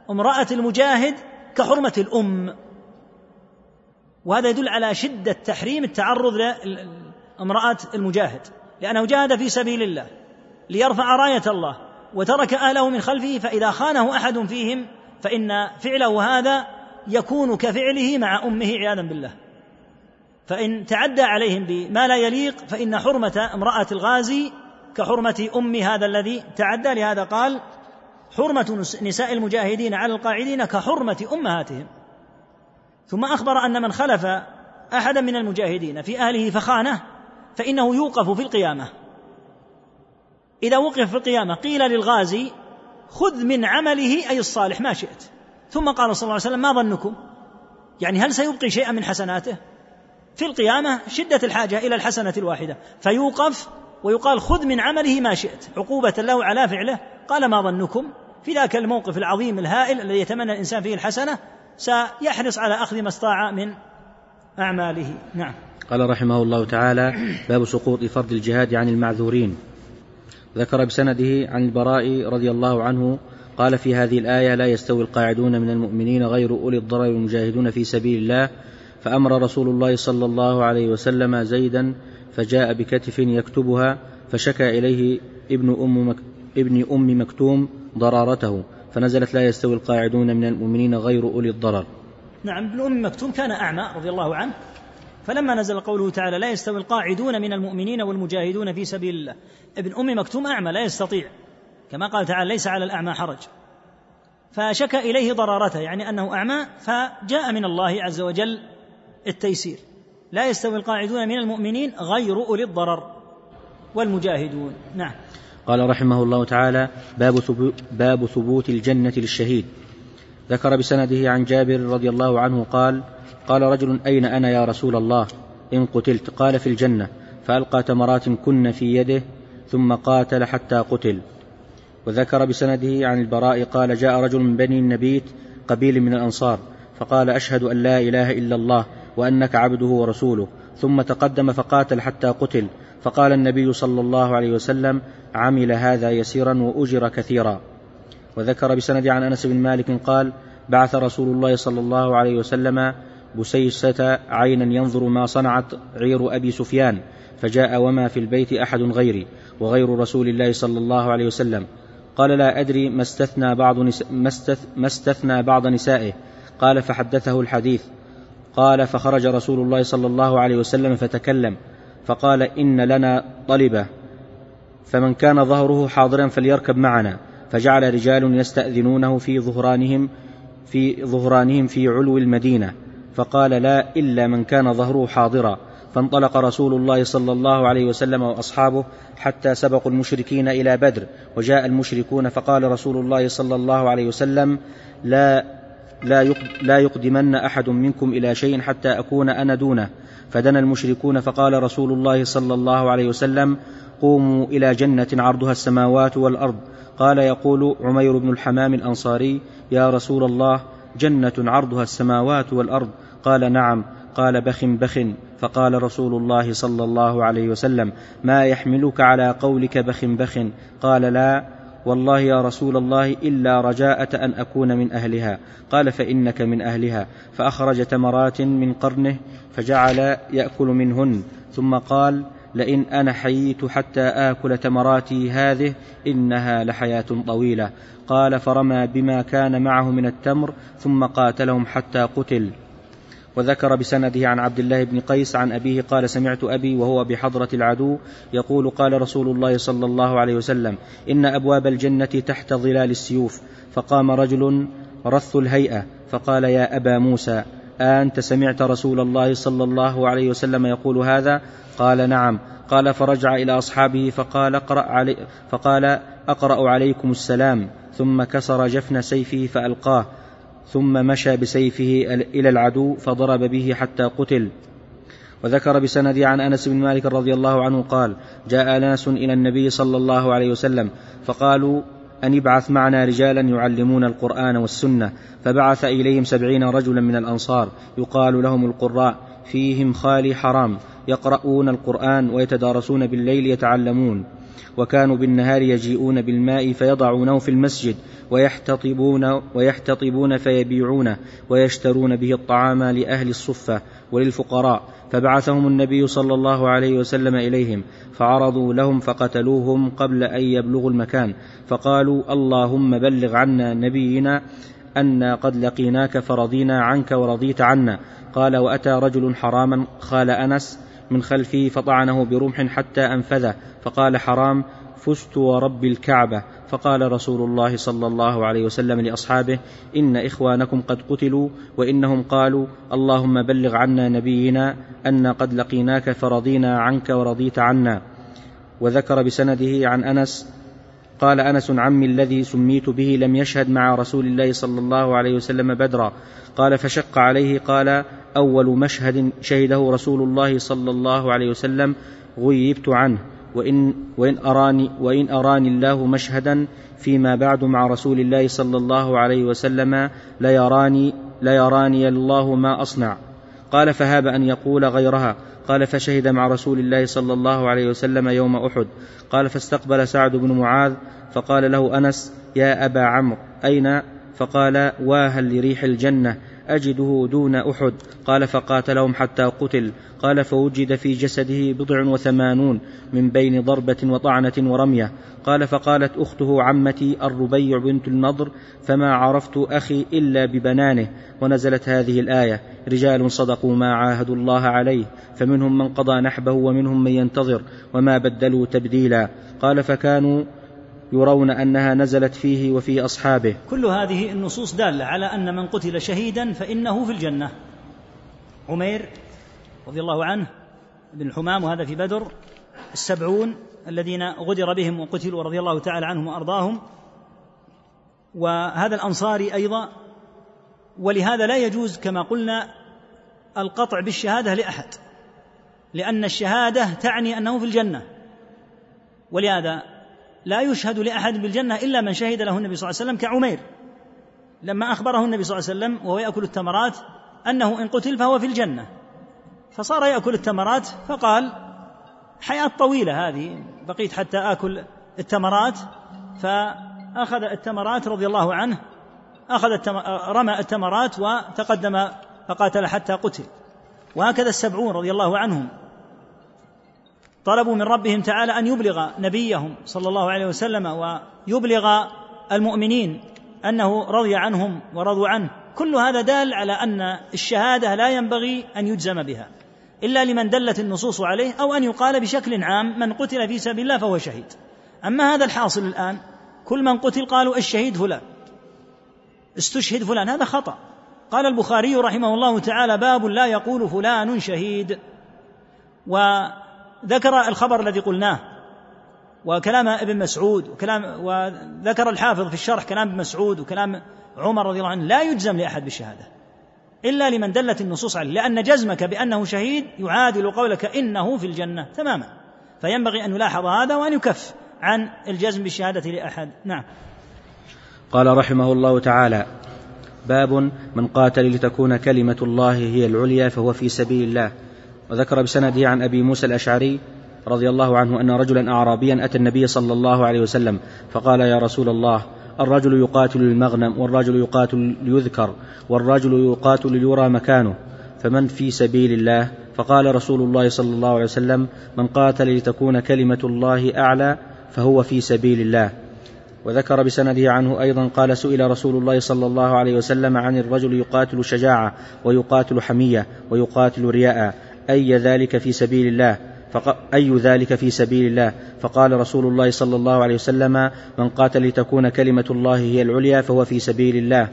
امرأة المجاهد كحرمة الأم. وهذا يدل على شدة تحريم التعرض لامرأة المجاهد لأنه جاهد في سبيل الله ليرفع راية الله وترك أهله من خلفه فإذا خانه أحد فيهم فإن فعله هذا يكون كفعله مع أمه عياذا بالله. فإن تعدى عليهم بما لا يليق فإن حرمة امرأة الغازي كحرمة أم هذا الذي تعدى لهذا قال حرمة نساء المجاهدين على القاعدين كحرمة أمهاتهم. ثم أخبر أن من خلف أحدا من المجاهدين في أهله فخانه فإنه يوقف في القيامة. إذا وقف في القيامة قيل للغازي خذ من عمله أي الصالح ما شئت. ثم قال صلى الله عليه وسلم ما ظنكم؟ يعني هل سيبقي شيئا من حسناته؟ في القيامة شدة الحاجة إلى الحسنة الواحدة. فيوقف ويقال خذ من عمله ما شئت عقوبة له على فعله. قال ما ظنكم؟ في ذاك الموقف العظيم الهائل الذي يتمنى الإنسان فيه الحسنة سيحرص على أخذ ما استطاع من أعماله. نعم. قال رحمه الله تعالى باب سقوط فرض الجهاد عن المعذورين. ذكر بسنده عن البراء رضي الله عنه قال في هذه الآية لا يستوي القاعدون من المؤمنين غير أولي الضرر المجاهدون في سبيل الله فأمر رسول الله صلى الله عليه وسلم زيدا فجاء بكتف يكتبها فشكى إليه ابن أم, مك ابن أم مكتوم ضرارته فنزلت لا يستوي القاعدون من المؤمنين غير أولي الضرر. نعم ابن أم مكتوم كان أعمى رضي الله عنه فلما نزل قوله تعالى لا يستوي القاعدون من المؤمنين والمجاهدون في سبيل الله ابن أم مكتوم أعمى لا يستطيع. كما قال تعالى ليس على الأعمى حرج. فشكى إليه ضرارته يعني أنه أعمى فجاء من الله عز وجل التيسير. لا يستوي القاعدون من المؤمنين غير أولي الضرر والمجاهدون. نعم. قال رحمه الله تعالى باب ثبوت, باب ثبوت الجنة للشهيد. ذكر بسنده عن جابر رضي الله عنه قال قال رجل أين أنا يا رسول الله؟ إن قتلت. قال في الجنة. فألقى تمرات كن في يده ثم قاتل حتى قتل. وذكر بسنده عن البراء قال جاء رجل من بني النبيت قبيل من الأنصار فقال أشهد أن لا إله إلا الله وأنك عبده ورسوله. ثم تقدم فقاتل حتى قتل. فقال النبي صلى الله عليه وسلم عمل هذا يسيرا وأجر كثيرا. وذكر بسند عن أنس بن مالك قال بعث رسول الله صلى الله عليه وسلم بسيسة عينا ينظر ما صنعت عير أبي سفيان فجاء وما في البيت أحد غيري وغير رسول الله صلى الله عليه وسلم قال لا أدري ما استثنى بعض نس... ما استثنى بعض نسائه قال فحدثه الحديث قال فخرج رسول الله صلى الله عليه وسلم فتكلم فقال إن لنا طلبة فمن كان ظهره حاضرا فليركب معنا. فجعل رجال يستأذنونه في ظهرانهم في ظهرانهم في علو المدينة. فقال لا إلا من كان ظهره حاضرا. فانطلق رسول الله صلى الله عليه وسلم وأصحابه حتى سبقوا المشركين إلى بدر وجاء المشركون فقال رسول الله صلى الله عليه وسلم لا لا لا يقدمن أحد منكم إلى شيء حتى أكون أنا دونه. فدنا المشركون فقال رسول الله صلى الله عليه وسلم قوموا إلى جنة عرضها السماوات والأرض. قال يقول عمير بن الحمام الأنصاري يا رسول الله جنة عرضها السماوات والأرض. قال نعم. قال بخ بخ. فقال رسول الله صلى الله عليه وسلم ما يحملك على قولك بخ بخ. قال لا. والله يا رسول الله إلا رجاءة أن أكون من أهلها. قال فإنك من أهلها. فأخرج تمرات من قرنه فجعل يأكل منهن. ثم قال لئن أنا حييت حتى آكل تمراتي هذه إنها لحياة طويلة. قال فرمى بما كان معه من التمر. ثم قاتلهم حتى قتل. وذكر بسنده عن عبد الله بن قيس عن أبيه قال سمعت أبي وهو بحضرة العدو يقول قال رسول الله صلى الله عليه وسلم إن أبواب الجنة تحت ظلال السيوف فقام رجل رث الهيئة فقال يا أبا موسى أنت سمعت رسول الله صلى الله عليه وسلم يقول هذا؟ قال نعم. قال فرجع إلى أصحابه فقال اقرأ علي فقال أقرأ عليكم السلام. ثم كسر جفن سيفه فألقاه. ثم مشى بسيفه إلى العدو فضرب به حتى قتل. وذكر بسند عن أنس بن مالك رضي الله عنه قال جاء ناس إلى النبي صلى الله عليه وسلم فقالوا أن ابعث معنا رجالا يعلمون القرآن والسنة. فبعث إليهم سبعين رجلا من الأنصار يقال لهم القراء فيهم خالي حرام يقرؤون القرآن ويتدارسون بالليل يتعلمون. وكانوا بالنهار يجيئون بالماء فيضعونه في المسجد ويحتطبون ويحتطبون فيبيعونه ويشترون به الطعام لأهل الصفة وللفقراء. فبعثهم النبي صلى الله عليه وسلم إليهم فعرضوا لهم فقتلوهم قبل أن يبلغوا المكان فقالوا اللهم بلغ عنا نبينا أنا قد لقيناك فرضينا عنك ورضيت عنا. قال وأتى رجل حراما خال أنس من خلفه فطعنه برمح حتى أنفذه فقال حرام فزت ورب الكعبة. فقال رسول الله صلى الله عليه وسلم لأصحابه إن إخوانكم قد قتلوا وإنهم قالوا اللهم بلغ عنا نبينا أن قد لقيناك فرضينا عنك ورضيت عنا. وذكر بسنده عن أنس قال أنس عمي الذي سميت به لم يشهد مع رسول الله صلى الله عليه وسلم بدرا. قال فشق عليه قال أول مشهد شهده رسول الله صلى الله عليه وسلم غيبت عنه. وإن, وإن, أراني وإن أراني الله مشهدا فيما بعد مع رسول الله صلى الله عليه وسلم ليراني ليراني الله ما أصنع. قال فهاب أن يقول غيرها. قال فشهد مع رسول الله صلى الله عليه وسلم يوم أحد. قال فاستقبل سعد بن معاذ فقال له أنس يا أبا عمرو أين فقال واهل لريح الجنة أجده دون أحد. قال فقاتلهم حتى قتل. قال فوجد في جسده بضع وثمانون من بين ضربة وطعنة ورمية. قال فقالت أخته عمتي الربيع بنت النضر فما عرفت أخي إلا ببنانه. ونزلت هذه الآية رجال صدقوا ما عاهدوا الله عليه فمنهم من قضى نحبه ومنهم من ينتظر وما بدلوا تبديلا. قال فكانوا يرون أنها نزلت فيه وفي أصحابه. كل هذه النصوص دالة على أن من قتل شهيدا فإنه في الجنة. عمير رضي الله عنه بن الحمام وهذا في بدر السبعون الذين غدر بهم وقتلوا رضي الله تعالى عنهم وأرضاهم. وهذا الأنصاري أيضا ولهذا لا يجوز كما قلنا القطع بالشهادة لأحد لأن الشهادة تعني أنه في الجنة. ولهذا لا يشهد لأحد بالجنة إلا من شهد له النبي صلى الله عليه وسلم كعمير. لما أخبره النبي صلى الله عليه وسلم وهو يأكل التمرات أنه إن قتل فهو في الجنة. فصار يأكل التمرات فقال حياة طويلة هذه بقيت حتى آكل التمرات. فأخذ التمرات رضي الله عنه التم... رمى التمرات وتقدم فقاتل حتى قتل. وهكذا السبعون رضي الله عنهم. طلبوا من ربهم تعالى أن يبلغ نبيهم صلى الله عليه وسلم ويبلغ المؤمنين أنه رضي عنهم ورضوا عنه. كل هذا دال على أن الشهادة لا ينبغي أن يجزم بها إلا لمن دلت النصوص عليه أو أن يقال بشكل عام من قتل في سبيل الله فهو شهيد. أما هذا الحاصل الآن كل من قتل قالوا الشهيد فلان استشهد فلان هذا خطأ. قال البخاري رحمه الله تعالى باب لا يقول فلان شهيد. وذكر الخبر الذي قلناه وكلام ابن مسعود وكلام وذكر الحافظ في الشرح كلام ابن مسعود وكلام عمر رضي الله عنه لا يجزم لأحد بالشهادة إلا لمن دلت النصوص عليه لأن جزمك بأنه شهيد يعادل قولك إنه في الجنة تماما فينبغي أن يلاحظ هذا وأن يكف عن الجزم بالشهادة لأحد. نعم. قال رحمه الله تعالى باب من قاتل لتكون كلمة الله هي العليا فهو في سبيل الله. وذكر بسنده عن أبي موسى الأشعري رضي الله عنه أن رجلا أعرابيا أتى النبي صلى الله عليه وسلم فقال يا رسول الله الرجل يقاتل للمغنم والرجل يقاتل ليذكر والرجل يقاتل ليرى مكانه فمن في سبيل الله؟ فقال رسول الله صلى الله عليه وسلم من قاتل لتكون كلمة الله أعلى فهو في سبيل الله. وذكر بسنده عنه أيضا قال سئل رسول الله صلى الله عليه وسلم عن الرجل يقاتل شجاعة ويقاتل حمية ويقاتل رياء أي ذلك في سبيل الله؟ أي ذلك في سبيل الله؟ فقال رسول الله صلى الله عليه وسلم من قاتل لتكون كلمة الله هي العليا فهو في سبيل الله.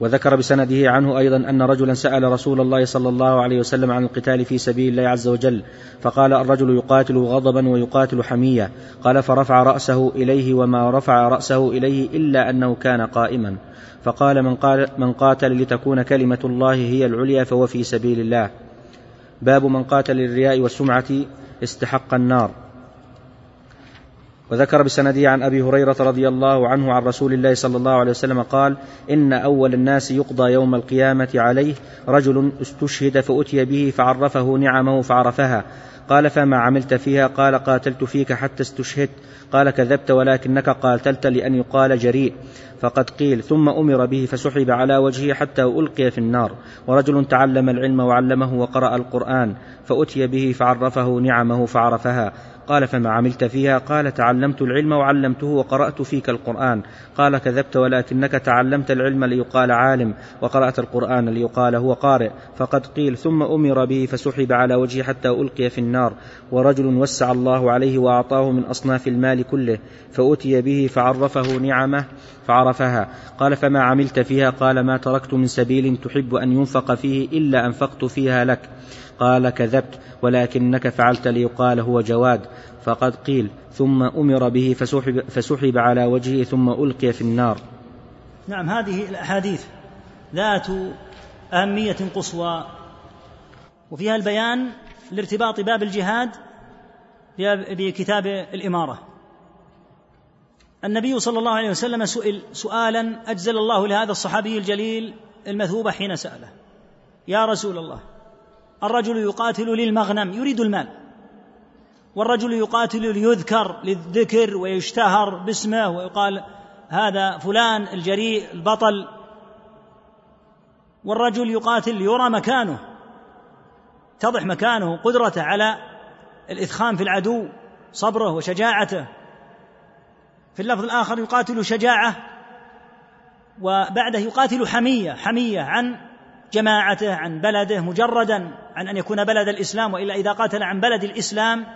وذكر بسنده عنه أيضا أن رجلا سأل رسول الله صلى الله عليه وسلم عن القتال في سبيل الله عز وجل فقال الرجل يقاتل غضبا ويقاتل حمية. قال فرفع رأسه إليه وما رفع رأسه إليه إلا أنه كان قائما. فقال من, قال من قاتل لتكون كلمة الله هي العليا فهو في سبيل الله. باب من قاتل للرياء والسمعة استحق النار. وذكر بسنده عن أبي هريرة رضي الله عنه عن رسول الله صلى الله عليه وسلم قال إن أول الناس يقضى يوم القيامة عليه رجل استشهد فأتي به فعرفه نعمه فعرفها. قال فما عملت فيها؟ قال قاتلت فيك حتى استشهدت. قال كذبت ولكنك قاتلت لأن يقال جريء. فقد قيل ثم أمر به فسحب على وجهه حتى ألقي في النار. ورجل تعلم العلم وعلمه وقرأ القرآن فأتي به فعرفه نعمه فعرفها. قال فما عملت فيها؟ قال تعلمت العلم وعلمته وقرأت فيك القرآن. قال كذبت ولكنك تعلمت العلم ليقال عالم وقرأت القرآن ليقال هو قارئ. فقد قيل ثم أمر به فسحب على وجهه حتى ألقي في النار. ورجل وسع الله عليه وأعطاه من أصناف المال كله فأتي به فعرفه نعمه فعرفها. قال فما عملت فيها؟ قال ما تركت من سبيل تحب أن ينفق فيه إلا أنفقت فيها لك. قال كذبت ولكنك فعلت ليقال هو جواد. فقد قيل ثم أمر به فسحب, فسحب على وجهه ثم ألقي في النار. نعم هذه الأحاديث ذات أهمية قصوى. وفيها البيان لارتباط باب الجهاد بكتاب الإمارة. النبي صلى الله عليه وسلم سئل سؤالا أجزل الله لهذا الصحابي الجليل المثوبة حين سأله يا رسول الله الرجل يقاتل للمغنم يريد المال. والرجل يقاتل ليذكر للذكر ويشتهر باسمه ويقال هذا فلان الجريء البطل. والرجل يقاتل ليرى مكانه تضح مكانه قدرته على الإثخان في العدو صبره وشجاعته. في اللفظ الآخر يقاتل شجاعة وبعده يقاتل حمية حمية عن جماعته عن بلده مجردا. عن أن يكون بلد الإسلام وإلا إذا قاتل عن بلد الإسلام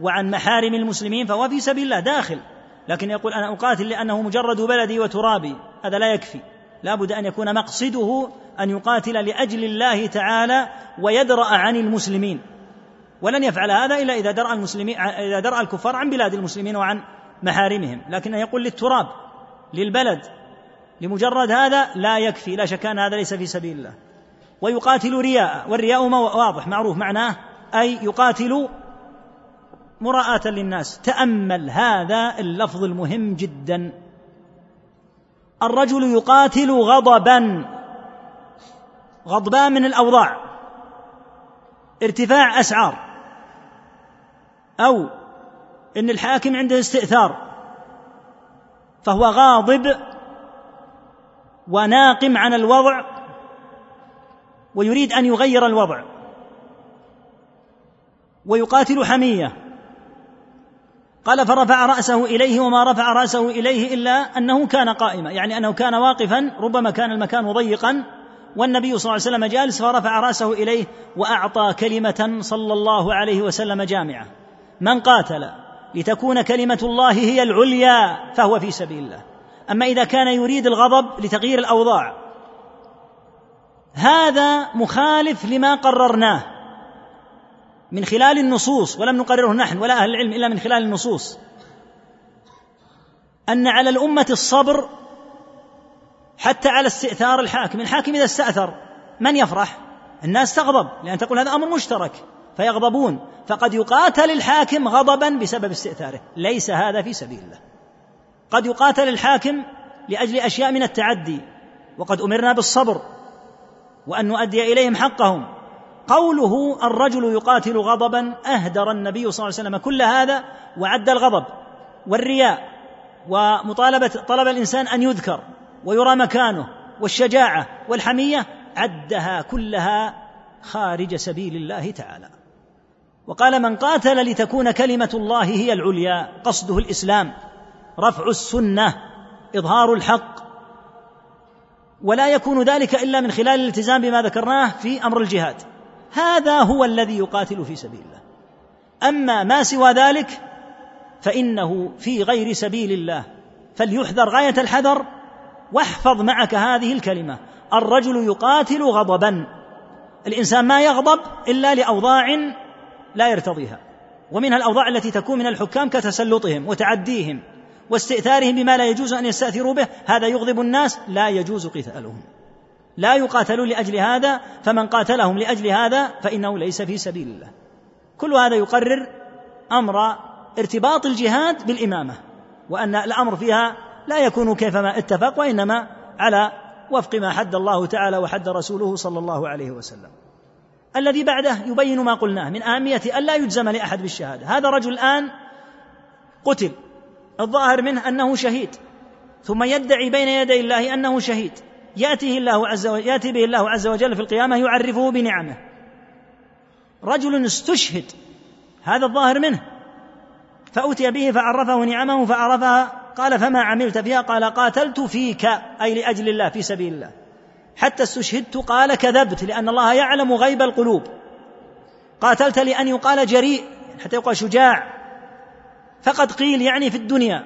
وعن محارم المسلمين فهو في سبيل الله داخل. لكن يقول أنا أقاتل لأنه مجرد بلدي وترابي هذا لا يكفي. لا بد أن يكون مقصده أن يقاتل لأجل الله تعالى ويدرأ عن المسلمين. ولن يفعل هذا إلا إذا درأ المسلمين إذا درأ الكفار عن بلاد المسلمين وعن محارمهم. لكن يقول للتراب للبلد لمجرد هذا لا يكفي لا شك أن هذا ليس في سبيل الله. ويقاتل رياء والرياء واضح معروف معناه أي يقاتل مراءة للناس. تأمل هذا اللفظ المهم جدا. الرجل يقاتل غضبا غضبان من الأوضاع. ارتفاع أسعار. أو إن الحاكم عنده استئثار. فهو غاضب وناقم عن الوضع ويريد أن يغير الوضع. ويقاتل حمية. قال فرفع رأسه إليه وما رفع رأسه إليه إلا أنه كان قائما. يعني أنه كان واقفا ربما كان المكان ضيقا. والنبي صلى الله عليه وسلم جالس فرفع رأسه إليه وأعطى كلمة صلى الله عليه وسلم جامعة. من قاتل لتكون كلمة الله هي العليا فهو في سبيل الله. أما إذا كان يريد الغضب لتغيير الأوضاع هذا مخالف لما قررناه من خلال النصوص ولم نقرره نحن ولا أهل العلم إلا من خلال النصوص. أن على الأمة الصبر حتى على استئثار الحاكم الحاكم إذا استأثر من يفرح؟ الناس تغضب لأن تقول هذا أمر مشترك فيغضبون. فقد يقاتل الحاكم غضبا بسبب استئثاره ليس هذا في سبيل الله. قد يقاتل الحاكم لأجل أشياء من التعدي وقد أمرنا بالصبر. وأن نؤدي إليهم حقهم. قوله الرجل يقاتل غضبا أهدر النبي صلى الله عليه وسلم كل هذا وعد الغضب والرياء ومطالبة طلب الإنسان أن يذكر ويرى مكانه والشجاعة والحمية عدها كلها خارج سبيل الله تعالى. وقال من قاتل لتكون كلمة الله هي العليا قصده الإسلام رفع السنة إظهار الحق ولا يكون ذلك إلا من خلال الالتزام بما ذكرناه في أمر الجهاد. هذا هو الذي يقاتل في سبيل الله. أما ما سوى ذلك فإنه في غير سبيل الله. فليحذر غاية الحذر واحفظ معك هذه الكلمة. الرجل يقاتل غضبا. الإنسان ما يغضب إلا لأوضاع لا يرتضيها. ومنها الأوضاع التي تكون من الحكام كتسلطهم وتعديهم. واستئثارهم بما لا يجوز أن يستأثروا به هذا يغضب الناس لا يجوز قتالهم. لا يقاتلون لأجل هذا فمن قاتلهم لأجل هذا فإنه ليس في سبيل الله. كل هذا يقرر أمر ارتباط الجهاد بالإمامة وأن الأمر فيها لا يكون كيفما اتفق وإنما على وفق ما حد الله تعالى وحد رسوله صلى الله عليه وسلم. الذي بعده يبين ما قلناه من أهمية ألا يجزم لأحد بالشهادة. هذا رجل الآن قتل. الظاهر منه أنه شهيد. ثم يدعي بين يدي الله أنه شهيد. يأتيه الله عز وجل يأتي به الله عز وجل في القيامة يعرفه بنعمه. رجل استشهد. هذا الظاهر منه. فأتي به فعرفه نعمه فعرفها قال فما عملت فيها؟ قال قاتلت فيك أي لأجل الله في سبيل الله. حتى استشهدت قال كذبت لأن الله يعلم غيب القلوب. قاتلت لأن يقال جريء حتى يقال شجاع. فقد قيل يعني في الدنيا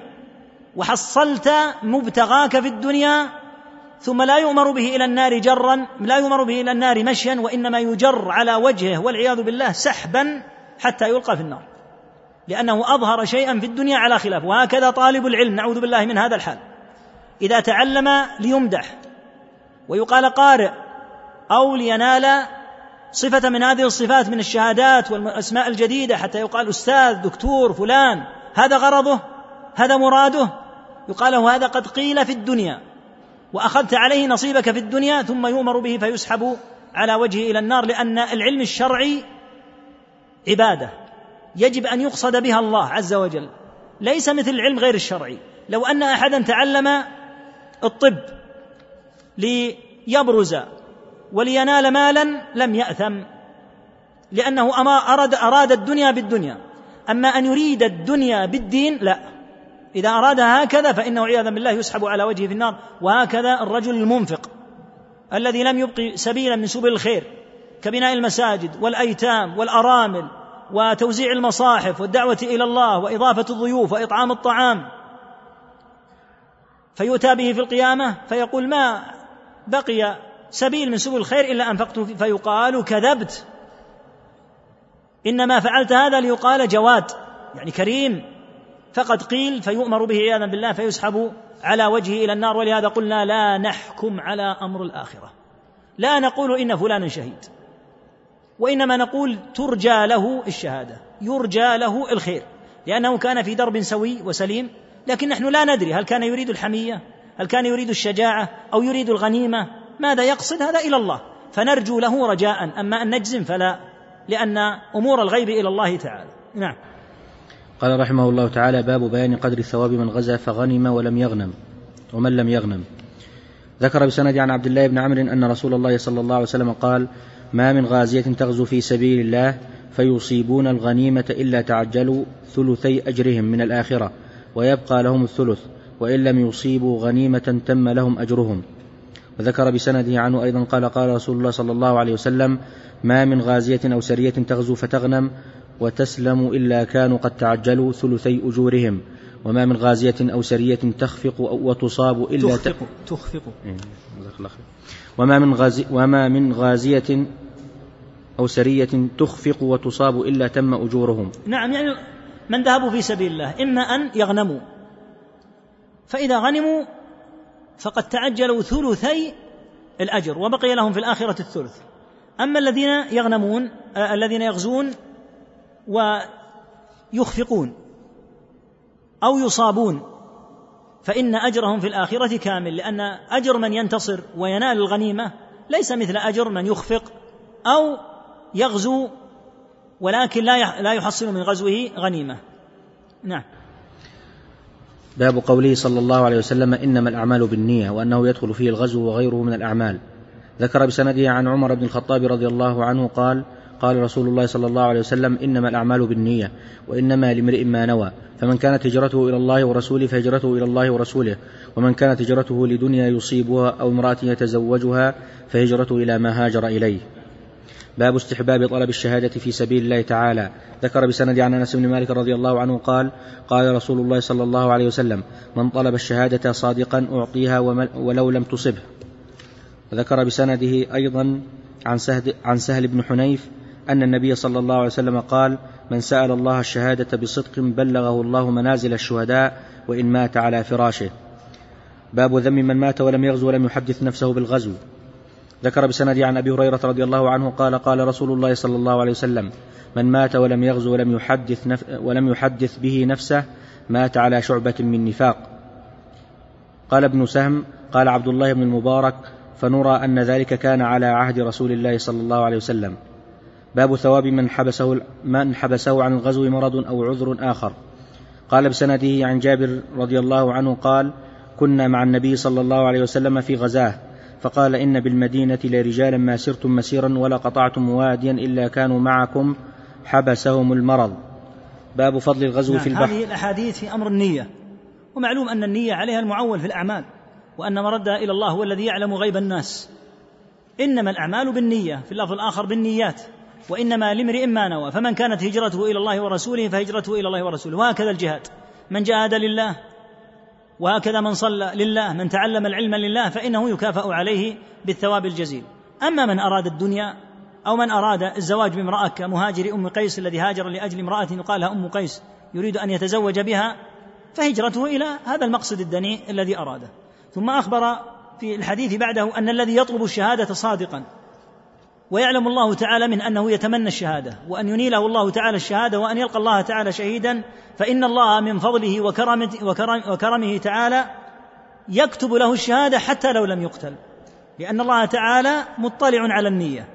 وحصلت مبتغاك في الدنيا ثم لا يؤمر به إلى النار جرا لا يؤمر به إلى النار مشيا وإنما يجر على وجهه والعياذ بالله سحبا حتى يلقى في النار. لأنه أظهر شيئا في الدنيا على خلاف وهكذا طالب العلم نعوذ بالله من هذا الحال إذا تعلم ليمدح ويقال قارئ أو لينال صفة من هذه الصفات من الشهادات والأسماء الجديدة حتى يقال أستاذ دكتور فلان. هذا غرضه هذا مراده. يقال له هذا قد قيل في الدنيا وأخذت عليه نصيبك في الدنيا ثم يؤمر به فيسحب على وجهه إلى النار لأن العلم الشرعي عبادة. يجب أن يقصد بها الله عز وجل. ليس مثل العلم غير الشرعي. لو أن أحدا تعلم الطب ليبرز ولينال مالا لم يأثم لأنه أما أراد أراد الدنيا بالدنيا. أما أن يريد الدنيا بالدين لا. إذا أرادها هكذا فإنه عياذا بالله يسحب على وجهه في النار. وهكذا الرجل المنفق الذي لم يبقي سبيلا من سبل الخير كبناء المساجد والأيتام والأرامل وتوزيع المصاحف والدعوة إلى الله وإضافة الضيوف وإطعام الطعام فيؤتى به في القيامة فيقول ما بقي سبيل من سبل الخير إلا أنفقته فيقال كذبت. إنما فعلت هذا ليقال جواد يعني كريم. فقد قيل فيؤمر به عياذا بالله فيسحب على وجهه إلى النار ولهذا قلنا لا نحكم على أمر الآخرة. لا نقول إن فلانا شهيد وإنما نقول ترجى له الشهادة يرجى له الخير لأنه كان في درب سوي وسليم. لكن نحن لا ندري هل كان يريد الحمية هل كان يريد الشجاعة أو يريد الغنيمة. ماذا يقصد؟ هذا إلى الله. فنرجو له رجاء أما أن نجزم فلا. لأن أمور الغيب إلى الله تعالى. نعم. قال رحمه الله تعالى باب بيان قدر ثواب من غزا فغنم ولم يغنم ومن لم يغنم. ذكر بسند عن عبد الله بن عمرو أن رسول الله صلى الله عليه وسلم قال ما من غازية تغزو في سبيل الله فيصيبون الغنيمة إلا تعجلوا ثلثي أجرهم من الآخرة ويبقى لهم الثلث وإن لم يصيبوا غنيمة تم لهم أجرهم. وذكر بسنده عنه أيضا قال قال رسول الله صلى الله عليه وسلم ما من غازية أو سرية تغزو فتغنم وتسلم إلا كانوا قد تعجلوا ثلثي أجورهم وما من غازية أو سرية تخفق وتصاب إلا تخفق تخفق. إيه، وما من غازي وما من غازية أو سرية تخفق وتصاب إلا تم أجورهم. نعم يعني من ذهبوا في سبيل الله إما أن يغنموا فإذا غنموا فقد تعجلوا ثلثي الأجر وبقي لهم في الآخرة الثلث. أما الذين يغنمون آه الذين يغزون ويخفقون أو يصابون فإن أجرهم في الآخرة كامل لأن أجر من ينتصر وينال الغنيمة ليس مثل أجر من يخفق أو يغزو ولكن لا لا يحصل من غزوه غنيمة. نعم. باب قوله صلى الله عليه وسلم إنما الأعمال بالنية وأنه يدخل فيه الغزو وغيره من الأعمال. ذكر بسنده عن عمر بن الخطاب رضي الله عنه قال قال رسول الله صلى الله عليه وسلم إنما الأعمال بالنية وإنما لامرئ ما نوى. فمن كانت هجرته إلى الله ورسوله فهجرته إلى الله ورسوله. ومن كانت هجرته لدنيا يصيبها أو امرأة يتزوجها فهجرته إلى ما هاجر إليه. باب استحباب طلب الشهادة في سبيل الله تعالى. ذكر بسند عن أنس بن مالك رضي الله عنه قال قال رسول الله صلى الله عليه وسلم من طلب الشهادة صادقا أعطيها ولو لم تصبه. وذكر بسنده أيضا عن سهل, عن سهل بن حنيف أن النبي صلى الله عليه وسلم قال من سأل الله الشهادة بصدق بلغه الله منازل الشهداء وإن مات على فراشه. باب ذم من مات ولم يغزو ولم يحدث نفسه بالغزو. ذكر بسند عن أبي هريرة رضي الله عنه قال قال رسول الله صلى الله عليه وسلم من مات ولم يغزو ولم يحدث نف ولم يحدث به نفسه مات على شعبة من نفاق. قال ابن سهم قال عبد الله بن المبارك فنرى أن ذلك كان على عهد رسول الله صلى الله عليه وسلم. باب ثواب من حبسه من حبسه عن الغزو مرض أو عذر آخر. قال بسنده عن جابر رضي الله عنه قال كنا مع النبي صلى الله عليه وسلم في غزاة فقال إن بالمدينة لرجالا ما سرتم مسيرا ولا قطعتم واديا إلا كانوا معكم حبسهم المرض. باب فضل الغزو نعم في البحر. هذه الأحاديث في أمر النية. ومعلوم أن النية عليها المعول في الأعمال وأن مردها إلى الله هو الذي يعلم غيب الناس. إنما الأعمال بالنية في اللفظ الآخر بالنيات. وإنما لامرئ ما نوى فمن كانت هجرته إلى الله ورسوله فهجرته إلى الله ورسوله وهكذا الجهاد. من جاهد لله وهكذا من صلى لله من تعلم العلم لله فإنه يكافأ عليه بالثواب الجزيل. أما من أراد الدنيا أو من أراد الزواج بامرأة كمهاجر أم قيس الذي هاجر لأجل امرأة يقال لها أم قيس يريد أن يتزوج بها فهجرته إلى هذا المقصد الدنيء الذي أراده. ثم أخبر في الحديث بعده أن الذي يطلب الشهادة صادقا. ويعلم الله تعالى من أنه يتمنى الشهادة وأن ينيله الله تعالى الشهادة وأن يلقى الله تعالى شهيدا فإن الله من فضله وكرمه, وكرمه تعالى يكتب له الشهادة حتى لو لم يقتل لأن الله تعالى مطلع على النية.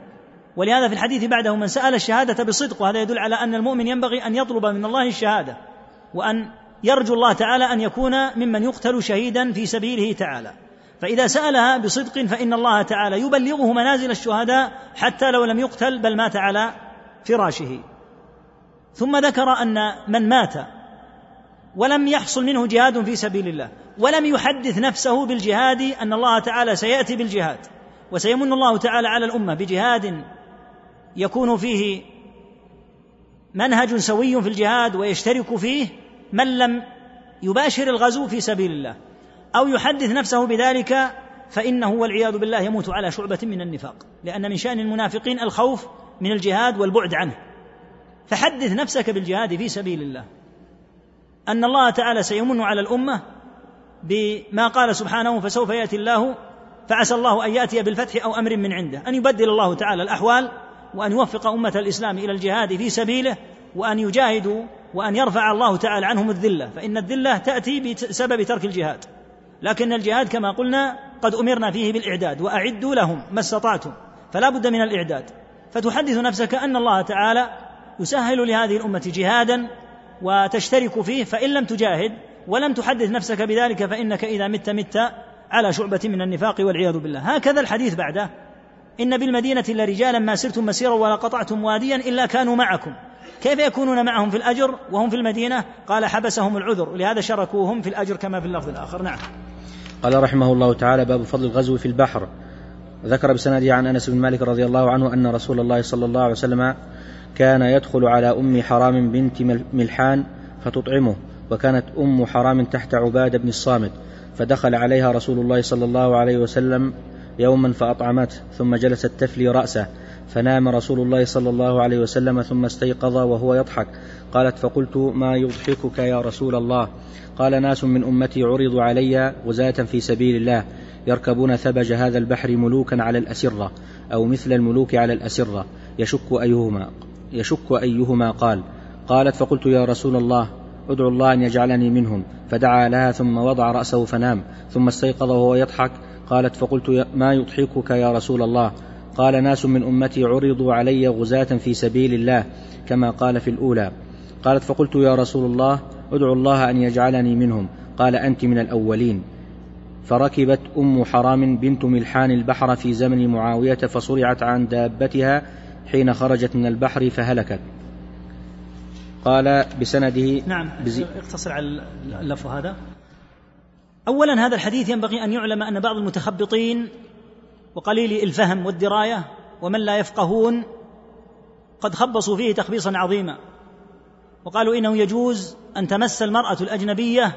ولهذا في الحديث بعده من سأل الشهادة بصدق وهذا يدل على أن المؤمن ينبغي أن يطلب من الله الشهادة وأن يرجو الله تعالى أن يكون ممن يقتل شهيدا في سبيله تعالى. فإذا سألها بصدق فإن الله تعالى يبلغه منازل الشهداء حتى لو لم يقتل بل مات على فراشه. ثم ذكر أن من مات ولم يحصل منه جهاد في سبيل الله ولم يحدث نفسه بالجهاد أن الله تعالى سيأتي بالجهاد. وسيمن الله تعالى على الأمة بجهاد يكون فيه منهج سوي في الجهاد ويشترك فيه من لم يباشر الغزو في سبيل الله. أو يحدث نفسه بذلك فإنه والعياذ بالله يموت على شعبة من النفاق لأن من شأن المنافقين الخوف من الجهاد والبعد عنه. فحدث نفسك بالجهاد في سبيل الله. أن الله تعالى سيمن على الأمة بما قال سبحانه فسوف يأتي الله فعسى الله أن يأتي بالفتح أو أمر من عنده. أن يبدل الله تعالى الأحوال وأن يوفق أمة الإسلام إلى الجهاد في سبيله وأن يجاهدوا وأن يرفع الله تعالى عنهم الذلة. فإن الذلة تأتي بسبب ترك الجهاد. لكن الجهاد كما قلنا قد أمرنا فيه بالإعداد وأعدوا لهم ما استطعتم فلا بد من الإعداد. فتحدث نفسك أن الله تعالى يسهل لهذه الأمة جهادا وتشترك فيه فإن لم تجاهد ولم تحدث نفسك بذلك فإنك إذا مت مت على شعبة من النفاق والعياذ بالله. هكذا الحديث بعده. إن بالمدينة لرجالا ما سرتم مسيرا ولا قطعتم واديا إلا كانوا معكم. كيف يكونون معهم في الأجر وهم في المدينة؟ قال حبسهم العذر لهذا شركوهم في الأجر كما في اللفظ الآخر. نعم. قال رحمه الله تعالى باب فضل الغزو في البحر. ذكر بسنده عن أنس بن مالك رضي الله عنه أن رسول الله صلى الله عليه وسلم كان يدخل على أم حرام بنت ملحان فتطعمه وكانت أم حرام تحت عباده بن الصامت فدخل عليها رسول الله صلى الله عليه وسلم يوما فأطعمته ثم جلست تفلي رأسه. فنام رسول الله صلى الله عليه وسلم ثم استيقظ وهو يضحك. قالت فقلت ما يضحكك يا رسول الله؟ قال ناس من أمتي عرضوا علي غزاة في سبيل الله يركبون ثبج هذا البحر ملوكا على الأسرة أو مثل الملوك على الأسرة. يشك أيهما يشك أيهما قال. قالت فقلت يا رسول الله ادعو الله أن يجعلني منهم. فدعا لها ثم وضع رأسه فنام ثم استيقظ وهو يضحك. قالت فقلت ما يضحكك يا رسول الله؟ قال ناس من أمتي عرضوا علي غزاة في سبيل الله كما قال في الأولى. قالت فقلت يا رسول الله ادعو الله أن يجعلني منهم. قال أنت من الأولين. فركبت أم حرام بنت ملحان البحر في زمن معاوية فصرعت عن دابتها حين خرجت من البحر فهلكت. قال بسنده نعم بزي اقتصر على اللفظ هذا. أولا هذا الحديث ينبغي أن يعلم أن بعض المتخبطين وقليل الفهم والدراية ومن لا يفقهون قد خبصوا فيه تخبيصا عظيما. وقالوا إنه يجوز أن تمس المرأة الأجنبية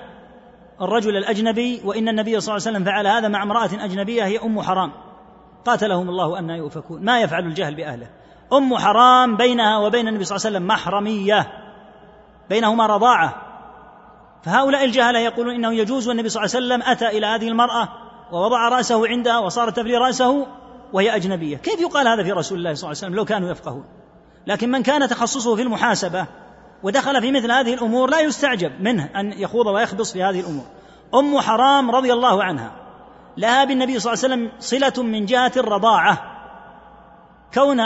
الرجل الأجنبي وإن النبي صلى الله عليه وسلم فعل هذا مع امرأة أجنبية هي أم حرام. قاتلهم الله أن يؤفكون. ما يفعل الجهل بأهله. أم حرام بينها وبين النبي صلى الله عليه وسلم محرمية بينهما رضاعة. فهؤلاء الجهلة يقولون إنه يجوز والنبي صلى الله عليه وسلم أتى إلى هذه المرأة ووضع رأسه عندها وصارت تفلي رأسه وهي أجنبية. كيف يقال هذا في رسول الله صلى الله عليه وسلم؟ لو كانوا يفقهون. لكن من كان تخصصه في المحاسبة ودخل في مثل هذه الأمور لا يستعجب منه أن يخوض ويخبص في هذه الأمور. أم حرام رضي الله عنها. لها بالنبي صلى الله عليه وسلم صلة من جهة الرضاعة. كون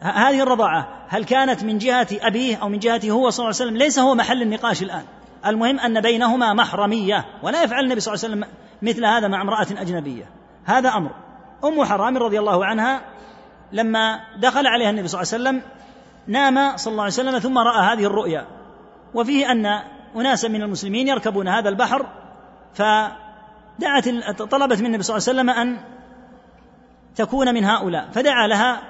هذه الرضاعة هل كانت من جهة أبيه أو من جهته هو صلى الله عليه وسلم؟ ليس هو محل النقاش الآن. المهم أن بينهما محرمية. ولا يفعل النبي صلى الله عليه وسلم مثل هذا مع امرأة أجنبية. هذا أمر. أم حرام رضي الله عنها لما دخل عليها النبي صلى الله عليه وسلم نام صلى الله عليه وسلم ثم رأى هذه الرؤيا. وفيه أن أناسا من المسلمين يركبون هذا البحر فدعت طلبت من النبي صلى الله عليه وسلم أن تكون من هؤلاء. فدعا لها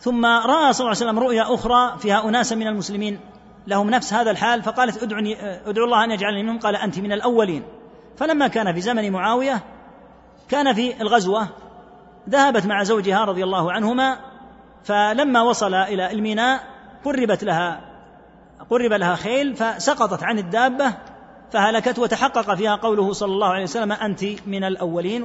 ثم رأى صلى الله عليه وسلم رؤيا أخرى فيها أناسا من المسلمين. لهم نفس هذا الحال فقالت ادعني ادعو الله أن يجعلني منهم. قال أنت من الأولين. فلما كان في زمن معاوية كان في الغزوة ذهبت مع زوجها رضي الله عنهما فلما وصل إلى الميناء قربت لها قرب لها خيل فسقطت عن الدابة فهلكت وتحقق فيها قوله صلى الله عليه وسلم أنت من الأولين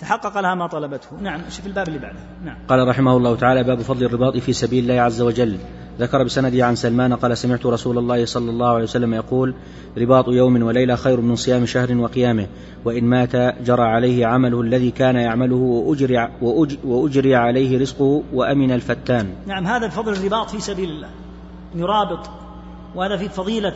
تحقق لها ما طلبته. نعم في الباب اللي بعده. نعم. قال رحمه الله تعالى باب فضل الرباط في سبيل الله عز وجل. ذكر بسنده عن سلمان قال سمعت رسول الله صلى الله عليه وسلم يقول رباط يوم وليلة خير من صيام شهر وقيامه وإن مات جرى عليه عمله الذي كان يعمله وأجري, وأجري عليه رزقه وأمن الفتان. نعم هذا فضل الرباط في سبيل الله يرابط. وهذا في فضيلة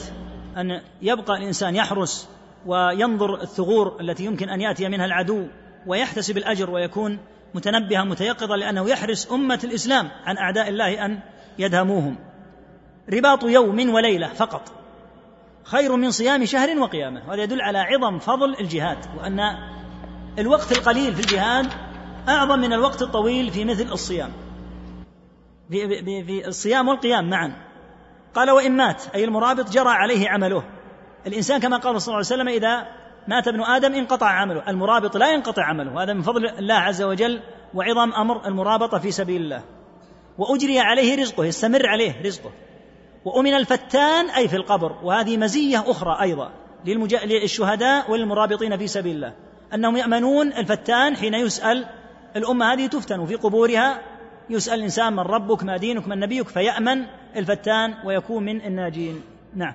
أن يبقى الإنسان يحرس وينظر الثغور التي يمكن أن يأتي منها العدو. ويحتسب الأجر ويكون متنبها متيقظا لأنه يحرس أمة الإسلام عن أعداء الله أن يدهموهم. رباط يوم وليلة فقط. خير من صيام شهر وقيامة. وهذا يدل على عظم فضل الجهاد. وأن الوقت القليل في الجهاد أعظم من الوقت الطويل في مثل الصيام. في, في الصيام والقيام معا. قال وإن مات أي المرابط جرى عليه عمله. الإنسان كما قال صلى الله عليه وسلم إذا مات ابن آدم انقطع عمله. المرابط لا ينقطع عمله. هذا من فضل الله عز وجل وعظم أمر المرابطة في سبيل الله. وأجري عليه رزقه يستمر عليه رزقه. وأمن الفتان أي في القبر. وهذه مزية أخرى أيضا للشهداء وللمرابطين في سبيل الله. أنهم يأمنون الفتان حين يسأل الأمة هذه تفتن. في قبورها يسأل الإنسان من ربك ما دينك من نبيك فيأمن الفتان ويكون من الناجين. نعم.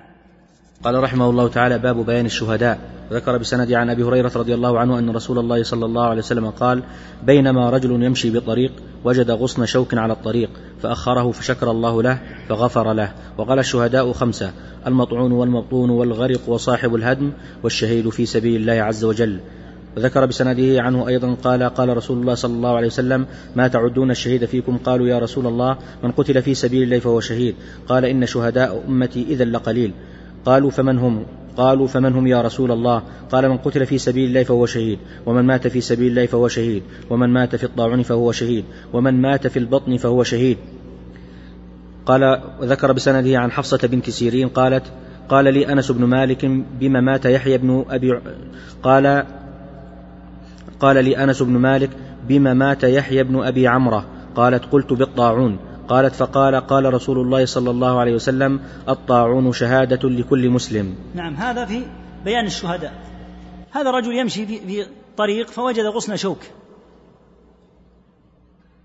قال رحمه الله تعالى باب بيان الشهداء. ذكر بسند عن أبي هريرة رضي الله عنه أن رسول الله صلى الله عليه وسلم قال بينما رجل يمشي بطريق وجد غصن شوك على الطريق فأخره فشكر الله له فغفر له. وقال الشهداء خمسة المطعون والمبطون والغرق وصاحب الهدم والشهيد في سبيل الله عز وجل. وذكر بسنده عنه أيضا قال قال رسول الله صلى الله عليه وسلم ما تعدون الشهيد فيكم؟ قالوا يا رسول الله من قتل في سبيل الله فهو شهيد. قال إن شهداء أمتي إذا لقليل. قالوا فمن هم؟ قالوا فمن هم يا رسول الله؟ قال من قتل في سبيل الله فهو شهيد ومن مات في سبيل الله فهو شهيد ومن مات في الطاعون فهو شهيد ومن مات في البطن فهو شهيد. قال ذكر بسنده عن حفصة بنت سيرين قالت قال لي أنس بن مالك بما مات يحيى بن أبي قال قال لي أنس بن مالك بما مات يحيى بن أبي عمرة قالت قلت بالطاعون. قالت فقال قال رسول الله صلى الله عليه وسلم الطاعون شهادة لكل مسلم. نعم هذا في بيان الشهداء. هذا رجل يمشي في, في طريق فوجد غصن شوك.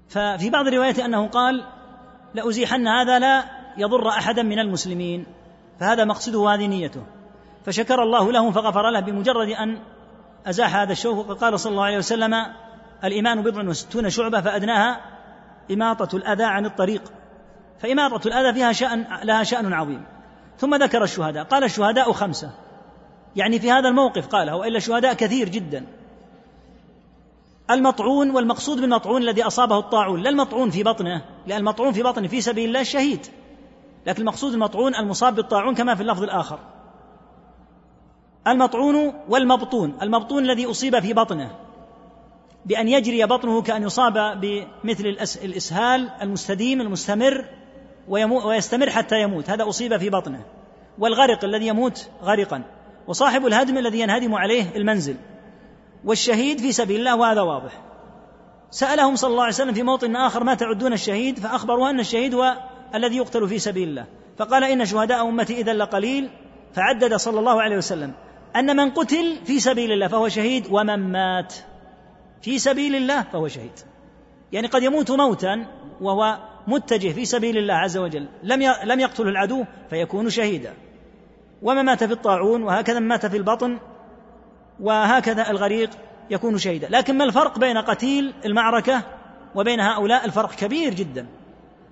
ففي بعض الروايات أنه قال لأزيحن هذا لا يضر أحدا من المسلمين. فهذا مقصده وهذه نيته. فشكر الله له فغفر له بمجرد أن أزاح هذا الشوك. وقال صلى الله عليه وسلم الإيمان بضع وستون شعبة فأدناها إماطة الأذى عن الطريق فإماطة الأذى فيها شأن لها شأن عظيم. ثم ذكر الشهداء قال الشهداء خمسة. يعني في هذا الموقف قاله وإلا الشهداء كثير جدا. المطعون والمقصود بالمطعون الذي أصابه الطاعون لا المطعون في بطنه لأن المطعون في بطنه في سبيل الله شهيد. لكن المقصود المطعون المصاب بالطاعون كما في اللفظ الآخر. المطعون والمبطون المبطون الذي أصيب في بطنه. بأن يجري بطنه كأن يصاب بمثل الإسهال المستديم المستمر ويستمر حتى يموت. هذا أصيب في بطنه. والغرق الذي يموت غرقا. وصاحب الهدم الذي ينهدم عليه المنزل. والشهيد في سبيل الله وهذا واضح. سألهم صلى الله عليه وسلم في موطن آخر ما تعدون الشهيد؟ فأخبروا أن الشهيد هو الذي يقتل في سبيل الله. فقال إن شهداء أمتي إذا لقليل. فعدد صلى الله عليه وسلم أن من قتل في سبيل الله فهو شهيد ومن مات. في سبيل الله فهو شهيد. يعني قد يموت موتا وهو متجه في سبيل الله عز وجل. لم لم يقتله العدو فيكون شهيدا. وما مات في الطاعون وهكذا مات في البطن وهكذا الغريق يكون شهيدا. لكن ما الفرق بين قتيل المعركة وبين هؤلاء؟ الفرق كبير جدا.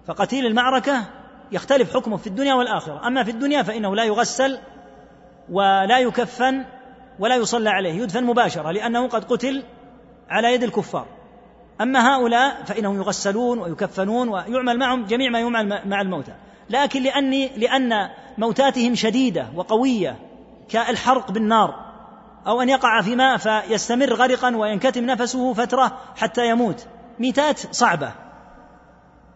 فقتيل المعركة يختلف حكمه في الدنيا والآخرة. أما في الدنيا فإنه لا يغسل ولا يكفن ولا يصلى عليه. يدفن مباشرة لأنه قد قتل على يد الكفار. أما هؤلاء فإنهم يغسلون ويكفنون ويعمل معهم جميع ما يعمل مع الموتى. لكن لأني لأن موتاتهم شديدة وقوية كالحرق بالنار. أو أن يقع في ماء فيستمر غرقا وينكتم نفسه فترة حتى يموت. ميتات صعبة.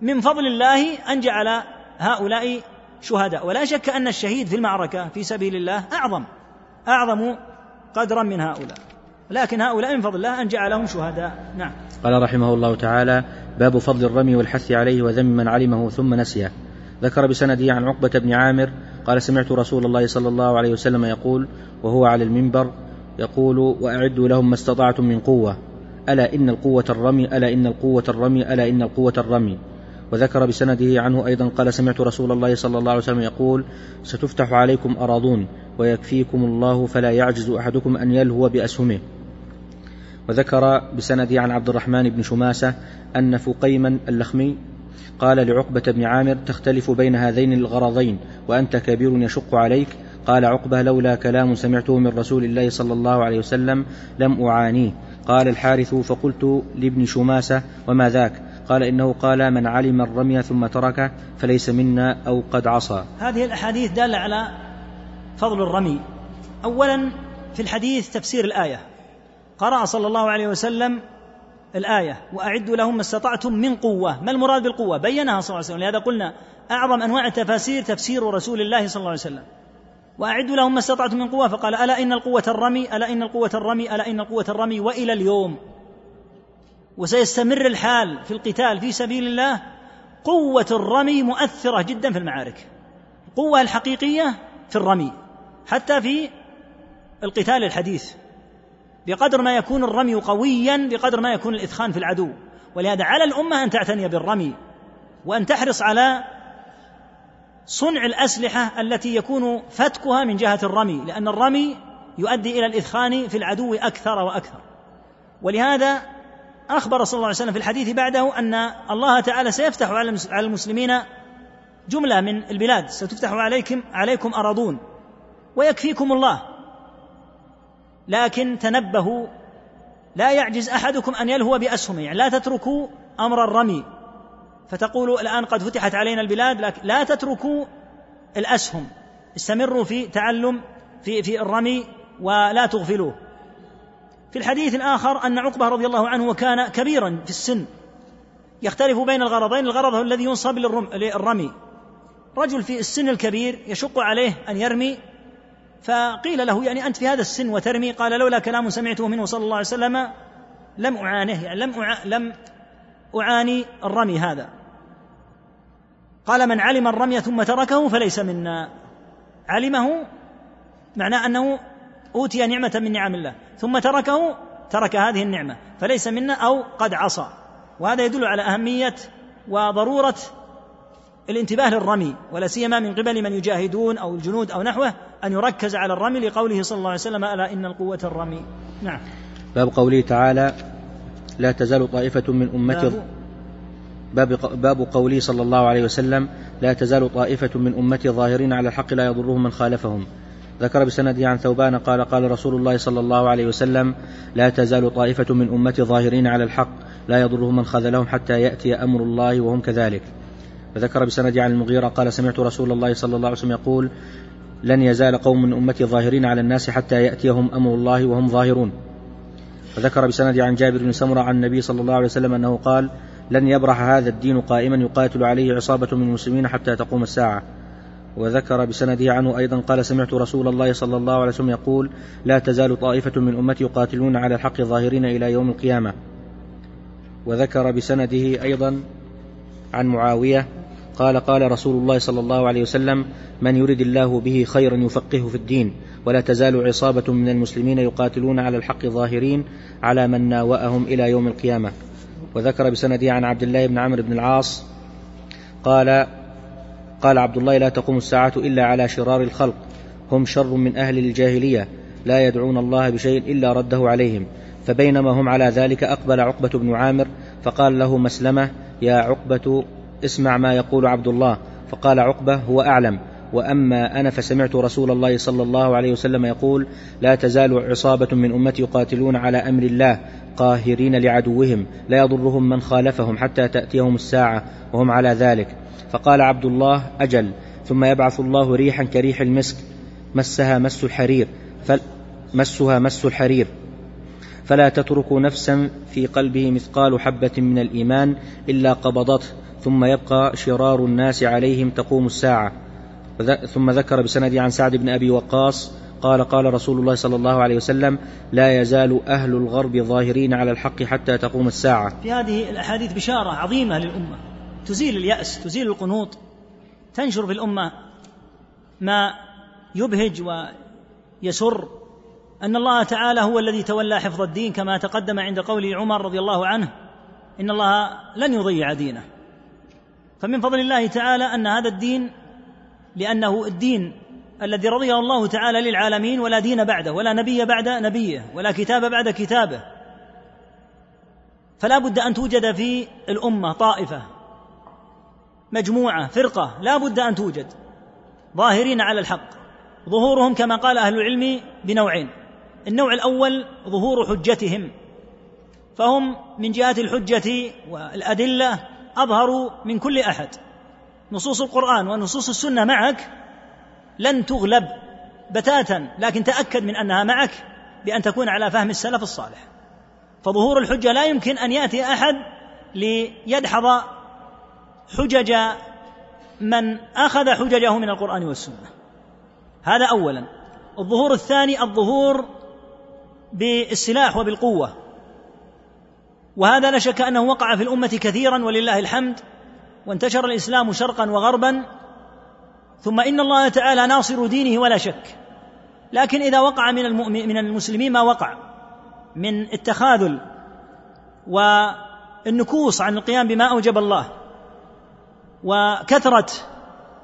من فضل الله أن جعل هؤلاء شهداء. ولا شك أن الشهيد في المعركة في سبيل الله أعظم. أعظم قدرا من هؤلاء. لكن هؤلاء من فضل الله أن جعلهم شهداء. نعم. قال رحمه الله تعالى باب فضل الرمي والحث عليه وذم من علمه ثم نسيه. ذكر بسنده عن عقبة بن عامر قال سمعت رسول الله صلى الله عليه وسلم يقول وهو على المنبر يقول وأعدوا لهم ما استطعتم من قوة. ألا إن القوة الرمي ألا إن القوة الرمي ألا إن القوة الرمي. وذكر بسنده عنه أيضا قال سمعت رسول الله صلى الله عليه وسلم يقول ستفتح عليكم أراضون ويكفيكم الله فلا يعجز أحدكم أن يلهو بأسهمه. وذكر بسنده عن عبد الرحمن بن شماسة أن فقيما اللخمي قال لعقبة بن عامر تختلف بين هذين الغرضين وأنت كبير يشق عليك. قال عقبة لولا كلام سمعته من رسول الله صلى الله عليه وسلم لم أعانيه. قال الحارث فقلت لابن شماسة وما ذاك؟ قال إنه قال من علم الرمي ثم تركه فليس منا أو قد عصى. هذه الأحاديث دالة على فضل الرمي. أولا في الحديث تفسير الآية. قرأ صلى الله عليه وسلم الآية وأعدوا لهم ما استطعتم من قوة. ما المراد بالقوة؟ بينها صلى الله عليه وسلم. لهذا قلنا أعظم أنواع التفاسير تفسير رسول الله صلى الله عليه وسلم. وأعدوا لهم ما استطعتم من قوة فقال ألا إن القوة الرمي؟ ألا إن القوة الرمي؟ ألا إن القوة الرمي؟ وإلى اليوم. وسيستمر الحال في القتال في سبيل الله قوة الرمي مؤثرة جدا في المعارك. القوة الحقيقية في الرمي حتى في القتال الحديث. بقدر ما يكون الرمي قويا بقدر ما يكون الإثخان في العدو. ولهذا على الأمة أن تعتني بالرمي وأن تحرص على صنع الأسلحة التي يكون فتكها من جهة الرمي لأن الرمي يؤدي إلى الإثخان في العدو أكثر وأكثر. ولهذا أخبر صلى الله عليه وسلم في الحديث بعده أن الله تعالى سيفتح على المسلمين جملة من البلاد. ستفتح عليكم عليكم أراضون ويكفيكم الله. لكن تنبهوا لا يعجز أحدكم أن يلهو بأسهمه يعني لا تتركوا أمر الرمي. فتقولوا الآن قد فتحت علينا البلاد لكن لا تتركوا الأسهم. استمروا في تعلم في في الرمي ولا تغفلوه. في الحديث الآخر أن عقبة رضي الله عنه وكان كبيرا في السن. يختلف بين الغرضين الغرض هو الذي ينصب للرمي. رجل في السن الكبير يشق عليه أن يرمي فقيل له يعني أنت في هذا السن وترمي؟ قال لولا كلام سمعته منه صلى الله عليه وسلم لم أعانه يعني لم أع... لم أعاني الرمي هذا. قال من علم الرمي ثم تركه فليس منا. علمه معناه أنه أوتي نعمة من نعم الله ثم تركه ترك هذه النعمة فليس منا أو قد عصى. وهذا يدل على أهمية وضرورة الانتباه للرمي ولا سيما من قبل من يجاهدون أو الجنود أو نحوه أن يركز على الرمي لقوله صلى الله عليه وسلم ألا إن القوة الرمي. نعم. باب قوله تعالى لا تزال طائفة من أمتي باب, باب قوله صلى الله عليه وسلم لا تزال طائفة من أمتي ظاهرين على الحق لا يضرهم من خالفهم. ذكر بسنده عن ثوبان قال قال رسول الله صلى الله عليه وسلم لا تزال طائفة من أمتي ظاهرين على الحق لا يضرهم من خذلهم حتى يأتي أمر الله وهم كذلك. وذكر بسنده عن المغيرة قال سمعت رسول الله صلى الله عليه وسلم يقول لن يزال قوم من أمتي ظاهرين على الناس حتى يأتيهم أمر الله وهم ظاهرون وذكر بسند عن جابر بن سمرة عن النبي صلى الله عليه وسلم أنه قال لن يبرح هذا الدين قائما يقاتل عليه عصابة من المسلمين حتى تقوم الساعة وذكر بسنده عنه أيضا قال سمعت رسول الله صلى الله عليه وسلم يقول لا تزال طائفة من أمتي يقاتلون على الحق ظاهرين إلى يوم القيامة وذكر بسنده أيضا عن معاوية قال قال رسول الله صلى الله عليه وسلم من يرد الله به خيرا يفقهه في الدين ولا تزال عصابة من المسلمين يقاتلون على الحق ظاهرين على من ناوأهم إلى يوم القيامة. وذكر بسنده عن عبد الله بن عمرو بن العاص قال قال عبد الله لا تقوم الساعة إلا على شرار الخلق. هم شر من أهل الجاهلية. لا يدعون الله بشيء إلا رده عليهم. فبينما هم على ذلك أقبل عقبة بن عامر فقال له مسلمة يا عقبة اسمع ما يقول عبد الله. فقال عقبة هو أعلم. وأما أنا فسمعت رسول الله صلى الله عليه وسلم يقول لا تزال عصابة من أمتي يقاتلون على أمر الله قاهرين لعدوهم لا يضرهم من خالفهم حتى تأتيهم الساعة وهم على ذلك. فقال عبد الله أجل. ثم يبعث الله ريحا كريح المسك مسها مس الحرير. مسها مس الحرير. فلا تترك نفسا في قلبه مثقال حبة من الإيمان إلا قبضته. ثم يبقى شرار الناس عليهم تقوم الساعة. ثم ذكر بسند عن سعد بن أبي وقاص قال قال رسول الله صلى الله عليه وسلم لا يزال أهل الغرب ظاهرين على الحق حتى تقوم الساعة. في هذه الأحاديث بشارة عظيمة للأمة. تزيل اليأس تزيل القنوط تنشر في الأمة ما يبهج ويسر أن الله تعالى هو الذي تولى حفظ الدين كما تقدم عند قول عمر رضي الله عنه إن الله لن يضيع دينه. فمن فضل الله تعالى أن هذا الدين لأنه الدين الذي رضيه الله تعالى للعالمين ولا دين بعده ولا نبي بعد نبيه ولا كتاب بعد كتابه. فلا بد أن توجد في الأمة طائفة مجموعة فرقة لا بد أن توجد ظاهرين على الحق. ظهورهم كما قال أهل العلم بنوعين. النوع الأول ظهور حجتهم فهم من جهة الحجة والأدلة اظهروا من كل أحد. نصوص القرآن ونصوص السنة معك لن تغلب بتاتا لكن تأكد من أنها معك بأن تكون على فهم السلف الصالح. فظهور الحجة لا يمكن أن يأتي أحد ليدحض حجج من أخذ حججه من القرآن والسنة. هذا اولا. الظهور الثاني الظهور بالسلاح وبالقوة. وهذا لا شك أنه وقع في الأمة كثيرا ولله الحمد وانتشر الإسلام شرقا وغربا ثم إن الله تعالى ناصر دينه ولا شك. لكن إذا وقع من من المسلمين ما وقع من التخاذل والنكوص عن القيام بما أوجب الله وكثرة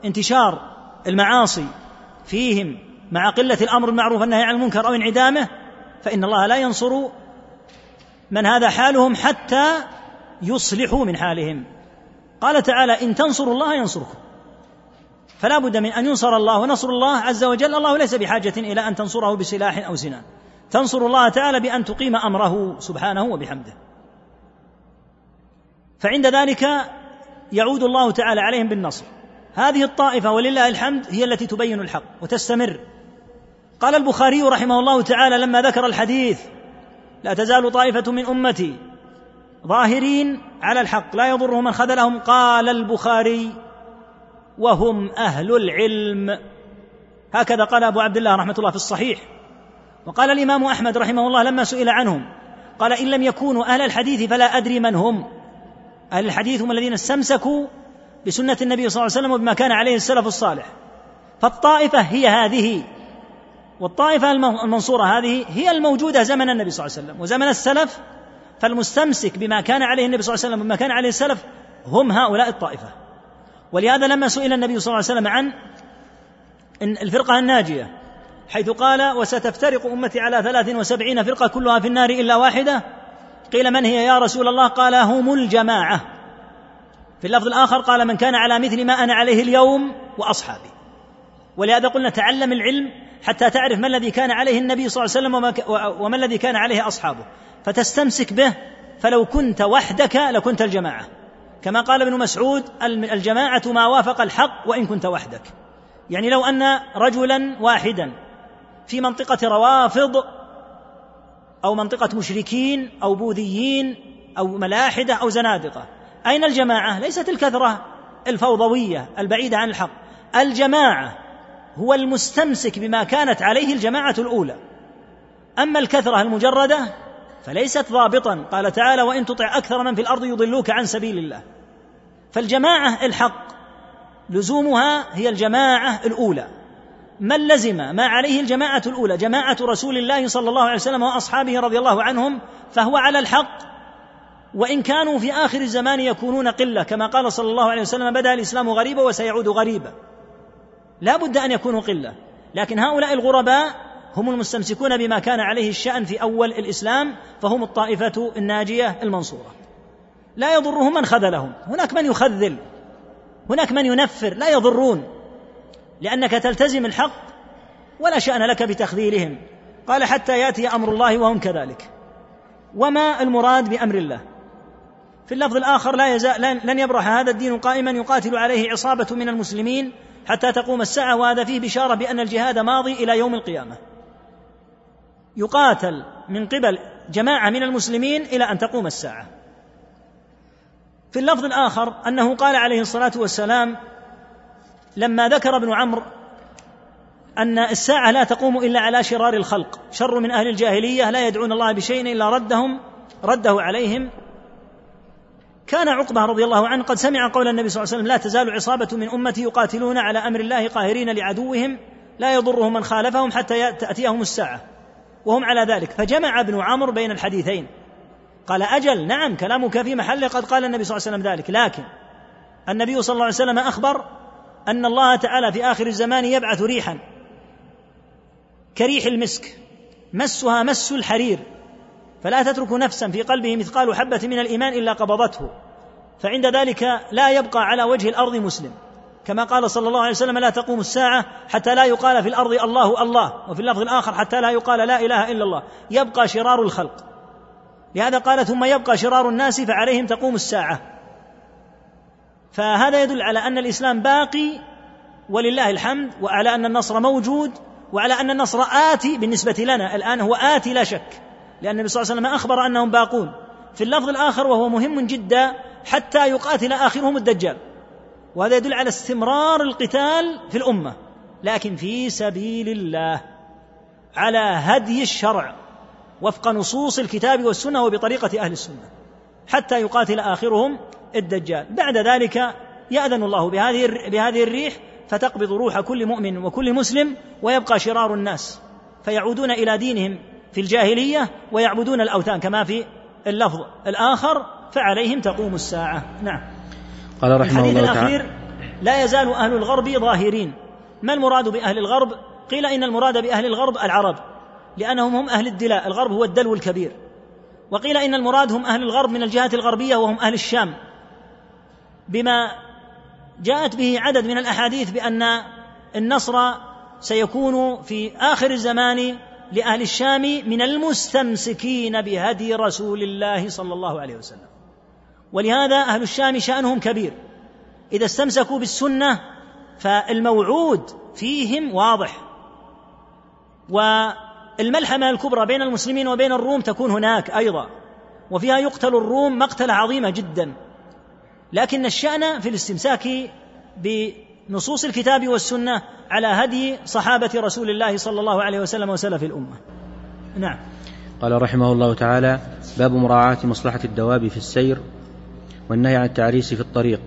انتشار المعاصي فيهم مع قلة الأمر بالمعروف والنهي عن المنكر أو انعدامه فإن الله لا ينصر من هذا حالهم حتى يصلحوا من حالهم. قال تعالى إن تنصروا الله ينصركم. فلا بد من أن ينصر الله ونصر الله عز وجل. الله ليس بحاجة إلى أن تنصره بسلاح أو سنان تنصر الله تعالى بأن تقيم أمره سبحانه وبحمده. فعند ذلك يعود الله تعالى عليهم بالنصر. هذه الطائفة ولله الحمد هي التي تبين الحق وتستمر. قال البخاري رحمه الله تعالى لما ذكر الحديث لا تزال طائفة من أمتي ظاهرين على الحق لا يضرهم من خذلهم قال البخاري. وهم أهل العلم. هكذا قال أبو عبد الله رحمة الله في الصحيح. وقال الإمام أحمد رحمه الله لما سئل عنهم قال إن لم يكونوا أهل الحديث فلا أدري من هم. أهل الحديث هم الذين استمسكوا بسنة النبي صلى الله عليه وسلم وبما كان عليه السلف الصالح. فالطائفة هي هذه. والطائفة المنصورة هذه هي الموجودة زمن النبي صلى الله عليه وسلم وزمن السلف فالمستمسك بما كان عليه النبي صلى الله عليه وسلم وبما كان عليه السلف هم هؤلاء الطائفة. ولهذا لما سئل النبي صلى الله عليه وسلم عن الفرقة الناجية حيث قال وستفترق أمتي على ثلاث وسبعين فرقة كلها في النار إلا واحدة؟ قيل من هي يا رسول الله؟ قال هم الجماعة. في اللفظ الآخر قال من كان على مثل ما أنا عليه اليوم وأصحابي. ولهذا قلنا تعلم العلم حتى تعرف ما الذي كان عليه النبي صلى الله عليه وسلم وما الذي كان عليه أصحابه. فتستمسك به فلو كنت وحدك لكنت الجماعة. كما قال ابن مسعود الجماعة ما وافق الحق وإن كنت وحدك. يعني لو أن رجلا واحدا في منطقة روافض أو منطقة مشركين أو بوذيين أو ملاحدة أو زنادقة. أين الجماعة؟ ليست الكثرة الفوضوية البعيدة عن الحق. الجماعة هو المستمسك بما كانت عليه الجماعة الأولى. أما الكثرة المجردة فليست ضابطا. قال تعالى وإن تطع أكثر من في الأرض يضلوك عن سبيل الله. فالجماعة الحق لزومها هي الجماعة الأولى. من لزم ما عليه الجماعة الأولى جماعة رسول الله صلى الله عليه وسلم وأصحابه رضي الله عنهم فهو على الحق. وإن كانوا في آخر الزمان يكونون قلة كما قال صلى الله عليه وسلم بدأ الإسلام غريبا وسيعود غريبا. لا بد أن يكونوا قلة. لكن هؤلاء الغرباء هم المستمسكون بما كان عليه الشأن في أول الإسلام فهم الطائفة الناجية المنصورة. لا يضرهم من خذلهم. هناك من يخذل هناك من ينفر لا يضرون لأنك تلتزم الحق ولا شأن لك بتخذيلهم. قال حتى يأتي أمر الله وهم كذلك. وما المراد بأمر الله؟ في اللفظ الآخر لا يزال لن يبرح هذا الدين قائما يقاتل عليه عصابة من المسلمين حتى تقوم الساعة وهذا فيه بشارة بأن الجهاد ماضي إلى يوم القيامة. يقاتل من قبل جماعة من المسلمين إلى أن تقوم الساعة. في اللفظ الآخر أنه قال عليه الصلاة والسلام لما ذكر ابن عمرو أن الساعة لا تقوم إلا على شرار الخلق. شر من أهل الجاهلية لا يدعون الله بشيء إلا ردهم رده عليهم كان عقبة رضي الله عنه قد سمع قول النبي صلى الله عليه وسلم لا تزال عصابة من أمتي يقاتلون على أمر الله قاهرين لعدوهم لا يضرهم من خالفهم حتى تأتيهم الساعة. وهم على ذلك. فجمع ابن عمرو بين الحديثين. قال أجل نعم كلامك في محله قد قال النبي صلى الله عليه وسلم ذلك. لكن النبي صلى الله عليه وسلم أخبر أن الله تعالى في آخر الزمان يبعث ريحا كريح المسك مسها مس الحرير. فلا تترك نفسا في قلبه مثقال حبة من الإيمان إلا قبضته. فعند ذلك لا يبقى على وجه الأرض مسلم. كما قال صلى الله عليه وسلم لا تقوم الساعة حتى لا يقال في الأرض الله الله وفي اللفظ الآخر حتى لا يقال لا إله إلا الله. يبقى شرار الخلق. لهذا قال ثم يبقى شرار الناس فعليهم تقوم الساعة. فهذا يدل على أن الإسلام باقي ولله الحمد وعلى أن النصر موجود وعلى أن النصر آتي بالنسبة لنا. الآن هو آتي لا شك. لأن النبي صلى الله عليه وسلم أخبر أنهم باقون. في اللفظ الآخر وهو مهم جدا حتى يقاتل آخرهم الدجال. وهذا يدل على استمرار القتال في الأمة. لكن في سبيل الله على هدي الشرع وفق نصوص الكتاب والسنة وبطريقة أهل السنة حتى يقاتل آخرهم الدجال. بعد ذلك يأذن الله بهذه بهذه الريح فتقبض روح كل مؤمن وكل مسلم ويبقى شرار الناس فيعودون إلى دينهم. في الجاهلية ويعبدون الأوثان كما في اللفظ الآخر فعليهم تقوم الساعة. نعم. قال رحمه الله تعالى الأخير لا يزال أهل الغرب ظاهرين. ما المراد بأهل الغرب؟ قيل إن المراد بأهل الغرب العرب لأنهم هم أهل الدلاء الغرب هو الدلو الكبير. وقيل إن المراد هم أهل الغرب من الجهة الغربية وهم أهل الشام. بما جاءت به عدد من الأحاديث بأن النصر سيكون في آخر الزمان لأهل الشام من المستمسكين بهدي رسول الله صلى الله عليه وسلم. ولهذا أهل الشام شأنهم كبير. إذا استمسكوا بالسنة فالموعود فيهم واضح. والملحمة الكبرى بين المسلمين وبين الروم تكون هناك أيضا. وفيها يقتل الروم مقتلة عظيمة جدا. لكن الشأن في الاستمساك بنصوص الكتاب والسنة على هدي صحابة رسول الله صلى الله عليه وسلم وسلف الأمة. نعم. قال رحمه الله تعالى باب مراعاة مصلحة الدواب في السير والنهي عن التعريس في الطريق.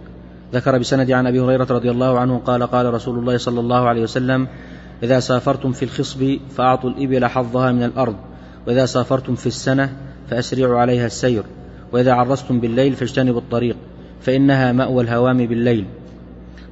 ذكر بسند عن أبي هريرة رضي الله عنه قال قال رسول الله صلى الله عليه وسلم إذا سافرتم في الخصب فأعطوا الإبل حظها من الأرض وإذا سافرتم في السنة فأسرعوا عليها السير وإذا عرستم بالليل فاجتنبوا الطريق فإنها مأوى الهوام بالليل.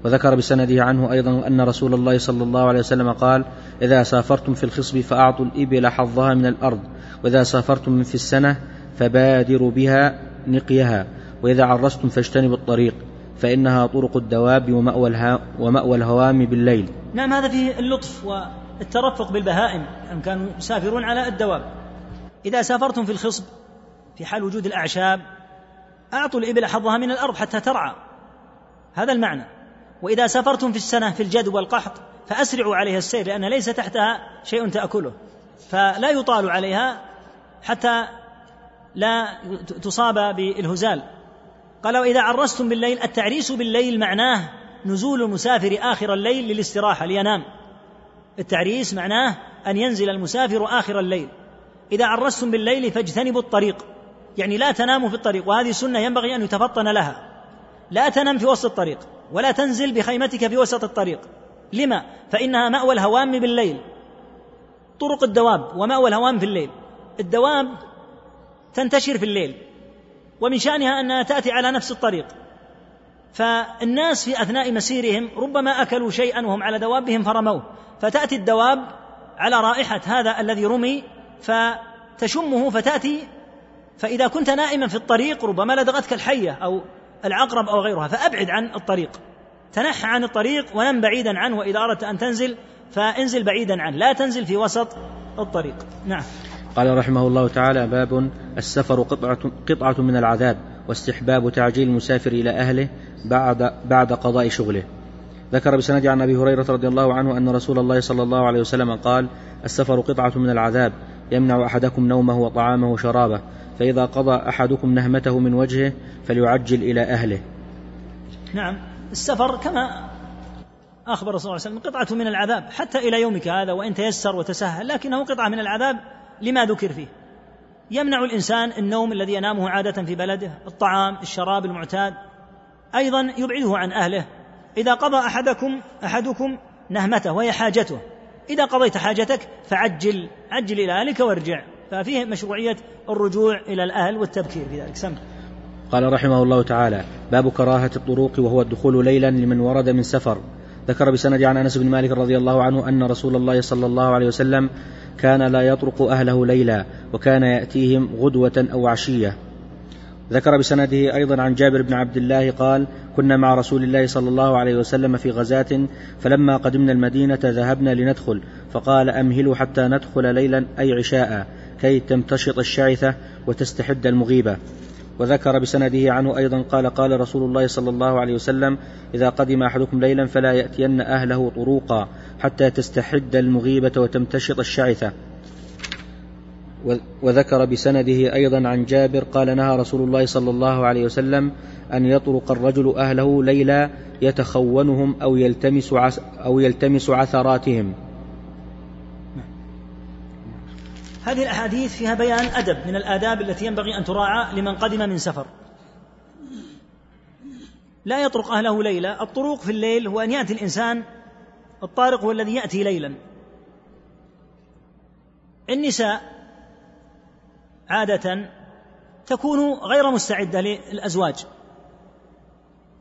وذكر بسنده عنه أيضا أن رسول الله صلى الله عليه وسلم قال إذا سافرتم في الخصب فأعطوا الإبل حظها من الأرض وإذا سافرتم في السنة فبادروا بها نقيها وإذا عرستم فاجتنبوا الطريق فإنها طرق الدواب ومأوى, الها ومأوى الهوام بالليل. نعم هذا فيه اللطف والترفق بالبهائم أن كانوا يسافرون على الدواب. إذا سافرتم في الخصب في حال وجود الأعشاب أعطوا الإبل حظها من الأرض حتى ترعى. هذا المعنى. وإذا سافرتم في السنة في الجد والقحط فأسرعوا عليها السير لأن ليس تحتها شيء تأكله. فلا يطال عليها حتى لا تصاب بالهزال. قال وإذا عرستم بالليل التعريس بالليل معناه نزول المسافر آخر الليل للاستراحة لينام. التعريس معناه أن ينزل المسافر آخر الليل. إذا عرستم بالليل فاجتنبوا الطريق يعني لا تناموا في الطريق وهذه سنة ينبغي أن يتفطن لها. لا تنم في وسط الطريق. ولا تنزل بخيمتك في وسط الطريق. لما؟ فإنها مأوى الهوام بالليل. طرق الدواب ومأوى الهوام في الليل. الدواب تنتشر في الليل. ومن شأنها أنها تأتي على نفس الطريق. فالناس في أثناء مسيرهم ربما أكلوا شيئا وهم على دوابهم فرموه. فتأتي الدواب على رائحة هذا الذي رمي فتشمه فتأتي. فإذا كنت نائما في الطريق ربما لدغتك الحية أو العقرب أو غيرها فأبعد عن الطريق. تنحى عن الطريق ونم بعيدا عنه وإذا أردت أن تنزل فانزل بعيدا عنه لا تنزل في وسط الطريق. نعم. قال رحمه الله تعالى باب السفر قطعة, قطعة من العذاب واستحباب تعجيل المسافر إلى أهله بعد, بعد قضاء شغله. ذكر بسند عن أبي هريرة رضي الله عنه أن رسول الله صلى الله عليه وسلم قال السفر قطعة من العذاب يمنع أحدكم نومه وطعامه وشرابه فإذا قضى أحدكم نهمته من وجهه فليعجل إلى أهله. نعم السفر كما أخبر صلى الله عليه وسلم قطعة من العذاب حتى إلى يومك هذا وإن تيسر وتسهل لكنه قطعة من العذاب لما ذكر فيه. يمنع الإنسان النوم الذي ينامه عادة في بلده الطعام الشراب المعتاد. أيضا يبعده عن أهله. إذا قضى احدكم أحدكم نهمته وهي حاجته إذا قضيت حاجتك فعجل عجل إلى أهلك وارجع. ففيه مشروعية الرجوع إلى الأهل والتبكير في ذلك. سم قال رحمه الله تعالى باب كراهة الطرق وهو الدخول ليلا لمن ورد من سفر. ذكر بسند عن أنس بن مالك رضي الله عنه أن رسول الله صلى الله عليه وسلم كان لا يطرق أهله ليلا وكان يأتيهم غدوة أو عشية. ذكر بسنده أيضا عن جابر بن عبد الله قال كنا مع رسول الله صلى الله عليه وسلم في غزاة فلما قدمنا المدينة ذهبنا لندخل فقال أمهلوا حتى ندخل ليلا أي عشاء كي تمتشط الشعثه وتستحد المغيبة. وذكر بسنده عنه أيضا قال قال رسول الله صلى الله عليه وسلم إذا قدم أحدكم ليلا فلا يأتين أهله طروقا حتى تستحد المغيبة وتمتشط الشعثة وذكر بسنده أيضا عن جابر قال نهى رسول الله صلى الله عليه وسلم أن يطرق الرجل أهله ليلا يتخونهم أو يلتمس أو يلتمس عثراتهم. هذه الأحاديث فيها بيان أدب من الآداب التي ينبغي أن تراعى لمن قدم من سفر. لا يطرق أهله ليلا الطروق في الليل هو أن يأتي الإنسان الطارق هو الذي يأتي ليلا. النساء عادة تكون غير مستعدة للأزواج.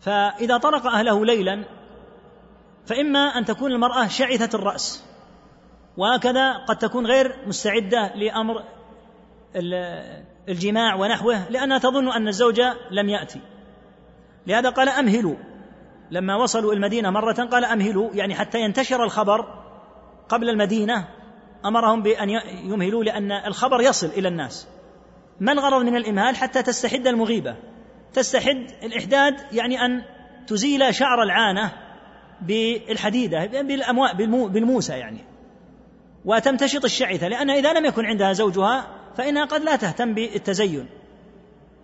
فإذا طرق أهله ليلا فإما أن تكون المرأة شعثة الرأس وهكذا قد تكون غير مستعدة لأمر الجماع ونحوه لأنها تظن أن الزوج لم يأتي. لهذا قال أمهلوا. لما وصلوا المدينة مرة قال أمهلوا يعني حتى ينتشر الخبر قبل المدينة أمرهم بأن يمهلوا لأن الخبر يصل إلى الناس. ما الغرض من الإمهال حتى تستحد المغيبة؟ تستحد الإحداد يعني أن تزيل شعر العانة بالحديدة بالموسى يعني. وتمتشط الشعثة لأن إذا لم يكن عندها زوجها فإنها قد لا تهتم بالتزين.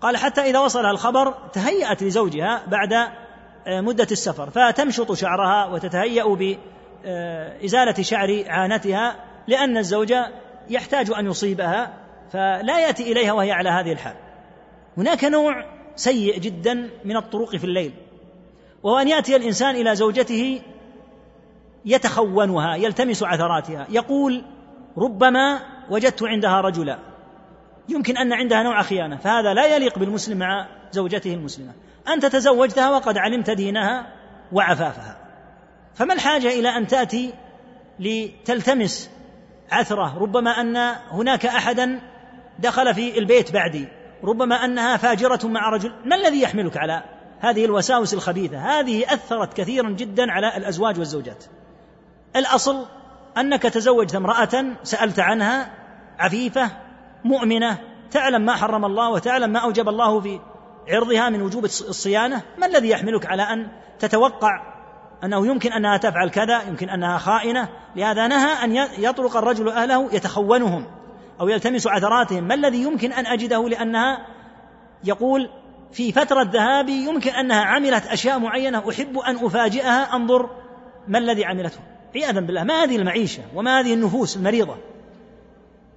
قال حتى إذا وصلها الخبر تهيأت لزوجها بعد آه، مدة السفر فتمشط شعرها وتتهيأ بإزالة آه، شعر عانتها لأن الزوج يحتاج أن يصيبها فلا يأتي إليها وهي على هذه الحال. هناك نوع سيء جدا من الطرق في الليل وهو أن يأتي الإنسان إلى زوجته يتخونها يلتمس عثراتها يقول ربما وجدت عندها رجلا. يمكن أن عندها نوع خيانة فهذا لا يليق بالمسلم مع زوجته المسلمة. أنت تزوجتها وقد علمت دينها وعفافها. فما الحاجة إلى أن تأتي لتلتمس عثرة ربما أن هناك احدا دخل في البيت بعدي. ربما أنها فاجرة مع رجل. ما الذي يحملك على هذه الوساوس الخبيثة؟ هذه أثرت كثيرا جدا على الأزواج والزوجات. الأصل أنك تزوجت امرأة سألت عنها عفيفة مؤمنة تعلم ما حرم الله وتعلم ما أوجب الله في عرضها من وجوب الصيانة. ما الذي يحملك على أن تتوقع أنه يمكن أنها تفعل كذا يمكن أنها خائنة؟ لهذا نهى أن يطرق الرجل أهله يتخونهم. أو يلتمس عثراتهم ما الذي يمكن أن أجده لأنها يقول في فترة ذهابي يمكن أنها عملت أشياء معينة أحب أن أفاجئها أنظر ما الذي عملته. عياذا بالله ما هذه المعيشة وما هذه النفوس المريضة؟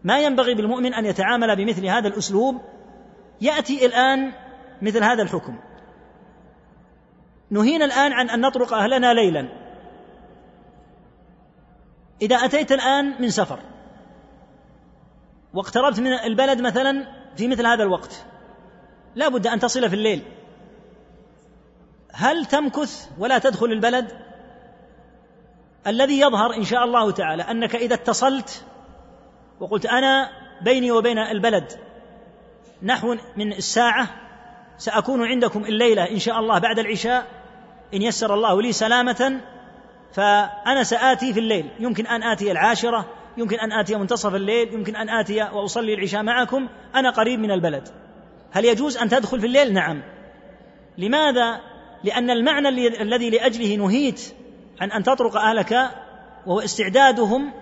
ما ينبغي بالمؤمن أن يتعامل بمثل هذا الأسلوب؟ يأتي الآن مثل هذا الحكم. نهينا الآن عن أن نطرق أهلنا ليلا. إذا أتيت الآن من سفر واقتربت من البلد مثلا في مثل هذا الوقت. لا بد أن تصل في الليل. هل تمكث ولا تدخل البلد؟ الذي يظهر إن شاء الله تعالى أنك إذا اتصلت وقلت أنا بيني وبين البلد نحو من الساعة سأكون عندكم الليلة إن شاء الله بعد العشاء إن يسر الله لي سلامة فأنا سآتي في الليل. يمكن أن آتي العاشرة يمكن أن آتي منتصف الليل يمكن أن آتي وأصلي العشاء معكم أنا قريب من البلد. هل يجوز أن تدخل في الليل؟ نعم. لماذا؟ لأن المعنى الذي لأجله نهيت عن أن تطرق أهلك وهو استعدادهم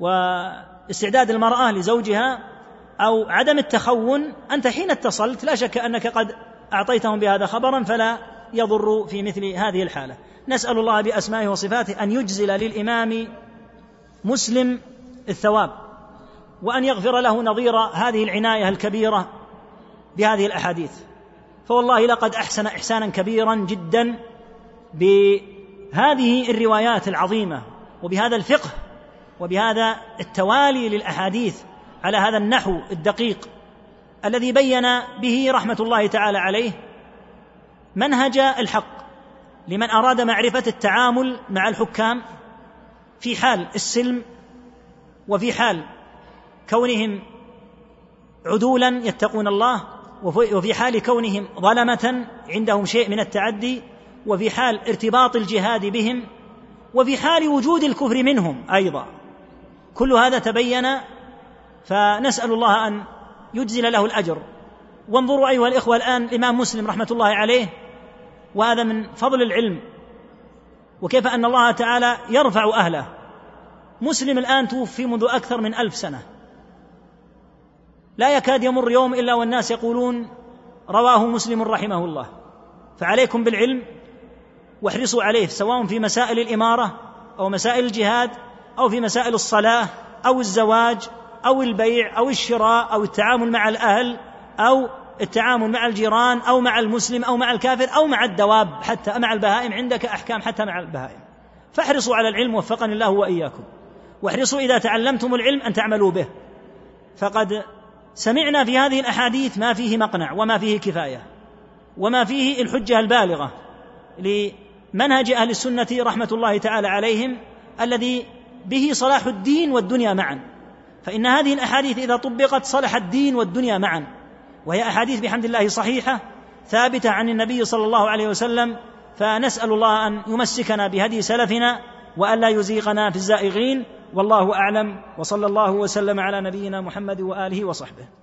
واستعداد المرأة لزوجها أو عدم التخون أنت حين اتصلت لا شك أنك قد أعطيتهم بهذا خبرا فلا يضر في مثل هذه الحالة. نسأل الله بأسمائه وصفاته أن يجزل للإمام مسلم الثواب وأن يغفر له نظير هذه العناية الكبيرة بهذه الأحاديث. فوالله لقد أحسن إحسانا كبيرا جدا هذه الروايات العظيمة وبهذا الفقه وبهذا التوالي للأحاديث على هذا النحو الدقيق الذي بين به رحمة الله تعالى عليه منهج الحق لمن أراد معرفة التعامل مع الحكام. في حال السلم وفي حال كونهم عدولا يتقون الله وفي حال كونهم ظلمة عندهم شيء من التعدي وفي حال ارتباط الجهاد بهم وفي حال وجود الكفر منهم أيضا. كل هذا تبين فنسأل الله أن يجزل له الأجر. وانظروا أيها الإخوة الآن الإمام مسلم رحمة الله عليه وهذا من فضل العلم. وكيف أن الله تعالى يرفع أهله. مسلم الآن توفي منذ أكثر من ألف سنة. لا يكاد يمر يوم إلا والناس يقولون رواه مسلم رحمه الله. فعليكم بالعلم واحرصوا عليه سواء في مسائل الإمارة أو مسائل الجهاد أو في مسائل الصلاة أو الزواج أو البيع أو الشراء أو التعامل مع الأهل أو التعامل مع الجيران أو مع المسلم أو مع الكافر أو مع الدواب حتى مع البهائم عندك أحكام حتى مع البهائم. فاحرصوا على العلم وفقني الله وإياكم. واحرصوا إذا تعلمتم العلم أن تعملوا به. فقد سمعنا في هذه الأحاديث ما فيه مقنع وما فيه كفاية وما فيه الحجة البالغة لمنهج أهل السنة رحمة الله تعالى عليهم الذي به صلاح الدين والدنيا معا. فإن هذه الأحاديث إذا طبقت صلح الدين والدنيا معا. وهي أحاديث بحمد الله صحيحة ثابتة عن النبي صلى الله عليه وسلم فنسأل الله أن يمسكنا بهدي سلفنا والا يزيغنا في الزائغين والله أعلم وصلى الله وسلم على نبينا محمد وآله وصحبه.